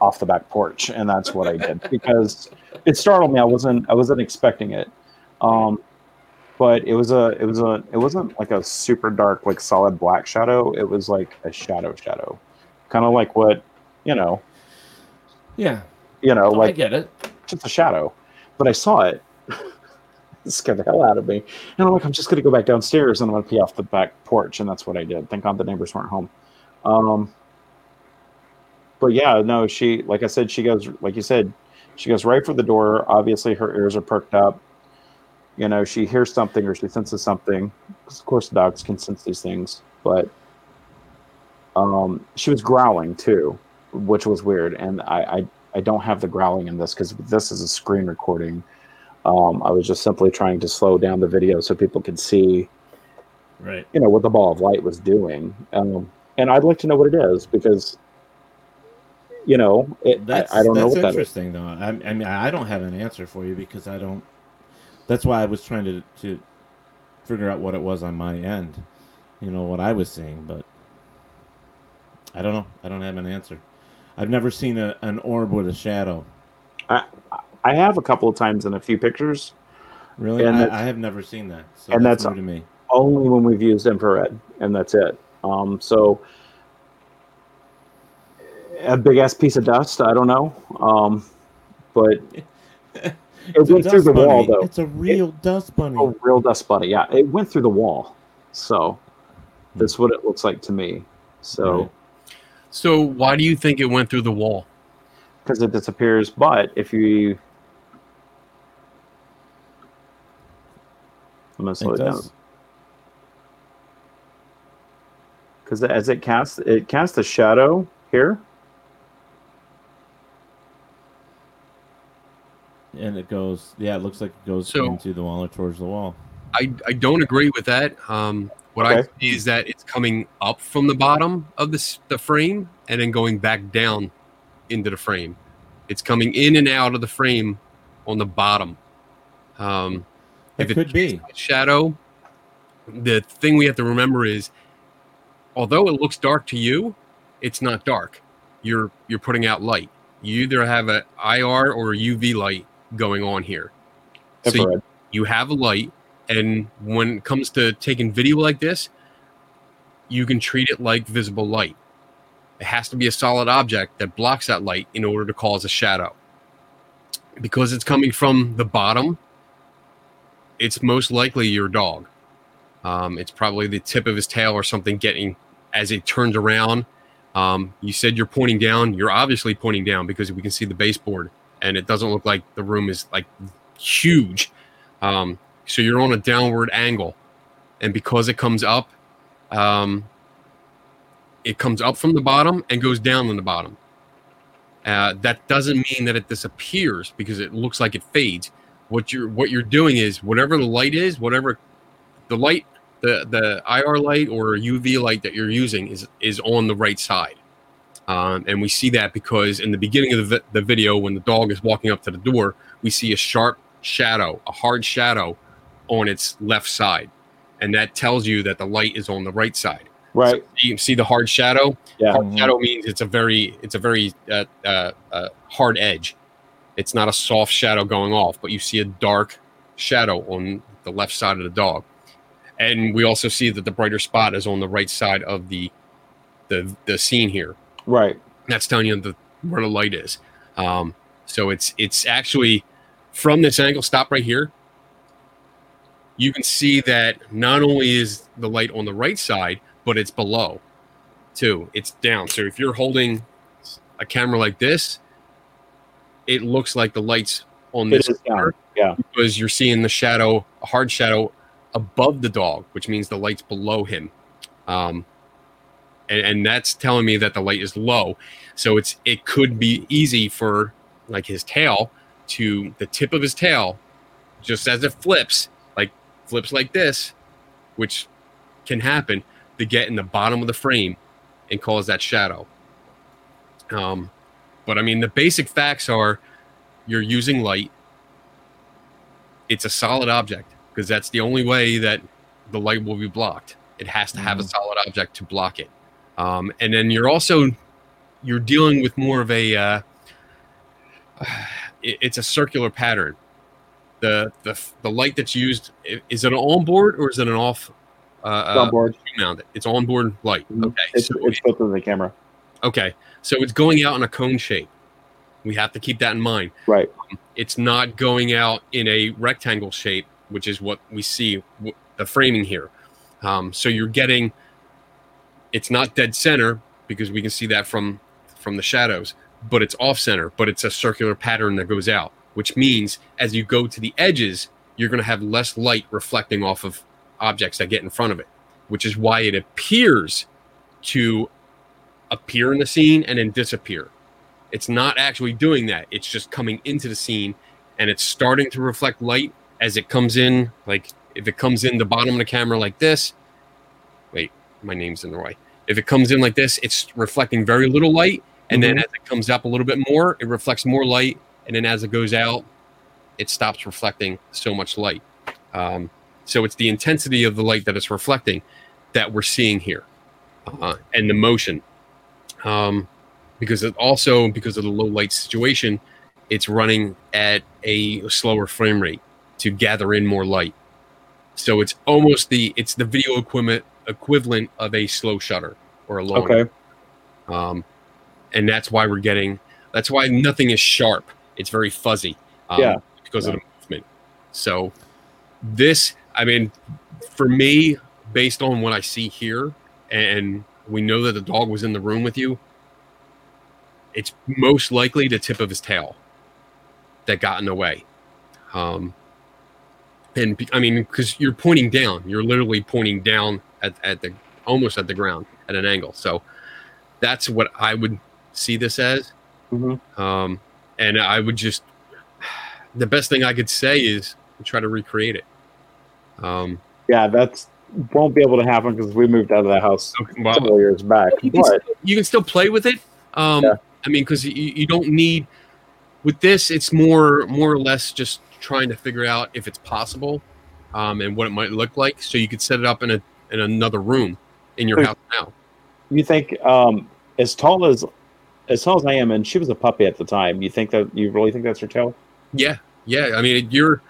off the back porch, and that's what I did because it startled me. I wasn't I wasn't expecting it, um, but it was a it was a it wasn't like a super dark like solid black shadow. It was like a shadow shadow, kind of like what you know Yeah. you know, Oh, I like get it. just a shadow. But I saw it. scared the hell out of me. And I'm like, I'm just gonna go back downstairs and I'm gonna pee off the back porch, and that's what I did. Thank God the neighbors weren't home. Um, but yeah, no, she like I said, she goes like you said, she goes right for the door. Obviously, her ears are perked up. You know, she hears something or she senses something. 'Cause Of course, dogs can sense these things, but um, she was growling too, which was weird. And I, I, I don't have the growling in this because this is a screen recording. Um, I was just simply trying to slow down the video so people could see, Right. you know, what the ball of light was doing. Um, and I'd like to know what it is because, you know, it, I, That's, I don't know that's what that is. interesting, though. I, I mean, I don't have an answer for you because I don't. That's why I was trying to to figure out what it was on my end. You know what I was seeing, but I don't know. I don't have an answer. I've never seen a, an orb with a shadow. I, I have a couple of times in a few pictures. Really, And I, I have never seen that. So and that's, that's new to me. only when we've used infrared, and that's it. Um, so a big ass piece of dust. I don't know, um, but it went through dust the wall though. It's a real dust bunny. A real dust bunny. Yeah, it went through the wall. So that's what it looks like to me. So So why do you think it went through the wall? because it disappears, but if you I'm gonna slow It it, down. does. Because as it casts, it casts a shadow here. And it goes. Yeah, it looks like it goes So- into the wall or towards the wall. I, I don't agree with that. Um, what I see is that it's coming up from the bottom of the, the frame and then going back down into the frame. It's coming in and out of the frame on the bottom. Um, It if could be. shadow, the thing we have to remember is, although it looks dark to you, it's not dark. You're you're putting out light. You either have a IR or a UV light going on here. So you, you have a light, and when it comes to taking video like this, you can treat it like visible light. It has to be a solid object that blocks that light in order to cause a shadow. Because it's coming from the bottom, it's most likely your dog. Um, it's probably the tip of his tail or something getting as it turns around. Um, you said you're pointing down. You're obviously pointing down because we can see the baseboard, and it doesn't look like the room is like huge. Um, so you're on a downward angle, and because it comes up, um, it comes up from the bottom and goes down on the bottom. Uh, that doesn't mean that it disappears because it looks like it fades. What you're what you're doing is whatever the light is, whatever the light, the the IR light or UV light that you're using is is on the right side. Um, and we see that because in the beginning of the, vi- the video, when the dog is walking up to the door, we see a sharp shadow, a hard shadow on its left side. And that tells you that the light is on the right side. Right. You see the hard shadow. Yeah. Hard shadow means it's a very, it's a very uh, uh, uh, hard edge. It's not a soft shadow going off, but you see a dark shadow on the left side of the dog. And we also see that the brighter spot is on the right side of the the, the scene here Right. that's telling you the, where the light is. Um, so it's it's actually from this angle. Stop right here. You can see that not only is the light on the right side, but it's below too. It's down. So if you're holding a camera like this, it looks like the lights on this corner Yeah. because you're seeing the shadow, a hard shadow above the dog, which means the light's below him. Um, and, and that's telling me that the light is low. So it's it could be easy for like his tail to the tip of his tail, just as it flips, like flips like this, which can happen to get in the bottom of the frame and cause that shadow. Um, but I mean, the basic facts are you're using light. It's a solid object because that's the only way that the light will be blocked. It has to have a solid object to block it. Um, and then you're also you're dealing with more of a uh, it- it's a circular pattern. The the the light that's used is it an onboard or is it an off? Uh, It's onboard. Uh, mounted. It's onboard light. Okay, It's, so it's into the camera. Okay, so it's going out in a cone shape. We have to keep that in mind. Right. It's not going out in a rectangle shape, which is what we see w- the framing here. Um, so you're getting. It's not dead center because we can see that from from the shadows, but it's off center. But it's a circular pattern that goes out, which means as you go to the edges, you're you're going to have less light reflecting off of objects that get in front of it, which is why it appears to appear in the scene and then disappear. It's not actually doing that. It's just coming into the scene and it's starting to reflect light as it comes in. Like if it comes in the bottom of the camera like this, wait, my name's in the way. If it comes in like this, it's reflecting very little light. And then Mhm. as it comes up a little bit more, it reflects more light. And then as it goes out, it stops reflecting so much light. Um, so it's the intensity of the light that it's reflecting that we're seeing here uh, and the motion. Um, because it also, because of the low light situation, it's running at a slower frame rate to gather in more light. So it's almost the it's the video equipment equivalent of a slow shutter or a long. Okay. Um, and that's why we're getting. That's why nothing is sharp. It's very fuzzy. Um, Yeah. Because of the movement. So this, I mean, for me, based on what I see here, and we know that the dog was in the room with you, it's most likely the tip of his tail that got in the way. Um, and I mean, because you're pointing down, you're literally pointing down at, at the almost at the ground at an angle. So that's what I would see this as. Um, and I would just, the best thing I could say is try to recreate it. Um, Yeah, that's won't be able to happen because we moved out of the house well- several years back. you can, But you can still play with it. Um, I mean, because you, you don't need with this. It's more more or less just trying to figure out if it's possible um, and what it might look like. So you could set it up in a in another room in your Wait. house now. you think um, as tall as as tall as I am, and she was a puppy at the time. You think that you really think that's her tail? Yeah, yeah. I mean, you're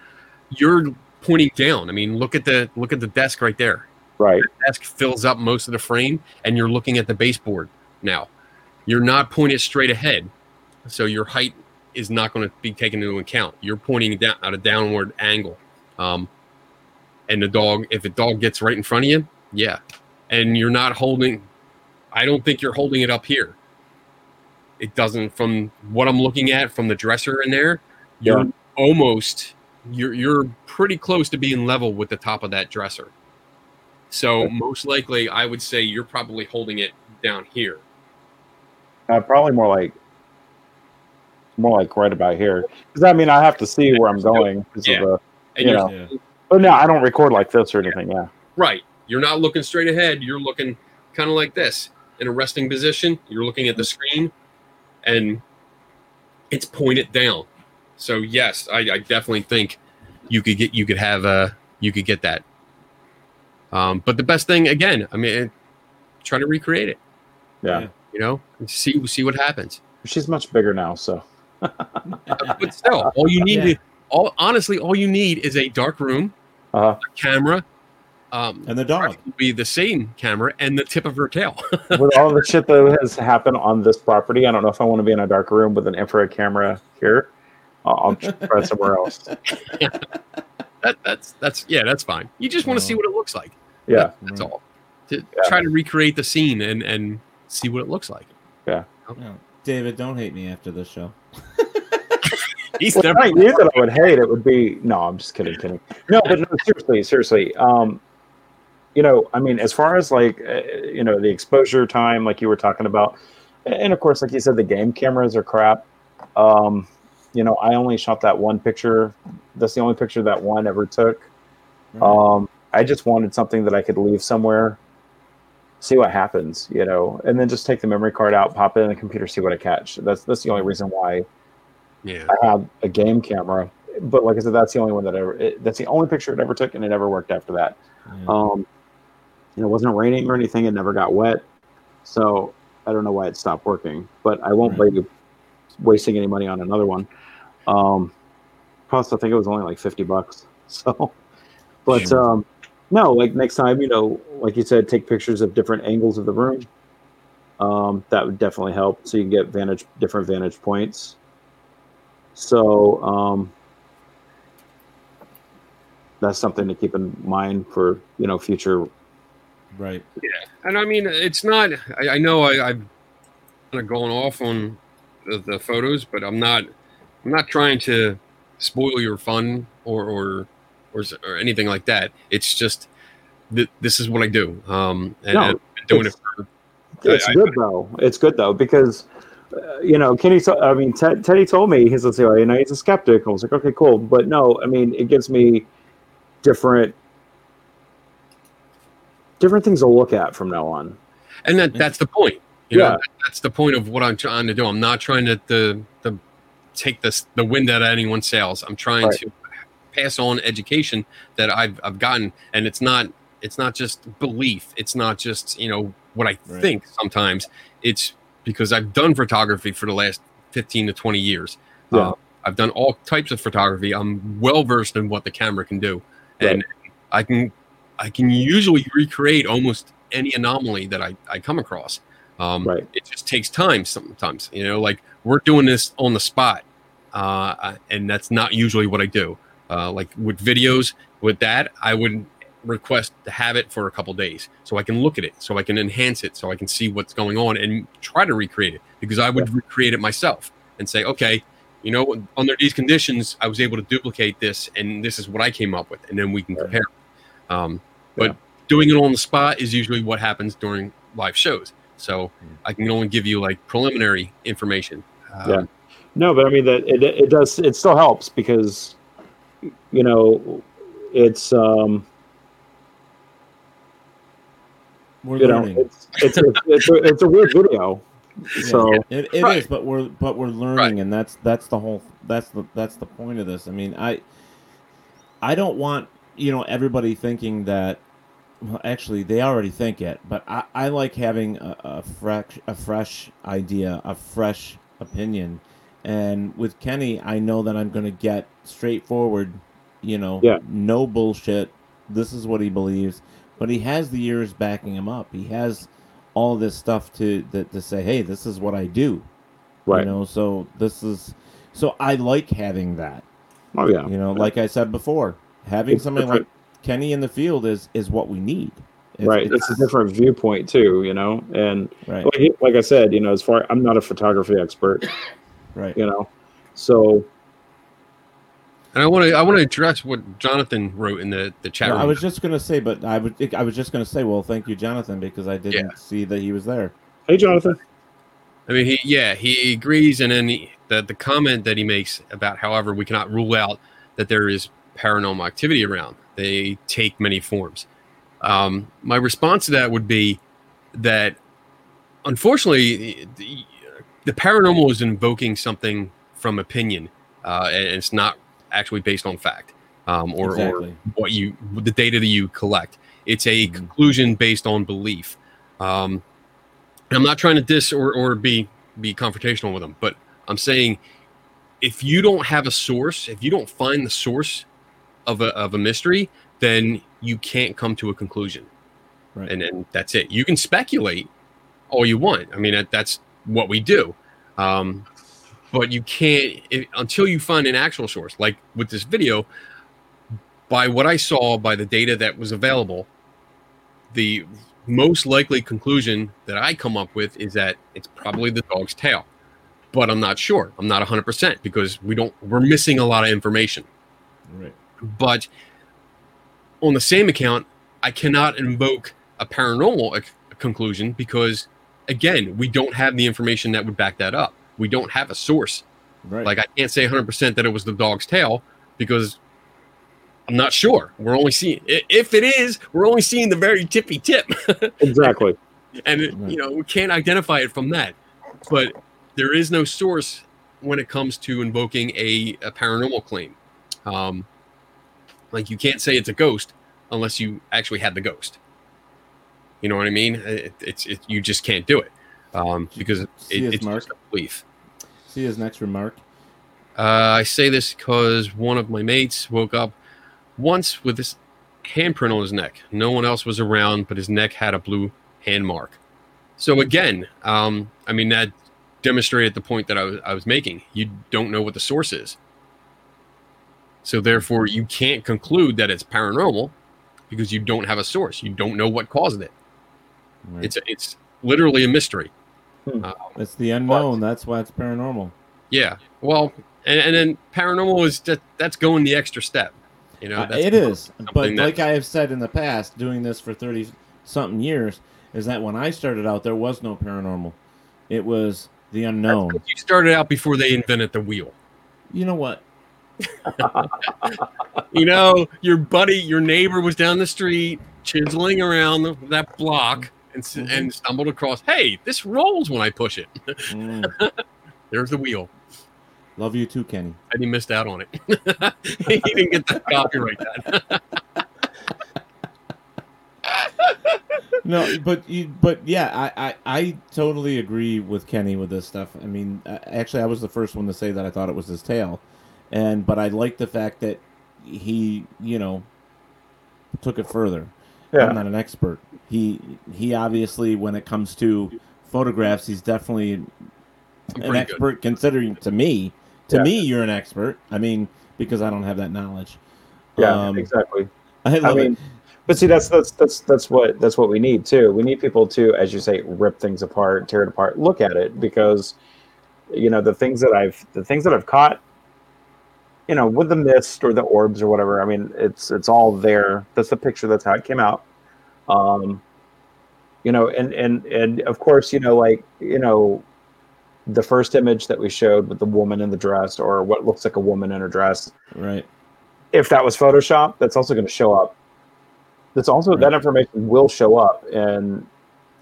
you're pointing down. I mean, look at the look at the desk right there. Right. The desk fills up most of the frame, and you're looking at the baseboard now. You're not pointed straight ahead, so your height is not going to be taken into account. You're pointing down at a downward angle, um, and the dog. If a dog gets right in front of you, yeah, and you're not holding. I don't think you're holding it up here. It doesn't. From what I'm looking at, from the dresser in there, you're almost you're you're pretty close to being level with the top of that dresser. So most likely, I would say you're probably holding it down here. Uh, probably more like more like right about here. Because I mean, I have to see where I'm going. 'cause of Yeah. the- And you you're- know. But no, I don't record like this or anything. Yeah. Right. You're not looking straight ahead. You're looking kind of like this in a resting position. You're looking at the screen, and it's pointed down. So yes, I, I definitely think you could get you could have a you could get that. Um, but the best thing again, I mean, try to recreate it. Yeah. You know, and see see what happens. She's much bigger now, so but still, all you need, Yeah. is, all honestly, all you need is a dark room, uh-huh. a camera, um, and the dog will be the same camera and the tip of her tail. with all the shit that has happened on this property, I don't know if I want to be in a dark room with an infrared camera here. I'll, I'll try somewhere else. that, that's that's yeah, that's fine. You just want to see what it looks like. Yeah. That- that's all. To try to recreate the scene and and see what it looks like. Yeah. No, David, don't hate me after this show. He's Well, never- I knew that I would hate it would be no. I'm just kidding, kidding. No, but no, seriously, seriously. Um, you know, I mean, as far as like, uh, you know, the exposure time, like you were talking about, and of course, like you said, the game cameras are crap. Um, you know, I only shot that one picture. That's the only picture that one ever took. Um, I just wanted something that I could leave somewhere, see what happens, you know, and then just take the memory card out, pop it in the computer, see what I catch. That's that's the only reason why Yeah. I have a game camera, but like I said, that's the only one that ever. It, that's the only picture it ever took, and it never worked after that. Um, you know, it wasn't raining or anything. It never got wet, so I don't know why it stopped working. But I won't be wasting any money on another one. Um, plus, I think it was only like fifty bucks. So, but Sure. um, no, like next time, you know, like you said, take pictures of different angles of the room. Um, that would definitely help, so you can get vantage different vantage points. So um, that's something to keep in mind for you know future. Right. Yeah, and I mean, it's not. I, I know I, I've kind of gone off on the, the photos, but I'm not. I'm not trying to spoil your fun or, or or, or anything like that. It's just th- this is what I do. Um, and No, I've been doing it it's- for. It's I- I- good though. It's good though because uh, you know Kenny. To- I mean, Ted, Teddy told me he's let's see, you know he's a skeptic. I was like, okay, cool, but no, I mean, it gives me different different things to look at from now on. and that that's the point. You Yeah. know, that's the point of what I'm trying to do. I'm not trying to the the take this the wind out of anyone's sails. I'm trying Right. to pass on education that I've I've gotten, and it's not it's not just belief. It's not just you know what I Right. think. Sometimes it's because I've done photography for the last 15 to 20 years. Yeah. Uh, I've done all types of photography. I'm well versed in what the camera can do, and I can I can usually recreate almost any anomaly that I, I come across. Um, Right. It just takes time sometimes. You know, like we're doing this on the spot, uh, and that's not usually what I do. Uh, like with videos, with that, I would request to have it for a couple days so I can look at it, so I can enhance it, so I can see what's going on and try to recreate it because I would recreate it myself and say, okay, you know, under these conditions, I was able to duplicate this, and this is what I came up with, and then we can compare. Um, but doing it on the spot is usually what happens during live shows. So I can only give you like preliminary information. Um, yeah. No, but I mean that it, it does it still helps because you know it's um We're you know learning. it's it's a, it's a, it's a weird video. So it, it is, Right. but we're but we're learning, and that's that's the whole that's the that's the point of this. I mean, I I don't want you know everybody thinking that. Well, actually, they already think it, but I, I like having a, a fresh a fresh idea, a fresh opinion, and with Kenny, I know that I'm going to get straightforward. You know, Yeah. no bullshit. This is what he believes, but he has the years backing him up. He has all this stuff to that to say, hey, this is what I do. Right. You know, so this is so I like having that. Oh yeah. You know, like I said before, having It's somebody different. like Kenny in the field is is what we need. It's- right it's a different viewpoint too you know and Right. like, like i said you know as far i'm not a photography expert right you know so And I want to I want to address what Jonathan wrote in the the chat No, room. I was just gonna say, but I would I was just gonna say, well, thank you, Jonathan, because I didn't see that he was there. hey jonathan I mean, he yeah, he agrees, and then he, the the comment that he makes about, however, we cannot rule out that there is paranormal activity around. They take many forms. Um, my response to that would be that, unfortunately, the, the paranormal is invoking something from opinion, uh, and it's not actually based on fact um, or, Exactly. or what you the data that you collect. It's a conclusion based on belief. Um, I'm not trying to diss or, or be be confrontational with them, but I'm saying if you don't have a source, if you don't find the source of a of a mystery, then you can't come to a conclusion. Right. And then that's it. You can speculate all you want. I mean, that, that's what we do. Um, but you can't if, until you find an actual source. Like with this video, by what I saw, by the data that was available, the most likely conclusion that I come up with is that it's probably the dog's tail. But I'm not sure. I'm not 100% because we don't we're missing a lot of information. Right. But on the same account, I cannot invoke a paranormal ac- conclusion because again, we don't have the information that would back that up. We don't have a source. Right. Like I can't say 100% that it was the dog's tail because I'm not sure. We're only seeing if it is, we're only seeing the very tippy tip. exactly and it, you know we can't identify it from that but there is no source when it comes to invoking a, a paranormal claim um, like you can't say it's a ghost unless you actually had the ghost you know what i mean it, it's it, you just can't do it um, because it, it's mark? a belief See his next remark. uh, I say this because one of my mates woke up once with this handprint on his neck. No one else was around, but his neck had a blue hand mark. So again, um, I mean that demonstrated the point that I was, I was making. You don't know what the source is, so therefore you can't conclude that it's paranormal because you don't have a source. You don't know what caused it. Right. It's it's literally a mystery. Uh, It's the unknown. That's why it's paranormal. Yeah. Well, and, and then paranormal is just that's going the extra step. You know, Uh, it is, but like I have said in the past, doing this for thirty something years, is that when I started out, there was no paranormal. It was the unknown. you started out before they invented the wheel. You know what? You know, your buddy, your neighbor was down the street chiseling around the, that block and, Mm-hmm. and stumbled across, hey, this rolls when I push it. Mm. There's the wheel. Love you too, Kenny. And he missed out on it. he didn't get the copyright that. no, but you, but yeah, I, I I totally agree with Kenny with this stuff. I mean, uh, actually, I was the first one to say that I thought it was his tail, and but I like the fact that he, you know, took it further. Yeah. I'm not an expert. He he obviously, when it comes to photographs, he's definitely an pretty good. expert. Considering to me, to Yeah. me, you're an expert. I mean, because I don't have that knowledge. Yeah, Um, exactly. I love mean, it. but see, that's that's that's that's what that's what we need too. We need people to, as you say, rip things apart, tear it apart, look at it, because you know the things that I've the things that I've caught, you know, with the mist or the orbs or whatever. I mean, it's it's all there. That's the picture. That's how it came out. Um, you know, and and and of course, you know, like you know, the first image that we showed with the woman in the dress or what looks like a woman in her dress Right. if that was Photoshop, that's also going to show up. That's also that information will show up, and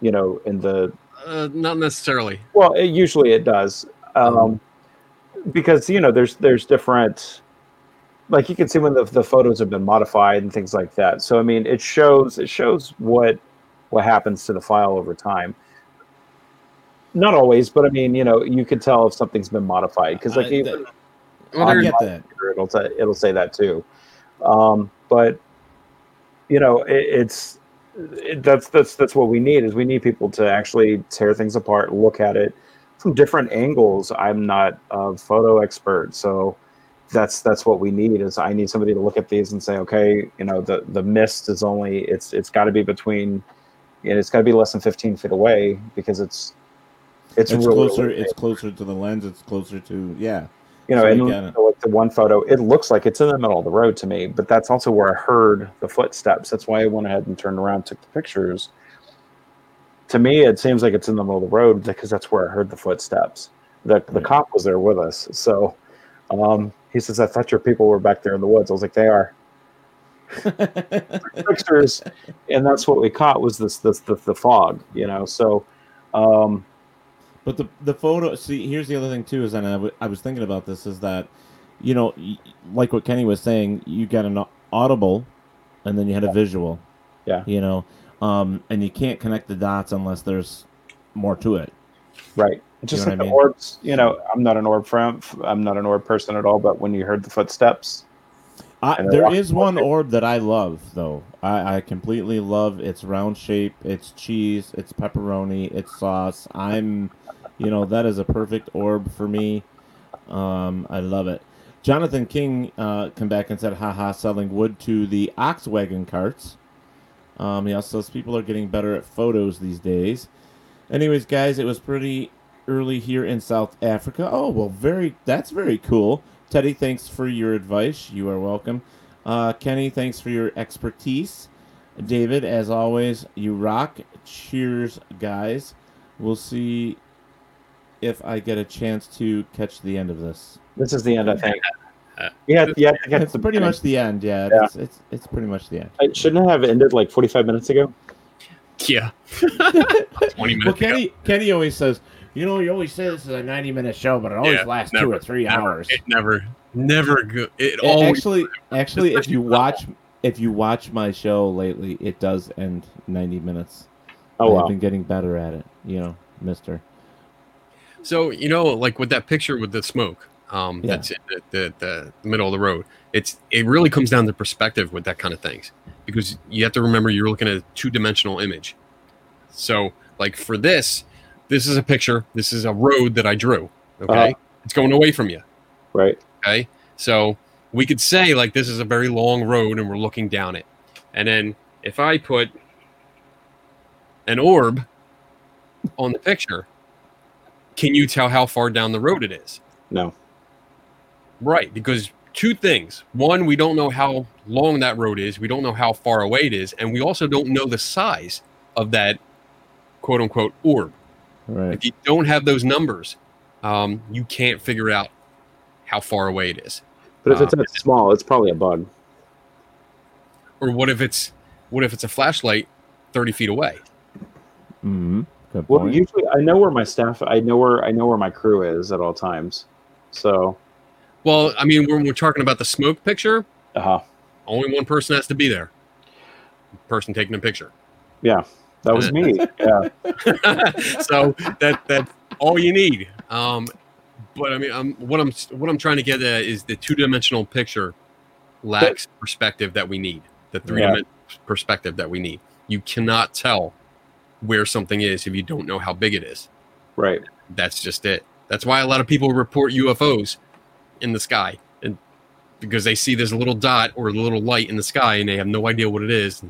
you know, in the Uh, not necessarily. well, it, usually it does, um, because you know, there's there's different, like you can see when the the photos have been modified and things like that. So I mean, it shows it shows what what happens to the file over time. Not always, but I mean, you know, you can tell if something's been modified because like I- even Well, I get that. it'll say it'll say that too. Um, but you know, it, it's it, that's that's that's what we need is we need people to actually tear things apart, look at it from different angles. I'm not a photo expert, so that's that's what we need is I need somebody to look at these and say, okay, you know, the the mist is only it's it's got to be between, you know, it's got to be less than 15 feet away because it's it's, It's, really, closer. It's closer to the lens. It's closer to yeah. you know, So and get it. like the one photo, it looks like it's in the middle of the road to me, but that's also where I heard the footsteps. That's why I went ahead and turned around, took the pictures. To me, it seems like it's in the middle of the road because that's where I heard the footsteps. The the cop was there with us, so um, he says, "I thought your people were back there in the woods." I was like, "They are." pictures, and that's what we caught was this this the, the fog, you know. So, um, But the the photo. See, here's the other thing too. Is and I, w- I was thinking about this. Is that you know, y- like what Kenny was saying, you got an audible, and then you had a visual. Yeah. You know, um, and you can't connect the dots unless there's more to it. Right. You Just know like I the mean? orbs, you know, I'm not an orb friend. I'm not an orb person at all. But when you heard the footsteps, I, there one orb that I love, though. I, I completely love its round shape, its cheese, its pepperoni, its sauce. I'm, you know, that is a perfect orb for me. Um, I love it. Jonathan King uh, come back and said, haha, selling wood to the ox wagon carts. Um, he says people are getting better at photos these days. Anyways, guys, it was pretty early here in South Africa. Oh, well, very, that's very cool. Teddy, thanks for your advice. You are welcome. Uh, Kenny, thanks for your expertise. David, as always, you rock. Cheers, guys. We'll see if I get a chance to catch the end of this. this is the end. I think. Yeah, yeah. I It's pretty much the end. Yeah, Yeah. It's, it's it's pretty much the end. It shouldn't have ended like 45 minutes ago. Yeah. 20 minutes. Well, minutes Kenny Kenny always says, you know, you always say this is a ninety-minute show, but it always Yeah, lasts two or three never. hours. It never, never go. It A- always actually, actually, if you with watch, if you watch my show lately, it does end ninety minutes. Oh, I've wow. been getting better at it, you know, Mister. So you know, like with that picture with the smoke, um, Yeah. that's in the, the the middle of the road. It's it really comes down to perspective with that kind of things because you have to remember you're looking at a two dimensional image. So like for this, this is a picture. This is a road that I drew. Okay, Uh-huh. it's going away from you. Right. Okay, so we could say like this is a very long road and we're looking down it, and then if I put an orb on the picture, can you tell how far down the road it is? No. Right, because two things. One, we don't know how long that road is. We don't know how far away it is, and we also don't know the size of that quote unquote orb. Right. If you don't have those numbers, um, you can't figure out how far away it is. But if it's Um, that small, it's probably a bug. or what if it's what if it's a flashlight thirty feet away? Mm-hmm. Good Well, usually I know where my staff. I know where I know where my crew is at all times. So, Well, I mean, when we're talking about the smoke picture, uh-huh. only one person has to be there. Person taking a picture. yeah, that was me. Yeah, so that that's all you need. Um, but I mean, um, what I'm what I'm trying to get at is the two dimensional picture lacks perspective that we need. The three dimensional perspective that we need. You cannot tell where something is if you don't know how big it is. right. That's just it. That's why a lot of people report UFOs in the sky, and because they see this little dot or a little light in the sky and they have no idea what it is.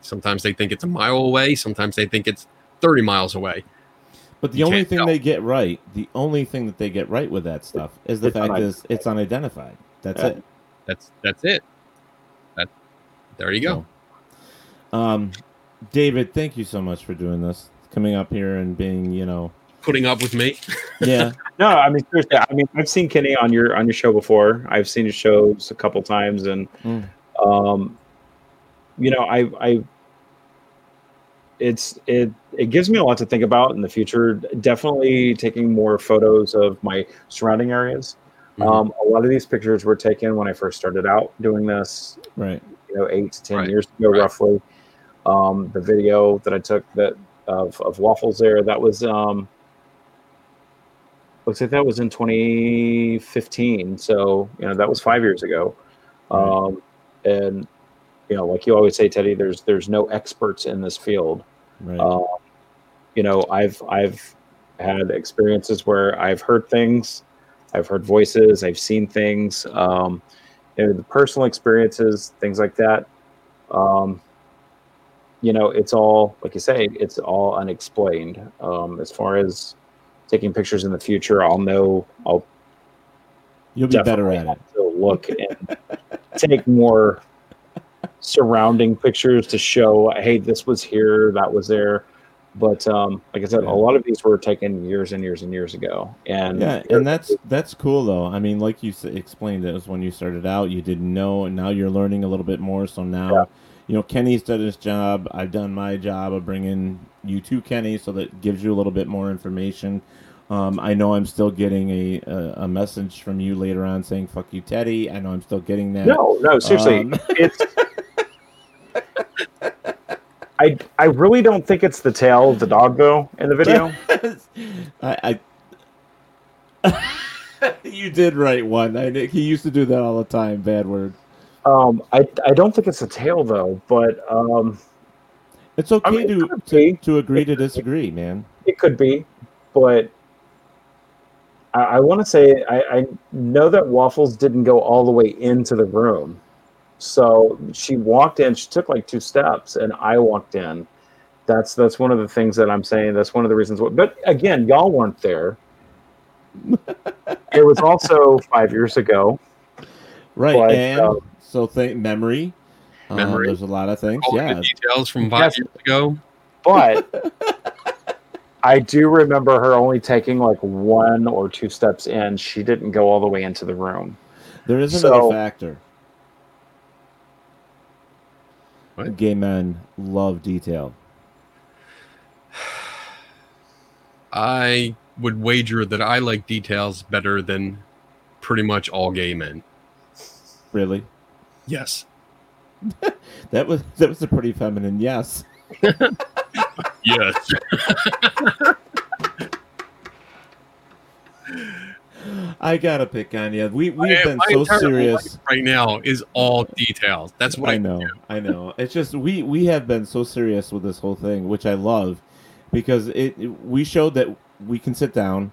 Sometimes they think it's a mile away. Sometimes they think it's thirty miles away. But the You only thing tell. they get right, the only thing that they get right with that stuff is the It's fact is it's unidentified. That's Yeah. it. That's that's it. That there you go. Um, David, thank you so much for doing this, coming up here and being, you know, Putting up with me. yeah, No, I mean seriously. I mean, I've seen Kenny on your on your show before. I've seen his shows a couple times, and Mm. um, you know, I I it's it it gives me a lot to think about in the future. Definitely taking more photos of my surrounding areas. Um, a lot of these pictures were taken when I first started out doing this, right. you know, eight to ten Right, years ago, right. roughly. Um, the video that I took that of, of waffles there, that was um, looks like that was in 2015. So you know that was five years ago. Um, and you know, like you always say, Teddy, there's there's no experts in this field. Right. Um, you know, I've I've had experiences where I've heard things, I've heard voices, I've seen things. Um, you know, the personal experiences, things like that. Um, you know, it's all like you say, it's all unexplained. Um, as far as taking pictures in the future, I'll know. I'll You'll be better at it. to look and take more surrounding pictures to show hey this was here that was there but um like i said a lot of these were taken years and years and years ago and Yeah, and that's that's cool though. I mean, like you explained, it was when you started out, you didn't know, and now you're learning a little bit more. So now, Yeah. You know, Kenny's done his job. I've done my job of bringing you to Kenny, so that gives you a little bit more information. Um, I know I'm still getting a, a a message from you later on saying "fuck you, Teddy." I know I'm still getting that. no no seriously Um, it's i i really don't think it's the tail of the dog though in the video I, I you did write one. I he used to do that all the time. Bad word. Um i i don't think it's a tail though but um It's okay mean, to, could to to agree to disagree, man. It could be, but I, I want to say I, I know that Waffles didn't go all the way into the room. So she walked in. She took like two steps, and I walked in. That's that's one of the things that I'm saying. That's one of the reasons. Why, but again, y'all weren't there. it was also five years ago. Right, But, and um, so think memory. Um, Memory. there's a lot of things. All yeah, the details from five Yes. years ago. But I do remember her only taking like one or two steps in. She didn't go all the way into the room. there is another So- factor. What? Gay men love detail. I would wager that I like details better than pretty much all gay men. Really, Yes. that was that was a pretty feminine yes. Yes. I gotta pick on you. We we have My- been my so serious. right now is all details. That's what I, I know, I know. It's just we we have been so serious with this whole thing, which I love, because it, it- we showed that we can sit down,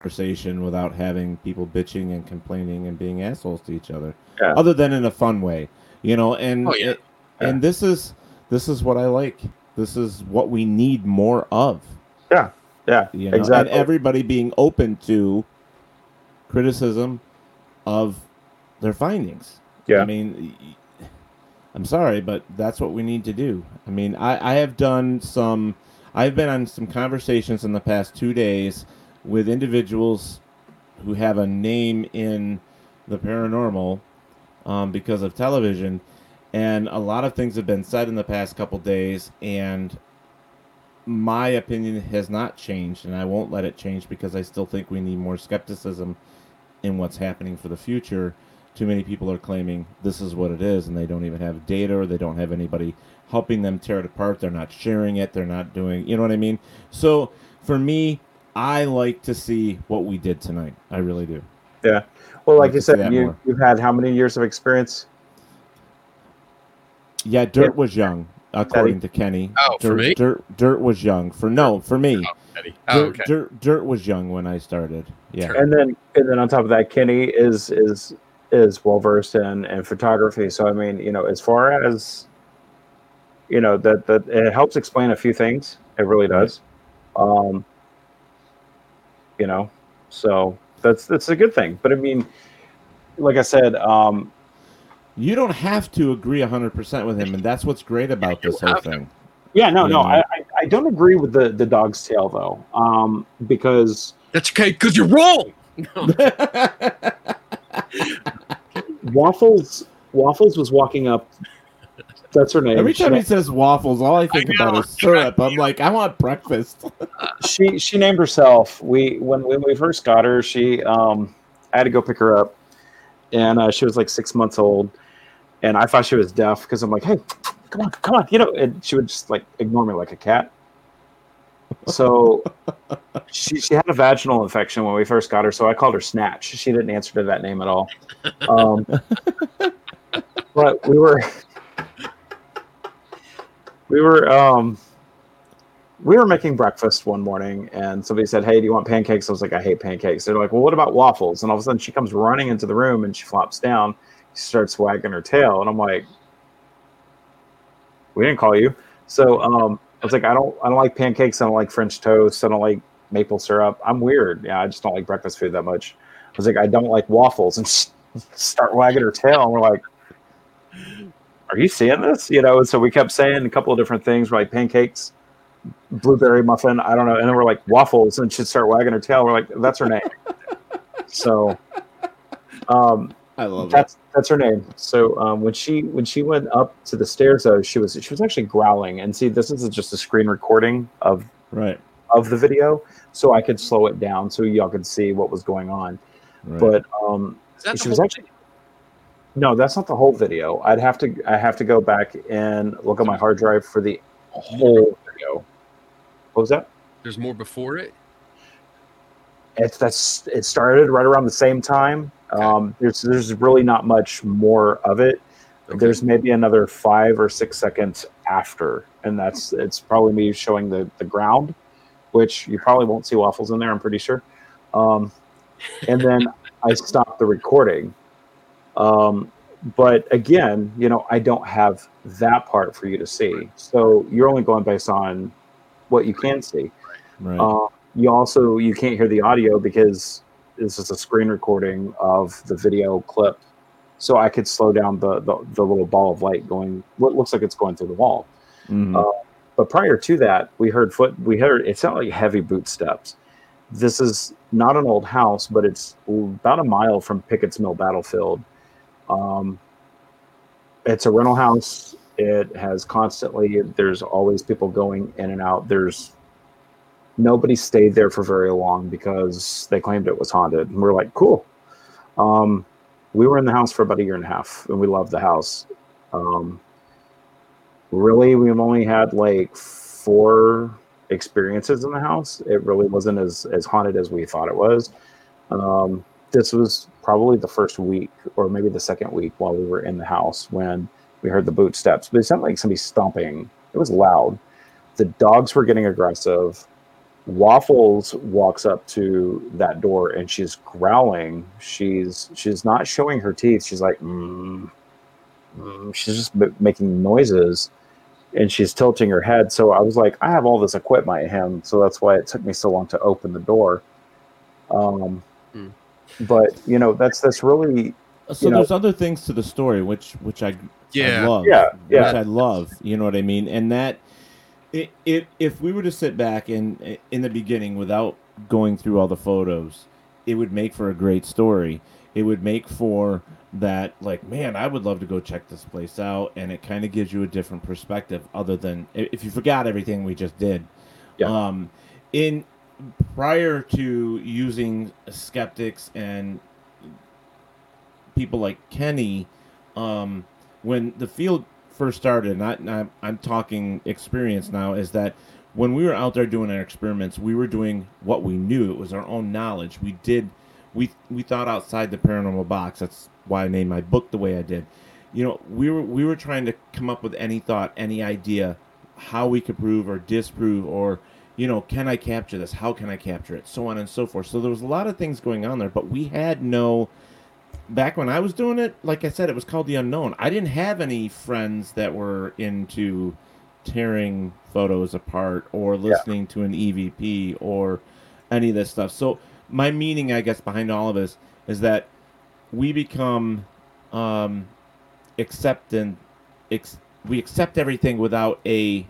Conversation without having people bitching and complaining and being assholes to each other. Yeah. Other than in a fun way, you know. And Oh, yeah. and this is this is what I like. This is what we need more of. Yeah, yeah, You know? exactly. And everybody being open to criticism of their findings. Yeah. I mean, I'm sorry, but that's what we need to do. I mean, I, I have done some, I've been on some conversations in the past two days with individuals who have a name in the paranormal um, because of television. And a lot of things have been said in the past couple days, and my opinion has not changed, and I won't let it change because I still think we need more skepticism in what's happening for the future. Too many people are claiming this is what it is, and they don't even have data or they don't have anybody helping them tear it apart. They're not sharing it. They're not doing, you know what I mean? So for me, I like to see what we did tonight. I really do. Yeah. Well, like Like you said, you, you've had how many years of experience? Yeah, Dirt was young, according to Kenny. Oh, Dirt, for me? Dirt, Dirt was young. For no, for me. Eddie. Oh, Dirt, okay. Dirt, Dirt was young when I started. Yeah. And then and then on top of that, Kenny is is is well versed in in photography. So I mean, you know, as far as you know, that that it helps explain a few things. It really does. Um, you know, so that's that's a good thing. But I mean, like I said, um, You don't have to agree 100% with him, and that's what's great about this whole thing. yeah, no, no, I, I I don't agree with the the dog's tail though, um, because That's okay, because you're wrong. Waffles Waffles was walking up. That's her name. Every time he says waffles, all I think about is syrup. I'm like, I want breakfast. she she named herself. We when when we first got her, she um I had to go pick her up, and uh, she was like six months old, and I thought she was deaf because I'm like, hey, come on, come on, you know, and she would just like ignore me like a cat. So she she had a vaginal infection when we first got her, so I called her Snatch. She didn't answer to that name at all. Um, but we were we were um we were making breakfast one morning and somebody said, Hey, do you want pancakes? I was like, I hate pancakes. They're like, Well, what about waffles? And all of a sudden she comes running into the room and she flops down. She starts wagging her tail. And I'm like, We didn't call you. So um, I was like, I don't I don't like pancakes, I don't like French toast, I don't like maple syrup. I'm weird. Yeah, I just don't like breakfast food that much. I was like, I don't like waffles and start wagging her tail. And we're like, Are you seeing this? You know, and so we kept saying a couple of different things, we're like pancakes, blueberry muffin. I don't know. And then we're like waffles, and she'd start wagging her tail. We're like, that's her name. so, um, I love that's that's her name. So um, when she when she went up to the stairs, though, she was she was actually growling. And see, this is just a screen recording of right of the video, so I could slow it down so y'all could see what was going on. Right. But um, Is that the she was actually. No, that's not the whole video. I'd have to I have to go back and look at my hard drive for the whole video. What was that? There's more before it. It's that's it started right around the same time. Um, there's there's really not much more of it. There's maybe another five or six seconds after, and that's it's probably me showing the the ground, which you probably won't see waffles in there. I'm pretty sure. Um, and then I stopped the recording. Um, but again, you know, I don't have that part for you to see, so you're only going based on what you can see. Right. Uh, you also you can't hear the audio because this is a screen recording of the video clip. So I could slow down the the, the little ball of light going. What looks like it's going through the wall. Mhm. Uh, but prior to that, we heard foot. We heard it sounded like heavy boot steps. This is not an old house, but it's about a mile from Pickett's Mill Battlefield. Um, it's a rental house. It has constantly. There's always people going in and out. There's nobody stayed there for very long because they claimed it was haunted. And we're like, cool. Um, we were in the house for about a year and a half, and we loved the house. Um, really we've only had like four experiences in the house it really wasn't as as haunted as we thought it was um this was probably the first week or maybe the second week while we were in the house when we heard the boot steps but it sounded like somebody stomping it was loud the dogs were getting aggressive waffles walks up to that door and she's growling she's she's not showing her teeth she's like mm, mm, she's just m- making noises and she's tilting her head. So I was like, I have all this equipment at him, so that's why it took me so long to open the door. Um. But you know, that's that's really So you know, there's other things to the story which which I, I Yeah. love. Yeah, yeah. Which I love. You know what I mean? And that i if if we were to sit back in in the beginning without going through all the photos, it would make for a great story. It would make for that like man, I would love to go check this place out and it kind of gives you a different perspective other than if you forgot everything we just did. yeah. Um in prior to using skeptics and people like Kenny, um, when the field first started, and I, I'm, I'm talking experience now, is that when we were out there doing our experiments, we were doing what we knew. It was our own knowledge. We did, we we thought outside the paranormal box. That's why I named my book the way I did. You know, we were we were trying to come up with any thought, any idea, how we could prove or disprove, or you know, can I capture this? How can I capture it? So on and so forth. So there was a lot of things going on there, but we had no back when I was doing it, like I said, it was called the unknown. I didn't have any friends that were into tearing photos apart or listening to an EVP or any of this stuff. So my meaning, I guess, behind all of this is that we become um, acceptant. Ex- we accept everything without a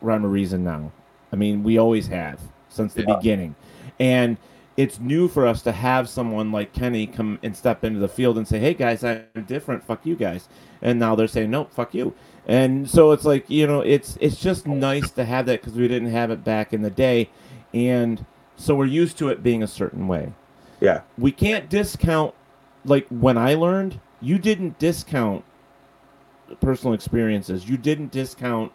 rhyme or reason now. I mean, we always have since the Yeah. beginning, and it's new for us to have someone like Kenny come and step into the field and say, "Hey guys, I'm different. Fuck you guys." And now they're saying, "Nope, fuck you." And so it's like you know, it's it's just nice to have that because we didn't have it back in the day, and so we're used to it being a certain way. yeah, We can't discount like when I learned, you didn't discount personal experiences. You didn't discount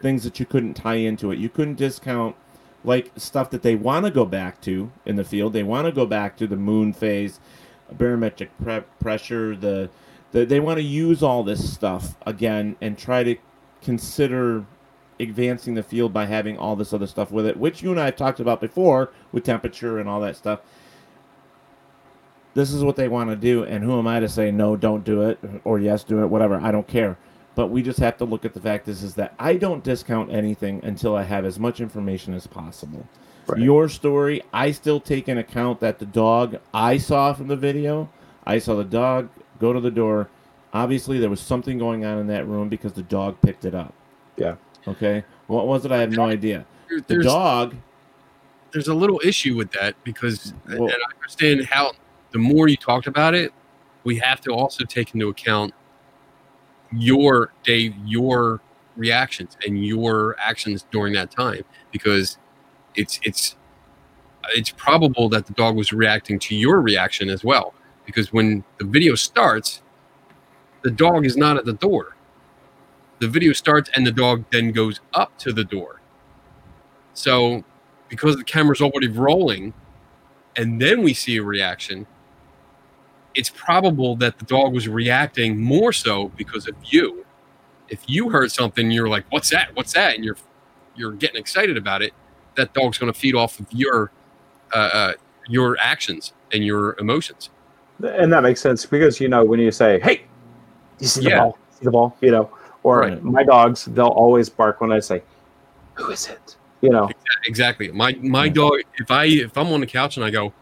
things that you couldn't tie into it. You couldn't discount like stuff that they want to go back to in the field. They want to go back to the moon phase, barometric pre- pressure. The, the they want to use all this stuff again and try to consider advancing the field by having all this other stuff with it, which you and I have talked about before with temperature and all that stuff. This is what they want to do, and who am I to say no, don't do it, or yes, do it, whatever? I don't care. But we just have to look at the fact is, is that I don't discount anything until I have as much information as possible. Your story, I still take in account that the dog I saw from the video, I saw the dog go to the door. Obviously, there was something going on in that room because the dog picked it up. Yeah. Okay. What was it? I have no idea. The There's- dog. There's a little issue with that because, Well- and I understand how the more you talked about it, we have to also take into account your Dave, your reactions and your actions during that time because it's it's it's probable that the dog was reacting to your reaction as well because when the video starts the dog is not at the door. The video starts and the dog then goes up to the door. So because the camera's already rolling and then we see a reaction it's probable that the dog was reacting more so because of you if you heard something you're like what's that what's that and you're you're getting excited about it that dog's going to feed off of your uh, uh, your actions and your emotions and that makes sense because you know when you say, "Hey, you see the Yeah. ball? See the ball?" You know, or Right. my dogs, they'll always bark when I say, "Who is it?" You know, Exactly. My my dog. If I if I'm on the couch and I go,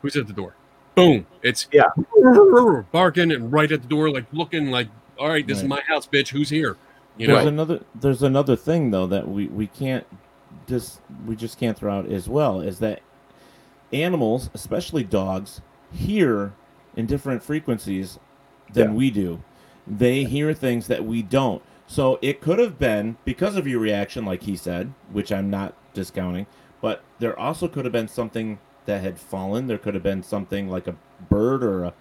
who's at the door? Boom. It's yeah. Barking and right at the door, like looking like, all right, this is my house, bitch. Who's here? You there's know. another there's another thing though that we we can't just we just can't throw out as well is that animals especially dogs hear in different frequencies than Yeah. we do they hear things that we don't so it could have been because of your reaction like he said which i'm not discounting but there also could have been something that had fallen there could have been something like a bird or a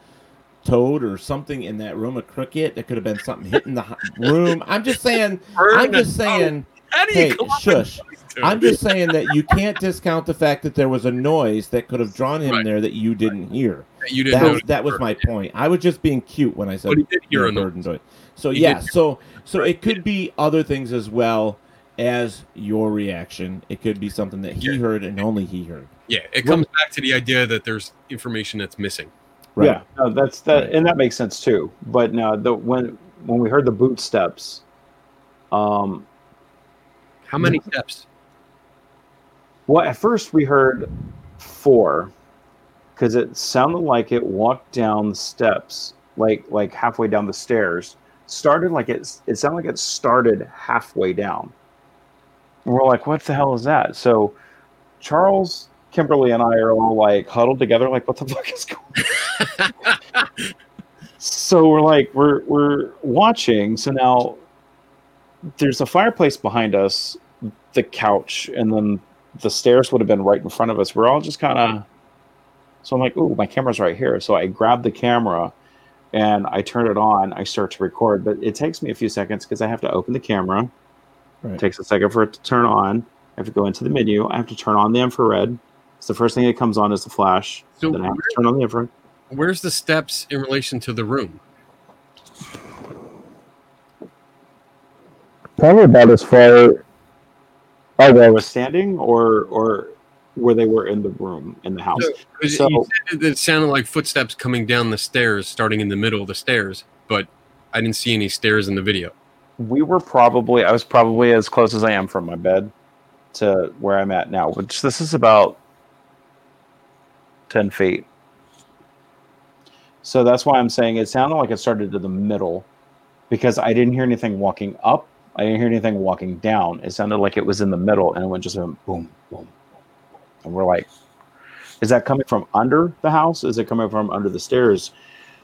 toad or something in that room, a cricket. There could have been something hitting the room. I'm just saying. Bird I'm just saying. Hey, come up with shush. I'm just saying that you can't discount the fact that there was a noise that could have drawn him Right. there that you didn't hear. That you didn't That, notice that was my point. I was just being cute when I said But he did hear a bird noise. So He yeah, so so it could be other things as well as your reaction. It could be something that he heard and only he heard. Yeah, it comes back to the idea that there's information that's missing. Right. Yeah, no, that's that, and that makes sense too. But now, the when when we heard the boot steps, um, How many steps? well, at first we heard four, because it sounded like it walked down the steps, like like halfway down the stairs. Started like it. It sounded like it started halfway down. And we're like, "What the hell is that?" So, Charles, Kimberly, and I are all like huddled together, like, "What the fuck is going?" on? so we're like we're we're watching so now there's a fireplace behind us the couch and then the stairs would have been right in front of us we're all just kind of so i'm like oh my camera's right here so i grab the camera and i turn it on i start to record but it takes me a few seconds because i have to open the camera Right. it takes a second for it to turn on i have to go into the menu i have to turn on the infrared it's the first thing that comes on is the flash So then i have to turn on the infrared Where's the steps in relation to the room? Probably about as far. Where I was standing, or or where they were in the room in the house. So, 'cause So you said it sounded like footsteps coming down the stairs, starting in the middle of the stairs, but I didn't see any stairs in the video. We were probably. I was probably as close as I am from my bed to where I'm at now. Which this is about ten feet. So that's why I'm saying it sounded like it started to the middle, because I didn't hear anything walking up. I didn't hear anything walking down. It sounded like it was in the middle, and it went just went boom, boom, and we're like, is that coming from under the house? Is it coming from under the stairs?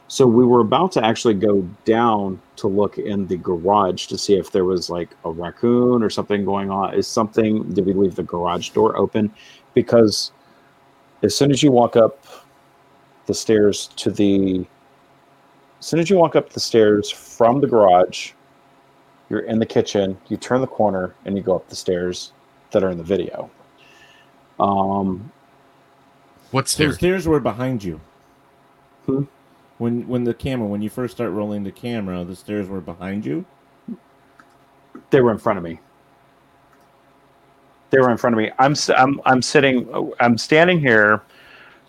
So we were about to actually go down to look in the garage to see if there was like a raccoon or something going on. Is something, did we leave the garage door open? Because as soon as you walk up the stairs to the, as soon as you walk up the stairs from the garage, you're in the kitchen, you turn the corner, and you go up the stairs that are in the video. Um, What So the stairs? stairs were behind you. Hmm? When when the camera when you first start rolling the camera, the stairs were behind you. They were in front of me. They were in front of me. I'm i'm, I'm sitting. I'm standing here.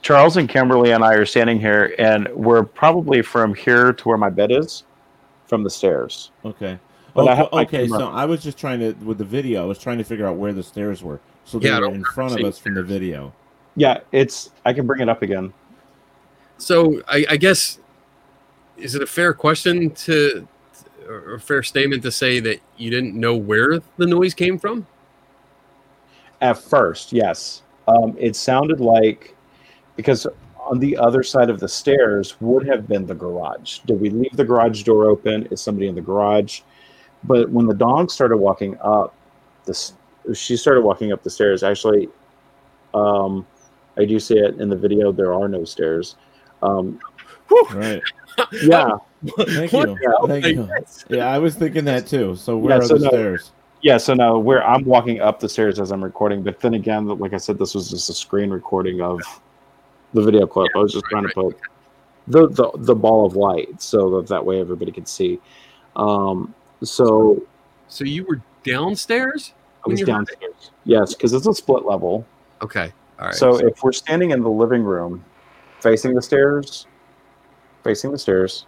Charles and Kimberly and I are standing here, and we're probably from here to where my bed is, from the stairs. Okay. But I okay, have okay, so I was just trying to with the video. I was trying to figure out where the stairs were. So they Yeah, were in front of us from the video. Yeah, it's. I can bring it up again. So I, I guess is it a fair question to or a fair statement to say that you didn't know where the noise came from? At first, yes, um, it sounded like because on the other side of the stairs would have been the garage. Did we leave the garage door open? Is somebody in the garage? But when the dog started walking up, this she started walking up the stairs. Actually, um, I do see it in the video. There are no stairs. Um, Right. yeah, Thank you. the? Thank you. Yeah, I was thinking that too. So where Yeah, are so the no- stairs? yeah. So now where I'm walking up the stairs as I'm recording, but then again, like I said, this was just a screen recording of the video clip. I was just trying to put the, the the ball of light so that that way everybody could see. Um, so So you were downstairs? I was you heard it? downstairs. Yes, because it's a split level. Okay. All right. So if we're standing in the living room, facing the stairs, facing the stairs,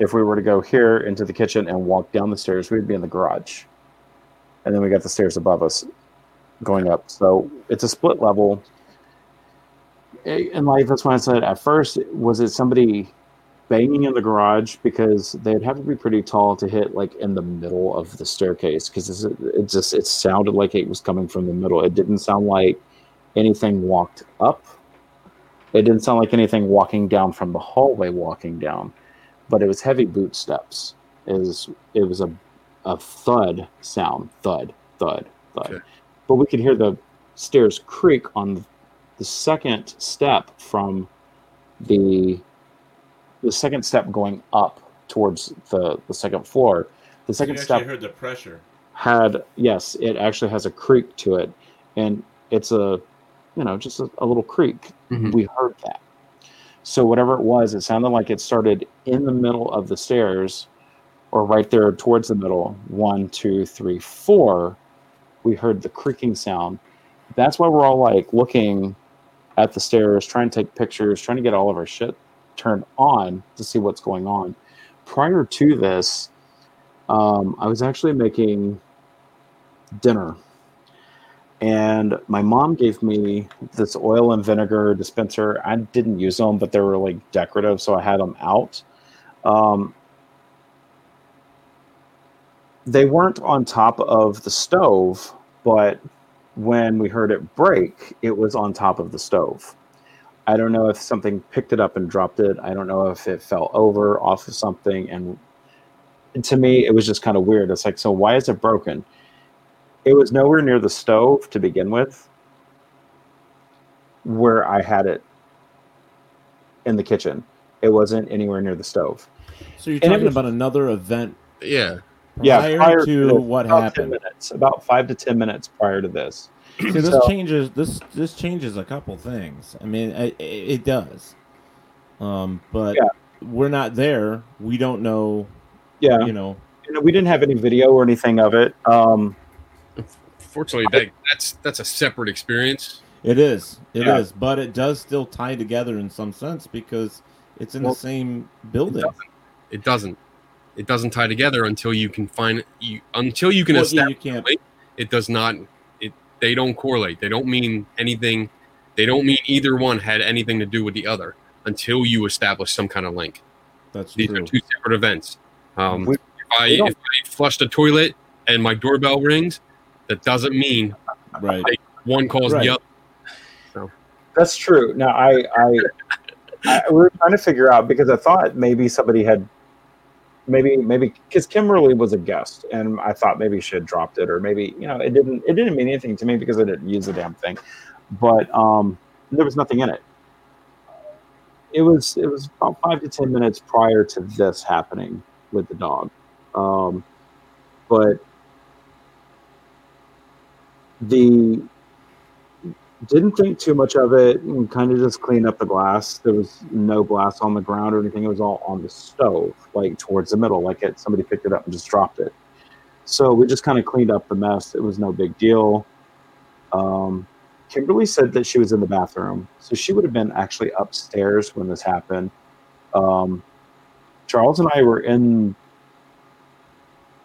if we were to go here into the kitchen and walk down the stairs, we'd be in the garage. And then we got the stairs above us. going up. So it's a split level. And like that's why I said at first, was it somebody banging in the garage because they'd have to be pretty tall to hit like in the middle of the staircase because it just it sounded like it was coming from the middle. It didn't sound like anything walked up. It didn't sound like anything walking down from the hallway walking down, but it was heavy boot steps. It was it was a a thud sound, thud, thud, thud. But we could hear the stairs creak on the second step from the the second step going up towards the the second floor. The second you step heard the pressure. Had yes, it actually has a creak to it, and it's a you know just a, a little creak. Mhm. We heard that. So whatever it was, it sounded like it started in the middle of the stairs, or right there towards the middle. One, two, three, four. We heard the creaking sound. That's why we're all like looking at the stairs, trying to take pictures, trying to get all of our shit turned on to see what's going on. Prior to this, um, I was actually making dinner. And my mom gave me this oil and vinegar dispenser. I didn't use them, but they were like decorative, so I had them out. Um, they weren't on top of the stove, but when we heard it break, it was on top of the stove. I don't know if something picked it up and dropped it. I don't know if it fell over off of something. And, to me, it was just kind of weird. It's like, so why is it broken? It was nowhere near the stove to begin with, where I had it in the kitchen. It wasn't anywhere near the stove. So you're And talking was- about another event Yeah. Yeah, prior, prior to this, what about 10 happened. minutes, about five to ten minutes prior to this. See, this So- changes this this changes a couple things. I mean, it, it, it does. Um, but Yeah. we're not there. We don't know. Yeah. You know. And we didn't have any video or anything of it. Um, Fortunately, that, that's that's a separate experience. It is. It is. Yeah. But it does still tie together in some sense because it's in Well, the same building. It doesn't. It doesn't tie together until you can find you until you can Well, yeah, establish. you can't- link, It does not. It they don't correlate. They don't mean anything. They don't mean either one had anything to do with the other until you establish some kind of link. That's These true. are two separate events. Um, We- if I if I flush the toilet and my doorbell rings, that doesn't mean right. they, one calls Right. the other. So That's true. Now I, I, I we were trying to figure out because I thought maybe somebody had, maybe maybe because Kimberly was a guest and I thought maybe she had dropped it or maybe you know it didn't it didn't mean anything to me because I didn't use the damn thing, but um there was nothing in it. It was it was about five to ten minutes prior to this happening with the dog, um, but the didn't think too much of it and kind of just cleaned up the glass. There was no glass on the ground or anything. It was all on the stove, like towards the middle, like it somebody picked it up and just dropped it. So we just kind of cleaned up the mess. It was no big deal. Um, Kimberly said that she was in the bathroom, so she would have been actually upstairs when this happened. Um, Charles and I were in.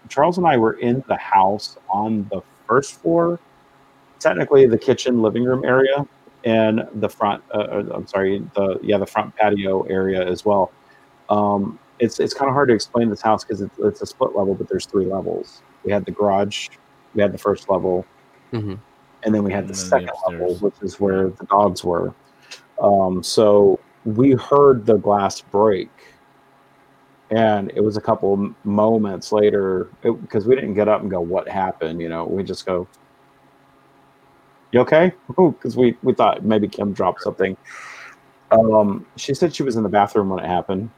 Charles and I were in the house on the first floor, technically the kitchen living room area and the front uh, uh, i'm sorry the yeah the front patio area as well. Um, it's it's kind of hard to explain this house because it's, it's a split level but there's three levels. We had the garage we had the first level Mhm. and then we had the And then the second level which is where the dogs were. Um, so we heard the glass break and it was a couple moments later because we didn't get up and go what happened? You know we just go you okay? Because we we thought maybe kim dropped something. Um she said she was in the bathroom when it happened.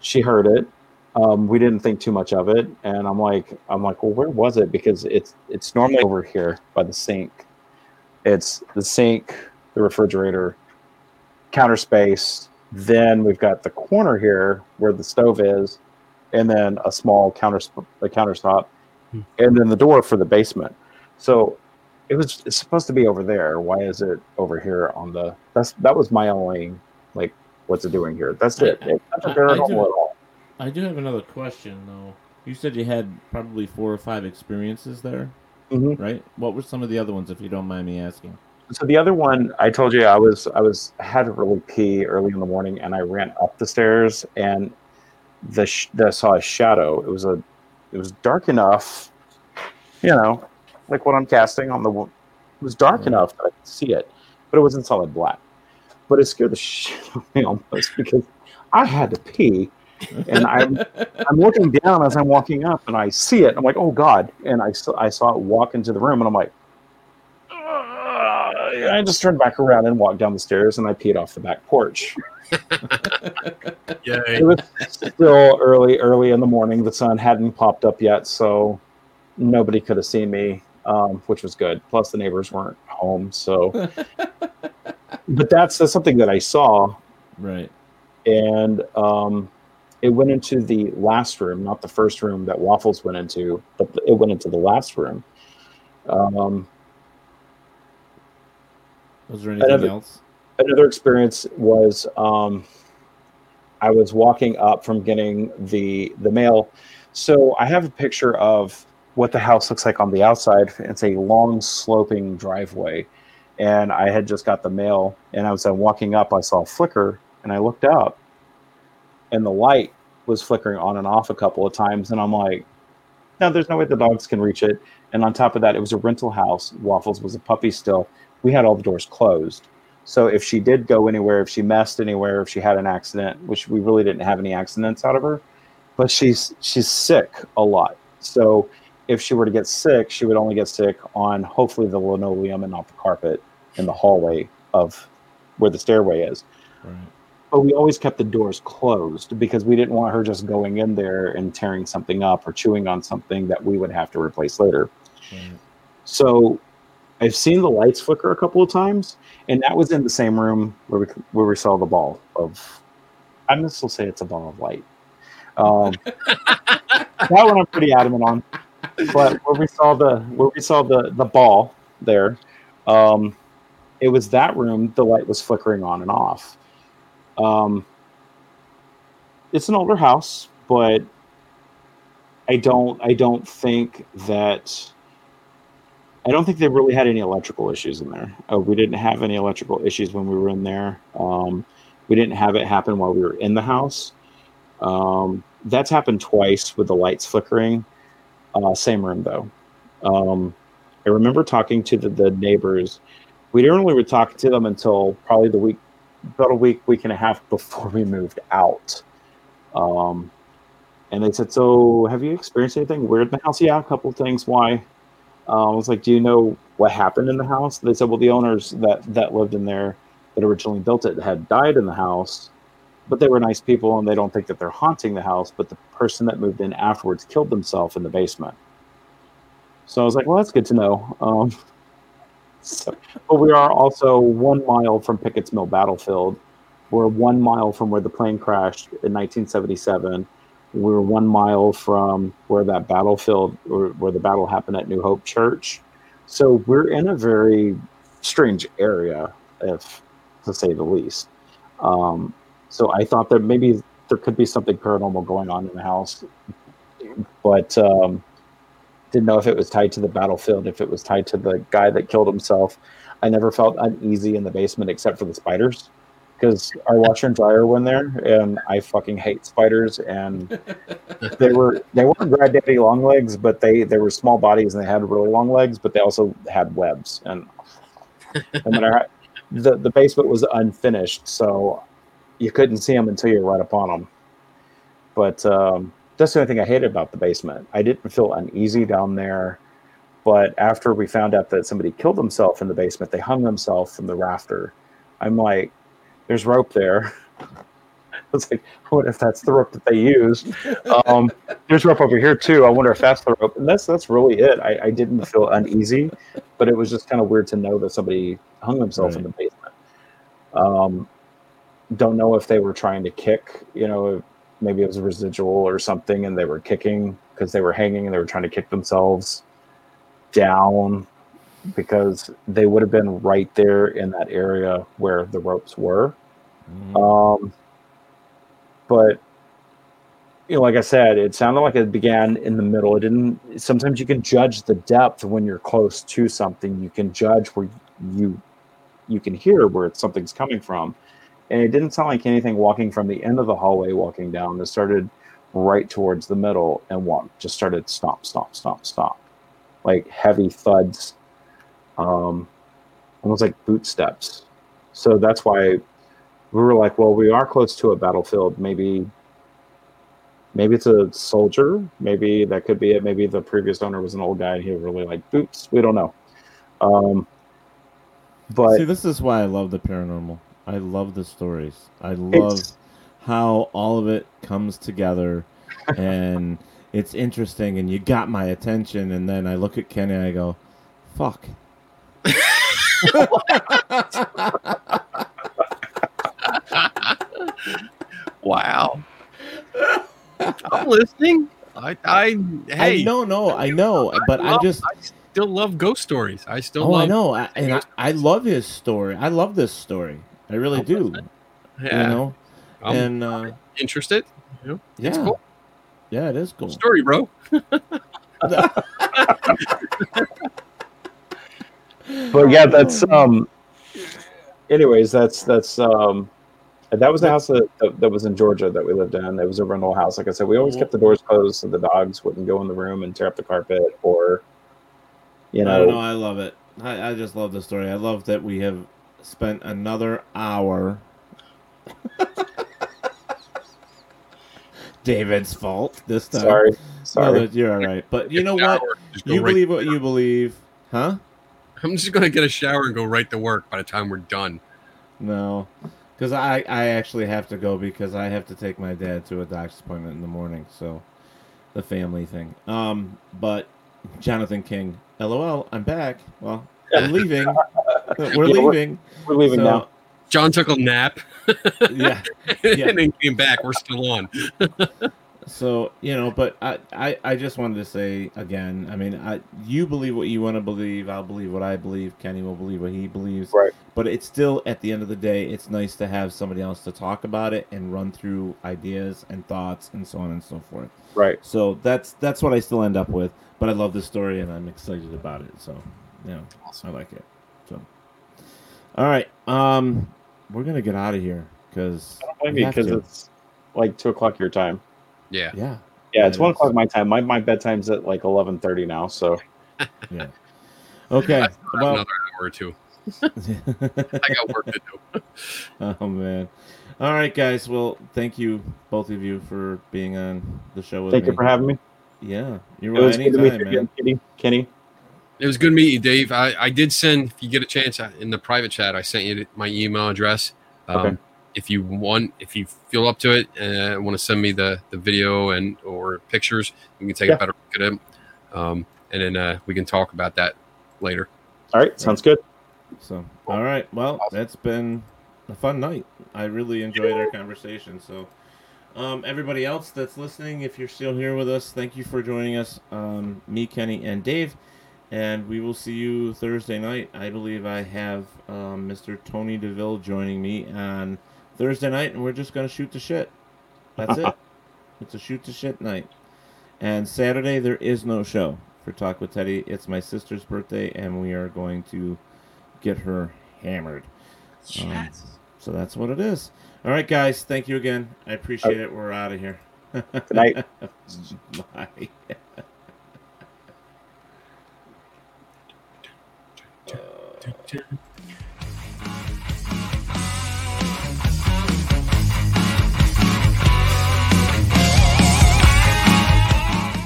She heard it. Um we didn't think too much of it. And i'm like i'm like well where was it? Because it's it's normally over here by the sink. It's the sink the refrigerator counter space. Then we've got the corner here where the stove is and then a small counter a countertop and then the door for the basement. So it was it's supposed to be over there why is it over here on the that's that was my only like what's it doing here that's it it's not I- I do- at all I do have another question though. You said you had probably four or five experiences there. Mm-hmm. right? What were some of the other ones, if you don't mind me asking? So the other one, I told you I was I was had to really pee early in the morning, and I ran up the stairs and the, sh- the saw a shadow. It was a it was dark enough, you know, like what I'm casting on the. It was dark mm-hmm. enough that I could see it, but it wasn't solid black. But it scared the shit out of me almost because I had to pee, and I'm I'm looking down as I'm walking up, and I see it. I'm like, oh god! And I saw I saw it walk into the room, and I'm like. Ah, "Ugh." I just turned back around and walked down the stairs, and I peed off the back porch. Yay. It was still early, early in the morning. The sun hadn't popped up yet, so nobody could have seen me, um, which was good. Plus, the neighbors weren't home, so. but that's, that's something that I saw, Right. and um, it went into the last room, not the first room that Waffles went into, but it went into the last room. Um, Was there anything Another- else? another experience was um, I was walking up from getting the the mail. So I have a picture of what the house looks like on the outside. It's a long sloping driveway, and I had just got the mail. And I was uh, walking up, I saw a flicker, and I looked up, and the light was flickering on and off a couple of times, and I'm like, no, there's no way the dogs can reach it. And on top of that, it was a rental house. Waffles was a puppy still. We had all the doors closed. So if she did go anywhere, if she messed anywhere, if she had an accident, which we really didn't have any accidents out of her, but she's she's sick a lot. So if she were to get sick, she would only get sick on hopefully the linoleum and not the carpet in the hallway of where the stairway is. Right. But we always kept the doors closed because we didn't want her just going in there and tearing something up or chewing on something that we would have to replace later. So I've seen the lights flicker a couple of times, and that was in the same room where we where we saw the ball of. I'm gonna still say it's a ball of light. Um, that one I'm pretty adamant on, but where we saw the where we saw the the ball there, um, it was that room. The light was flickering on and off. Um, it's an older house, but I don't I don't think that I don't think they really had any electrical issues in there. Uh, we didn't have any electrical issues when we were in there. Um, we didn't have it happen while we were in the house. Um, that's happened twice with the lights flickering. Uh, same room though. Um, I remember talking to the, the neighbors. We didn't really talk to them until probably the week, about a week, week and a half before we moved out. Um, and they said, "So, have you experienced anything weird in the house?" Yeah, a couple of things. Why? Uh, I was like, "Do you know what happened in the house?" They said, "Well, the owners that that lived in there that originally built it had died in the house, but they were nice people and they don't think that they're haunting the house. But the person that moved in afterwards killed themselves in the basement." So I was like, "Well, that's good to know." Um, so, but we are also one mile from Pickett's Mill battlefield. We're one mile from where the plane crashed in 1977 we're one mile from where that battlefield or where the battle happened at New Hope Church. So we're in a very strange area, if to say the least. Um, so I thought that maybe there could be something paranormal going on in the house, but um, didn't know if it was tied to the battlefield, if it was tied to the guy that killed himself. I never felt uneasy in the basement except for the spiders because our washer and dryer went there, and I fucking hate spiders. And they were they weren't granddaddy long legs, but they they were small bodies and they had really long legs, but they also had webs. And no matter the the basement was unfinished, so you couldn't see them until you were right upon them. But um, that's the only thing I hated about the basement. I didn't feel uneasy down there. But after we found out that somebody killed themselves in the basement, they hung themselves from the rafter. I'm like, there's rope there. I was like, what if that's the rope that they used? Um, there's rope over here too. I wonder if that's the rope. And that's that's really it. I, I didn't feel uneasy, but it was just kind of weird to know that somebody hung themselves in the basement. Um, don't know if they were trying to kick. You know, maybe it was a residual or something, and they were kicking because they were hanging and they were trying to kick themselves down because they would have been right there in that area where the ropes were. Um, but you know, like I said, it sounded like it began in the middle. It didn't. Sometimes you can judge the depth when you're close to something. You can judge where you you can hear where something's coming from, and it didn't sound like anything walking from the end of the hallway walking down. It started right towards the middle and walk just started stomp, stomp, stomp, stomp, like heavy thuds, um, almost like boot steps. So that's why we were like, well, we are close to a battlefield. Maybe maybe it's a soldier. Maybe that could be it. Maybe the previous owner was an old guy and he really like boots. We don't know. Um, but See, this is why I love the paranormal. I love the stories. I love It's- how all of it comes together and it's interesting and you got my attention and then I look at Kenny and I go, fuck. Wow. I'm listening. I, I, hey, I know, no, I know, but I love- just I still love ghost stories. I still Oh, love. I know, I, and I, I love his story. I love this story. I really do. Yeah. You know, I'm and uh, interested. You know, it's yeah, cool yeah, it is cool. story, bro. but yeah, that's um. Anyways, that's that's um. That was the house that, that, that was in Georgia that we lived in. It was a rental house. Like I said, we always kept the doors closed so the dogs wouldn't go in the room and tear up the carpet or, you I know, don't know. I love it. I, I just love the story. I love that we have spent another hour. David's fault this time. Sorry. Sorry. that- you're all right. But you know a what? shower, just go You right believe what you believe, huh? I'm just gonna get a shower and go right to work by the time we're done. No, because I I actually have to go because I have to take my dad to a doctor's appointment in the morning. So, the family thing. Um, but Jonathan King, lol, I'm back. Well, I'm leaving. We're Yeah, we're- leaving. we're leaving So- now. John took a nap. Yeah, yeah. and then came back. We're still on. So you know, but I, I, I just wanted to say again. I mean, I, you believe what you want to believe. I'll believe what I believe. Kenny will believe what he believes. Right. But it's still at the end of the day, it's nice to have somebody else to talk about it and run through ideas and thoughts and so on and so forth. Right. So that's that's what I still end up with. But I love the story and I'm excited about it. So yeah, I like it. So all right, um, we're gonna get out of here because blame me because it's like two o'clock your time. Yeah. Yeah. Yeah, it's It one is. o'clock my time. My my bedtime's at like eleven thirty now. So yeah. Okay. Well, Another hour or two. I got work to do. oh man. All right, guys. Well, thank you both of you for being on the show with thank me. you for having me. Yeah, you're It was good to meet you man. again, Kenny. Kenny. It was good to meet you, Dave. I, I did send, if you get a chance, in the private chat, I sent you my email address. Um, Okay. If you want, if you feel up to it, and want to send me the, the video and or pictures, you can take Yeah. a better look at it. um, and then uh, we can talk about that later. All right, sounds good. So, all right. Well, that's been a fun night. I really enjoyed our conversation. So, um, everybody else that's listening, if you're still here with us, thank you for joining us. Um, me, Kenny, and Dave. And we will see you Thursday night. I believe I have um, Mr. Tony DeVille joining me on Thursday night, and we're just going to shoot the shit. That's it. It's a shoot the shit night. And Saturday, there is no show for Talk with Teddy. It's my sister's birthday, and we are going to get her hammered. Um, so that's what it is. All right, guys. Thank you again. I appreciate it. We're out of here. Good night. Bye.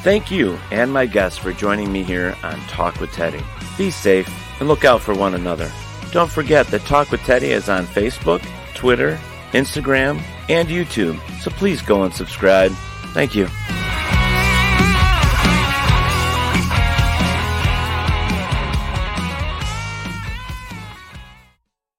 Thank you and my guests for joining me here on Talk with Teddy. Be safe and look out for one another. Don't forget that Talk with Teddy is on Facebook, Twitter, Instagram, and YouTube, so please go and subscribe. Thank you.